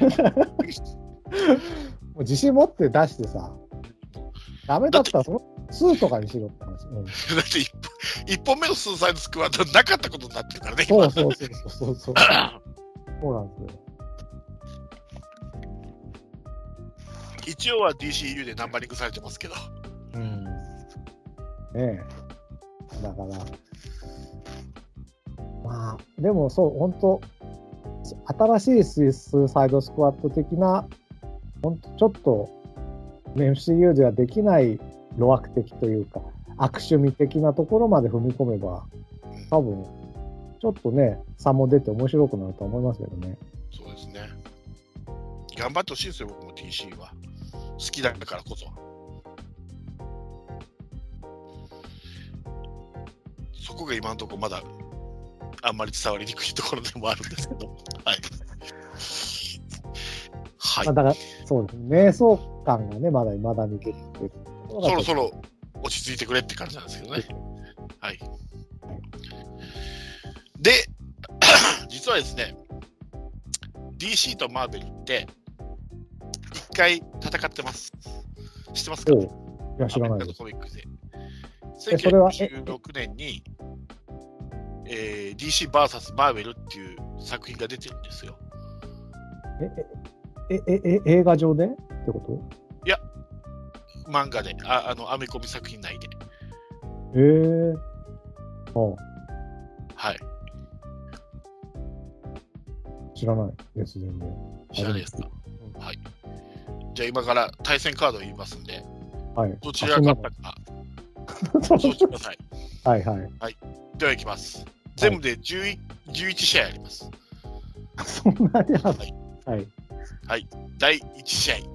もう自信持って出してさ、ダメだったらその2とかにしろって話。うん、だって一本一本目のスーサイドスクワットなかったことになってるからね、そうそうそうそうそう。そうなんですよ。一応は DCU でナンバリングされてますけど、うん。ね。だから、まあ、でもそう、本当新しいスイスサイドスクワット的な、本当ちょっと、MCU ではできない路悪的というか、悪趣味的なところまで踏み込めば、多分、ちょっとね、差も出て面白くなると思いますけどね。そうですね。頑張ってほしいですよ、僕も DC は。好きだからこそ。そこが今のところまだあんまり伝わりにくいところでもあるんですけど。はい。はいまあ、。だから、そうですね、瞑想感がね、まだ未だに出てる。そろそろ落ち着いてくれって感じなんですけどね。はい。で、実はですね、DC とマーベルって、一回戦ってます。知ってますか？いや、知らないです。コミックで。えそれはえ1916年に、えー、DCVS マーベルっていう作品が出てるんですよ。え、え、え、え、映画上で？ってこと？漫画で、ああの、アメコミ作品内で。ええあはい。知らないです、全然。知らないですか？はい。じゃあ今から対戦カードを言いますんで、はい。どちらが勝ったか、予想してください。はいはい。では行きます。全部で 11, 11試合あります。そんなにあるはいはい。第1試合。えー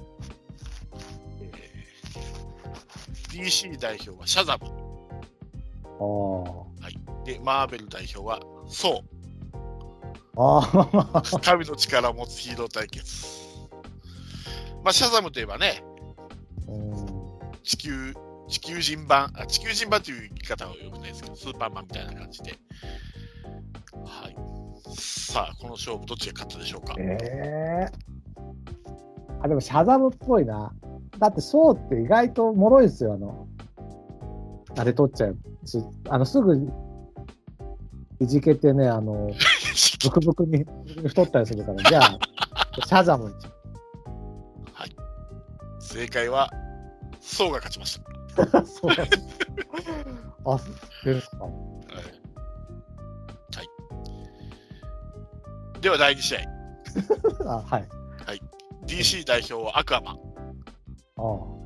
DC 代表はシャザム。あで、マーベル代表はソあ。あ。神の力を持つヒーロー対決。まあ、シャザムといえばね、うん地球、地球人版、あ地球人版という言い方はよくないですけど、スーパーマンみたいな感じで。はい。さあ、この勝負、どっちが勝ったでしょうか？ええあ、でもシャザムっぽいな。だって、そうって意外と脆いですよ、あの。あれ取っちゃうし、あの、すぐ、いじけてね、あの、ブクブクに太ったりするから、じゃあ、シャザムに。正解は、ソウが勝ちました。そう。あ、ですか。はい。はい、では第2試合。あ、はい。DC 代表はアクアマン。あ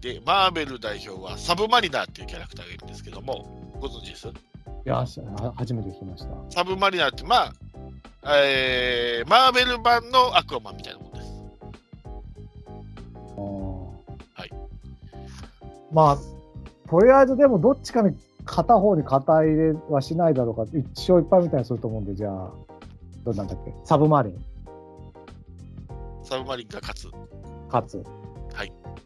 で、マーベル代表はサブマリナーっていうキャラクターがいるんですけども、ご存知です？あ。いや、初めて聞きました。サブマリナーって、まあ、えー、マーベル版のアクアマンみたいなもんまあ、とりあえずでもどっちかに片方に肩入れはしないだろうか、一勝いっぱいみたいにすると思うんで、じゃあ、どうなんだっけ、サブマリン、サブマリンが勝つ。勝つ。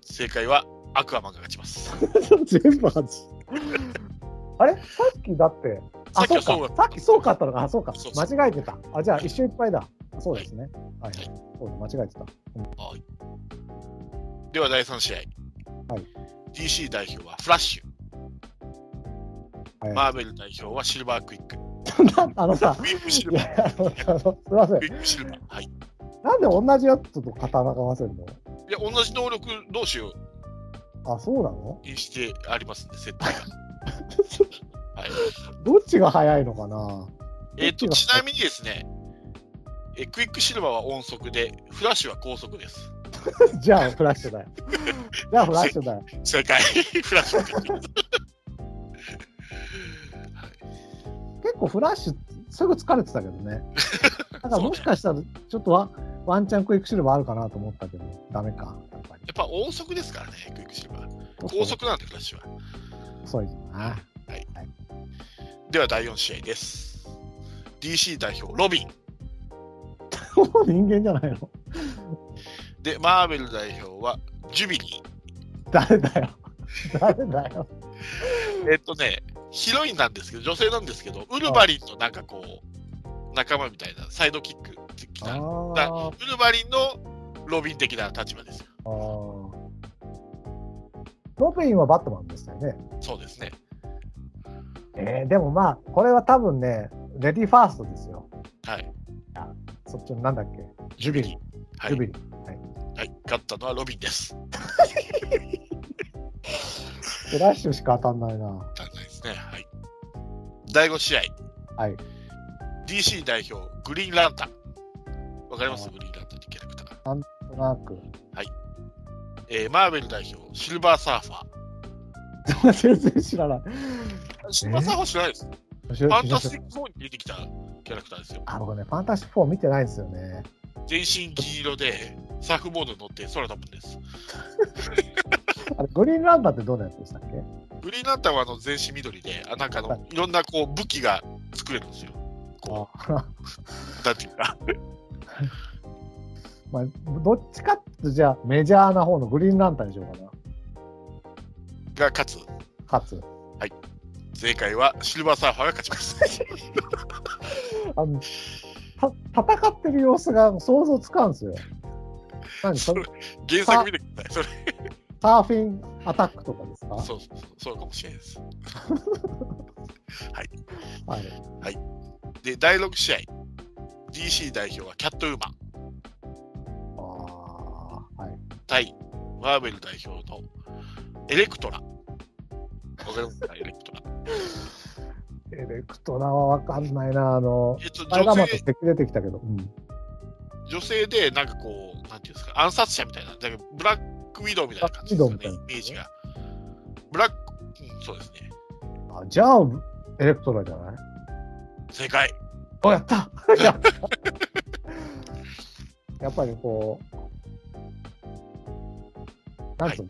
正解はアクアマンが勝ちます。全部勝つ。あれ？さっきだって、あ、そうか、さっきそうかったのか、あ、そうか間違えてた。あ、じゃあ一勝いっぱいだ。そうですね。はい、はい。そうだ、間違えてた。はいでは第3試合。はい、DC 代表はフラッシュ。はいマーベル代表はシルバークイック。な あのさク、イックシルいバー。すみませんクイ。ックシルバー。はい。いなんで同じやつと戦わせるの？や、同じ能力同士をあ、そうなの？にしてありますんで、設定が。はい。どっちが早いのかな？えっと、ちなみにですね、えクイックシルバーは音速で、フラッシュは光速です。じゃあフラッシュだよ。じゃあフラッシュだよ。正解。フラッシュ。結構フラッシュすぐ疲れてたけどね。だからもしかしたらちょっとワワンチャンクイックシルバーあるかなと思ったけど、ダメか。やっぱり。やっぱ音速ですからね、クイックシルバー。光速なんで、フラッシュは。遅いぞな。では、第4試合です。DC 代表、ロビン。人間じゃないので、マーベル代表は、ジュビリ誰だよ。誰だよ。ー。えっとね、ヒロインなんですけど、女性なんですけど、ウルヴァリンのなんかこう、仲間みたいな、サイドキック的あな、ーウルヴァリンのロビン的な立場ですよ。あー。ロビンはバットマンでしたよね。そうですね。えー、でもまあ、これは多分ね、レディーファーストですよ。はい。そっちのなんだっけ？ジュビリー。はい。ジュビリ。はい、勝ったのはロビンです。フラッシュしか当たんないな。残念ですね。はい。第5試合、はい。DC 代表、グリーンランタン。わかります？あグリーンランタンってキャラクター。なんとなく。えー、マーベル代表、シルバーサーファ 全然知らない。ー。シルバーサーファー知らないです。フファンタスティック4に出てきたキャラクターですよ。あ、僕ね、ファンタスティック4見てないんですよね。全身黄色で、サーフボードに乗って空飛ぶんです。あれグリーンランタンってどんなやつでしたっけ？グリーンランタンはあの全身緑で、あなんかあのいろんなこう武器が作れるんですよ。こあう、なんていうか。まあ、どっちかってじゃあメジャーな方のグリーンランタンにしようかな。が勝つ。勝つ。正解はシルバーサーファーが勝ちます。あの、た戦ってる様子が想像つかんですよ。何それ原作見てください。それサーフィンアタックとかですか？そうそうかもしれないです。はい。で、第6試合、DC 代表はキャットウーマンああ、はい。対マーベル代表のエレクトラ。わかりますか、エレクトラ。エレクトラはわかんないな。あの、えっと、女性出てきたけど。うん。女性で、なんかこう、なんていうんですか、暗殺者みたいな、だブラックウィドウみたいな感じですよね、イメージが。ブラック、うん、そうですね。あじゃあ、エレクトラじゃない？正解。お、やった やっぱりこう、なんつうの、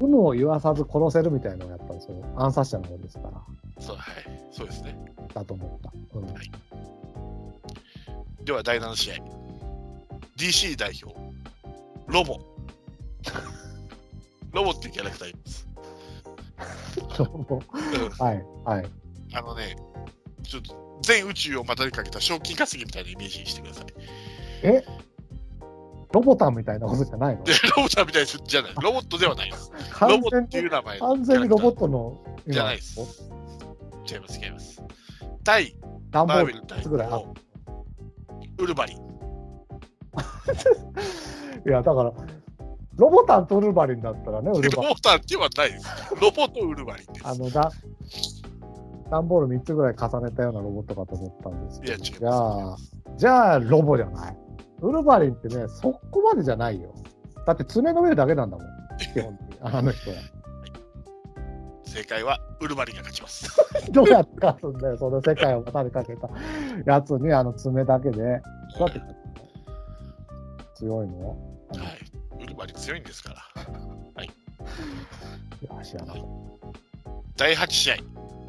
有無を言わさず殺せるみたいなのがやっぱりそう暗殺者の方ですから、そう、はい。そうですね。だと思った。うんでは、第7試合。DC 代表、ロボ。ロボっていうキャラクターいます。うんはい、はい。あのね、ちょっと全宇宙を股にかけた賞金稼ぎみたいなイメージにしてください。え？ロボタンみたいなことじゃないの？で、ロボットみたいじゃない。ロボットではないです。ロ完ボっていう名前の完全にロボットトの今じゃないです。違います、違います。対段ボールマーベル代3つぐらいウルバリン。いや、だから、ロボタンとウルバリンだったらね、ウルバロボタンではないです。ロボとウルバリンです。あのだ、段ボール3つぐらい重ねたようなロボットかと思ったんですけど、じゃあ、じゃあロボじゃない。ウルバリンってね、そこまでじゃないよ。だって爪の上だけなんだもん、基本的に。あの人は。正解はウルバリンが勝ちます。どうやって勝つんだよ、その世界を股にかけたやつに、あの爪だけで。強いの？はい。ウルバリン強いんですから。いや、知らなかっ第8試合、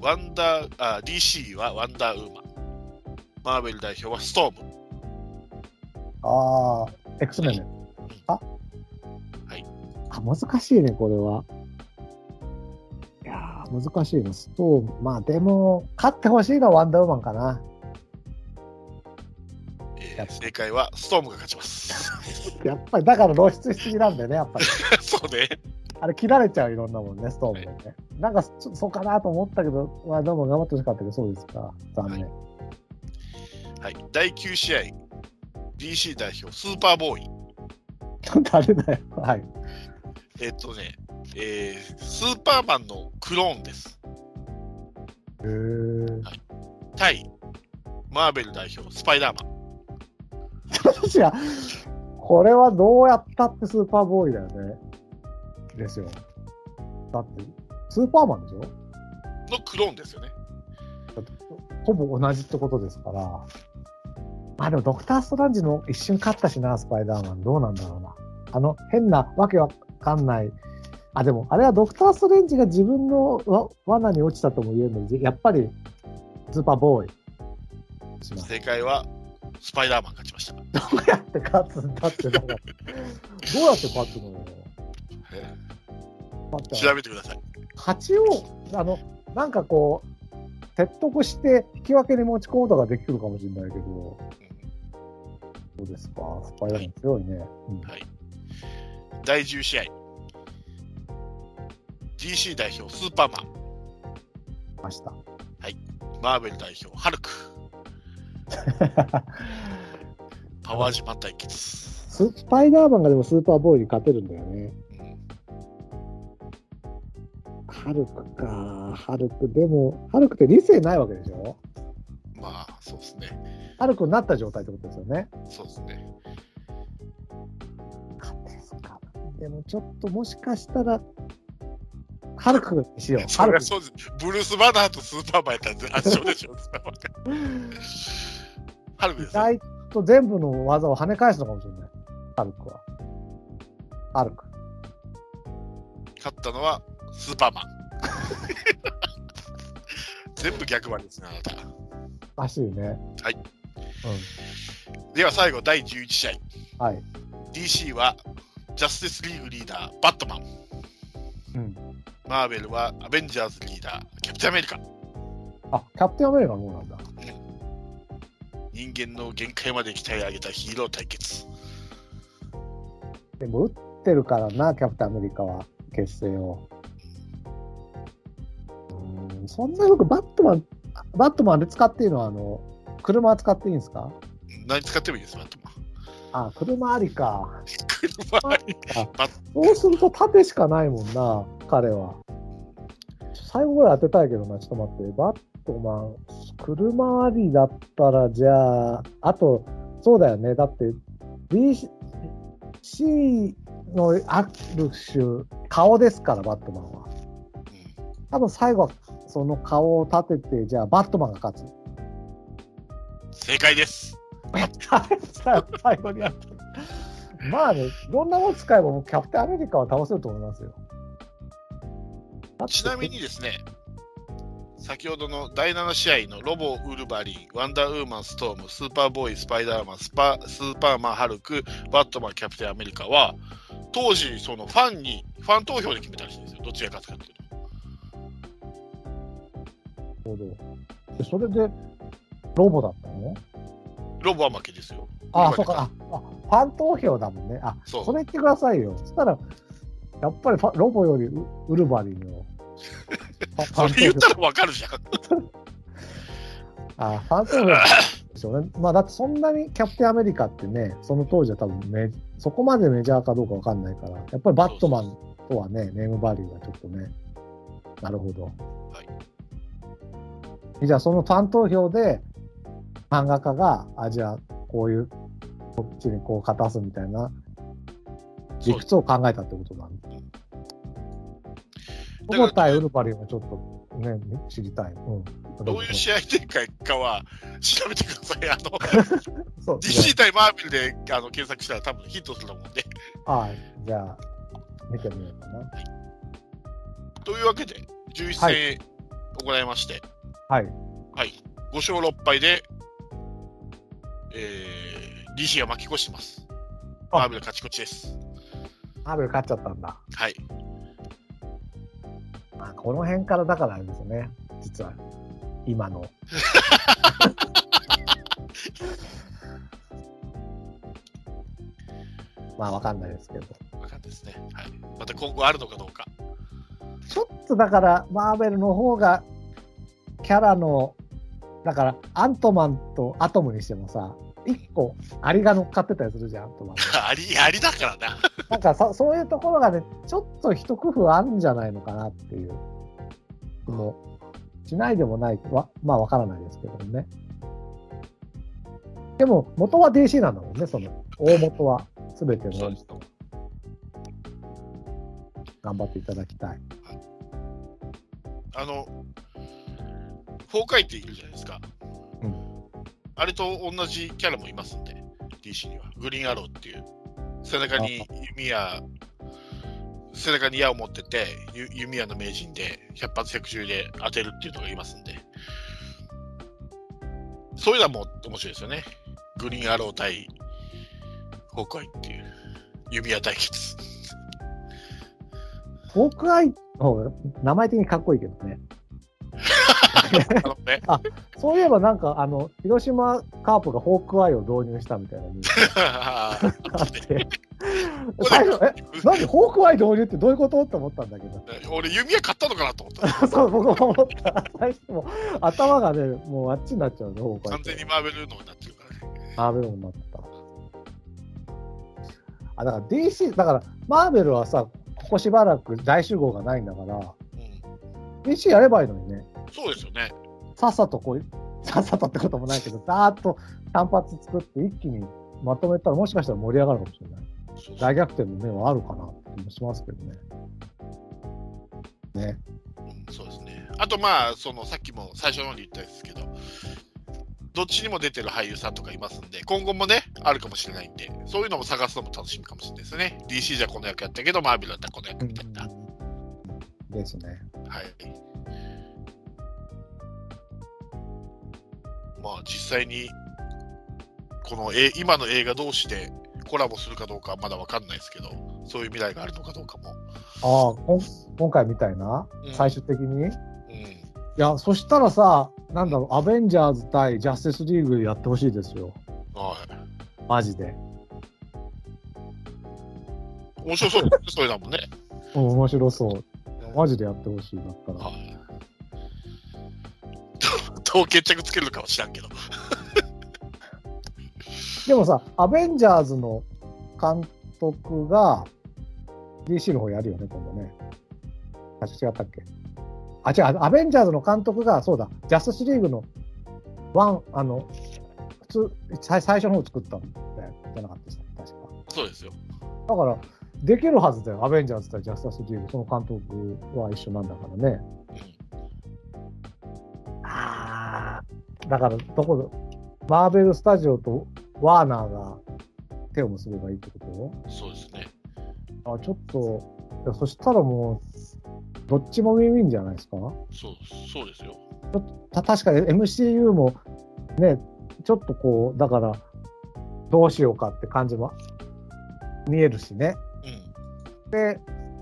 ワンダーあ DC はワンダーウーマン。マーベル代表はストーム。た。ああ、X メンね。あはい。あ、難しいね、これは。難しいな。ストーム。まあ、でも、勝ってほしいのはワンダーウーマンかな。えー正解はストームが勝ちます。やっぱり、だから露出しすぎなんだよね、やっぱり。そうね。あれ、切られちゃう、いろんなもんね、ストームでね。なんか、ちょっとそうかなと思ったけど、まあ、どうも頑張ってほしかったけど、そうですか。残念。はい。第9試合、DC 代表スーパーボーイ。誰だよ。はい。えっとね、えースーパーマンのクローンです。へー。対マーベル代表スパイダーマン。いや、これはどうやったってスーパーボーイだよね。ですよ。だって、スーパーマンでしょ？のクローンですよね。ほぼ同じってことですから。まあでも、ドクター・ストランジの一瞬勝ったしな、スパイダーマン。どうなんだろうな。あの、変な、わけわかんない。あ、でも、あれはドクター・ストレンジが自分のわ罠に落ちたとも言えるので、やっぱり、スーパーボーイ。正解はスパイダーマン勝ちました。どうやって勝つんだって、だからどうやって勝つのよ。調べてください。勝ちを、あの、なんかこう、説得して引き分けに持ち込むことができるかもしれないけど、そうですか、スパイダーマン強いね。うんはい。第10試合、DC 代表スーパーマン、ました。マーベル代表ハルク、パワージマン対決。スパイダーマンがでもスーパーボーイに勝てるんだよね。うんハルクか、ハルク。でも、ハルクって理性ないわけでしょ？まあ、そうですね。ハルクになった状態ってことですよね。そうですね。勝てるか。でもちょっともしかしたら、ハルクにしよう。そハルク。そうです。ブルース・バナーとスーパーマンやったら圧勝でしょ。ハルクですよ。意外と全部の技を跳ね返すのかもしれない。ハルクは。ハルク。勝ったのはスーパーマン。全部逆張りですね、あなた。らしいね。はい。うん。では最後、第11試合。はい。DC はジャスティスリーグリーダー、バットマン。うん。マーベルはアベンジャーズリーダー、キャプテンアメリカ。あ、キャプテンアメリカの方なんだ。人間の限界まで鍛え上げたヒーロー対決。でも、打ってるからな、キャプテンアメリカは、結成を。うーん、そんなよくバットマン、バットマンあれ使っていいのは、あの、車使っていいんですか？何使ってもいいです、バットマン。あ、車ありか。車ありそうすると縦しかないもんな、彼は。最後ぐらい当てたいけどな、ちょっと待って。バットマン、車ありだったら、じゃあ、あと、そうだよね。だって、DC のある種、顔ですから、バットマンは。多分最後は、その顔を立てて、じゃあ、バットマンが勝つ。正解です。最後にやってる。まあね、どんなもの使えばキャプテンアメリカは倒せると思いますよ。ちなみにですね、先ほどの第7試合のロボ、ウルヴァリン、ワンダーウーマン、ストーム、スーパーボーイ、スパイダーマン、スパスーパーマン、ハルク、バットマン、キャプテンアメリカは、当時、そのファンに、ファン投票で決めたらしいんですよ。どっちが勝つかっていうほど。でそれで、ロボだったのの。ロボは負けですよ。あ、ウルヴァリンそうか。あ、あファン投票だもんね。あ、そうそれ言ってくださいよ。そしたら、やっぱりファロボよりウウルヴァリンを。ファフそれァン投票言ったらわかるじゃん。あ、ファン投票でしょうね。まあ、だってそんなにキャプテンアメリカってね、その当時は多分メそこまでメジャーかどうかわかんないから、やっぱりバットマンとはね、ネームバリューがちょっとね、なるほど。じゃあそのファン投票で、漫画家が、あ、じゃあこういう、こっちにこう勝たすみたいな、理屈を考えたってことなんだ。ロボ対ウルヴァリンはちょっとね、知りたい。うん。どういう試合展開かは調べてください。あの、そう DC 対マーベルであの検索したら多分ヒットすると思うんで。はい。じゃあ、見てみようかな。というわけで、11は戦行いまして、はい。はい、5勝6敗で、えー、DC が負け越してます。あマーベル勝ち越しです。マーベル勝っちゃったんだ。はい。まあ、この辺からだからあれですよね。実は、今の。まあ、わかんないですけど。わかんないですね。はい。また今後あるのかどうか。ちょっとだから、マーベルの方が、キャラの、だから、アントマンとアトムにしてもさ、一個、アリが乗っかってたりするじゃん、アントマンの。あり、ありだからな。なんかそそういうところがね、ちょっと一工夫あるんじゃないのかなっていう気もしないでもない、わまあわからないですけどね。でも、元は DC なんだもんね、その、大元は、すべての。頑張っていただきたい。あの、フォーカイっているじゃないですか。うんあれと同じキャラもいますんで、DC には。グリーンアローっていう。背中に弓矢、背中に矢を持ってて、ゆ弓矢の名人で、百発百中で当てるっていうのがいますんで。そういうのはもう面白いですよね。グリーンアロー対フォークアイっていう弓矢対決。ホークアイの名前的にかっこいいけどね。あのね、そういえばなんか、あの、広島カープがホークアイを導入したみたいなニュース があって、最初、え、なんでホークアイ導入ってどういうことって思ったんだけど。俺、弓矢買ったのかなと思った。そう、僕も思った。最初もう頭がね、もうあっちになっちゃうね、ホークアイ完全にマーベルのになってるからね。マーベルになった。あ、だから DC、だからマーベルはさ、ここしばらく大集合がないんだから、うん、DC やればいいのにね。そうですよね。さっさとこう、さっさとってこともないけど、ざーっと単発作って一気にまとめたら、もしかしたら盛り上がるかもしれない。大逆転の面はあるかなって気もしますけどね。ね。うんそうですね。あとまあ、そのさっきも最初の方に言ったんですけど、どっちにも出てる俳優さんとかいますんで、今後もね、あるかもしれないんで、そういうのも探すのも楽しみかもしれないですね。DC じゃこの役やったけど、マーベルだったらこの役みたいな。ですね。はい。まあ実際に、このえ今の映画同士でコラボするかどうかはまだわかんないですけど、そういう未来があるのかどうかも。ああ、今回みたいな？うん、最終的に？いうん。や、そしたらさ、なんだろう、アベンジャーズ対ジャスティスリーグやってほしいですよ。はい。マジで。面白そうそれだもんね。うん、面白そう。マジでやってほしいだったら。はい。どう決着つけるのかは知らんけど。でもさ、アベンジャーズの監督が DC の方やるよね、今度ね。あ、違ったっけ？あ、違う、アベンジャーズの監督が、そうだ、ジャスティスリーグのワン、あの、普通、最最初の方作ったんだよ、じゃなかったですか、確か。そうですよ。だから、できるはずだよ、アベンジャーズ対ジャスティスリーグ、その監督は一緒なんだからね。だから、どこで、マーベルスタジオとワーナーが手を結べばいいってこそうですね。とあ、ちょっと、そしたらもう、どっちもウィンウィンじゃないですか？そう、そうですよ。た確かに MCU もね、ちょっとこう、だから、どうしようかって感じも見えるしね。うん。で、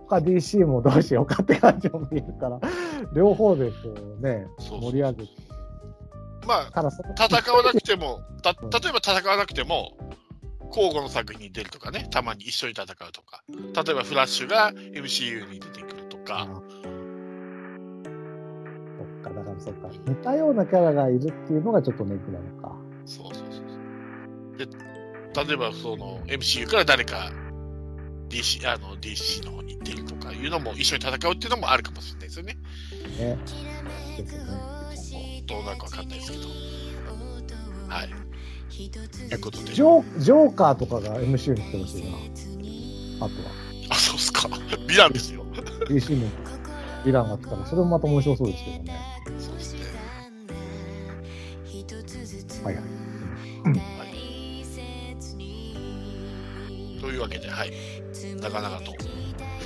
他 DC もどうしようかって感じも見えるから、両方でこうね、盛り上げて。まあ、戦わなくても、たうん例えば戦わなくても、交互の作品に出るとかね、たまに一緒に戦うとか、例えばフラッシュが MCU に出てくるとか、そっか、だからそっか、似たようなキャラがいるっていうのがちょっとネックなのか。そうそうそうそう。で、例えばその MCU から誰か DC, あの DC の方に出るとかいうのも一緒に戦うっていうのもあるかもしれないですよね。ね。ですよね。今後どうなるかわかんないですけど。はい。ということでジ。ョージョーカーとかが MCU に来てほしいな。あとは。あ、そうっすか。ヴィランですよ。DC のヴィランが来たら、それもまた面白そうですけどね。そうですね。はいはい。というわけで、はい。なかなかと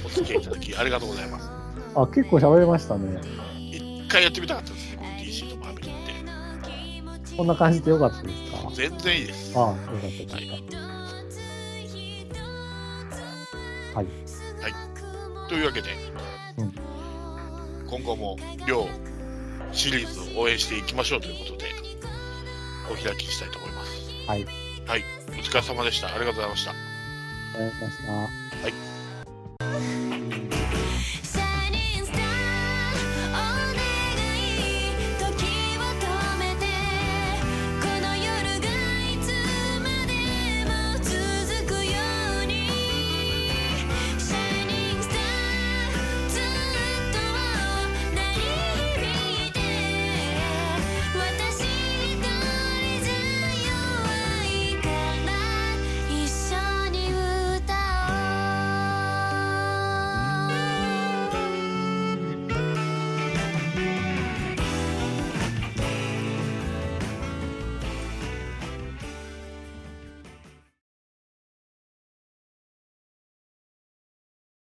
お付き合いいただきありがとうございます。あ、結構喋れましたね。一回やってみたかったですこんな感じでよかったですか？全然いいです。ああ、よかったよかった。はい。というわけで、うん今後も両シリーズを応援していきましょうということで、お開きにしたいと思います。はい。はい。お疲れ様でした。ありがとうございました。ありがとうございました。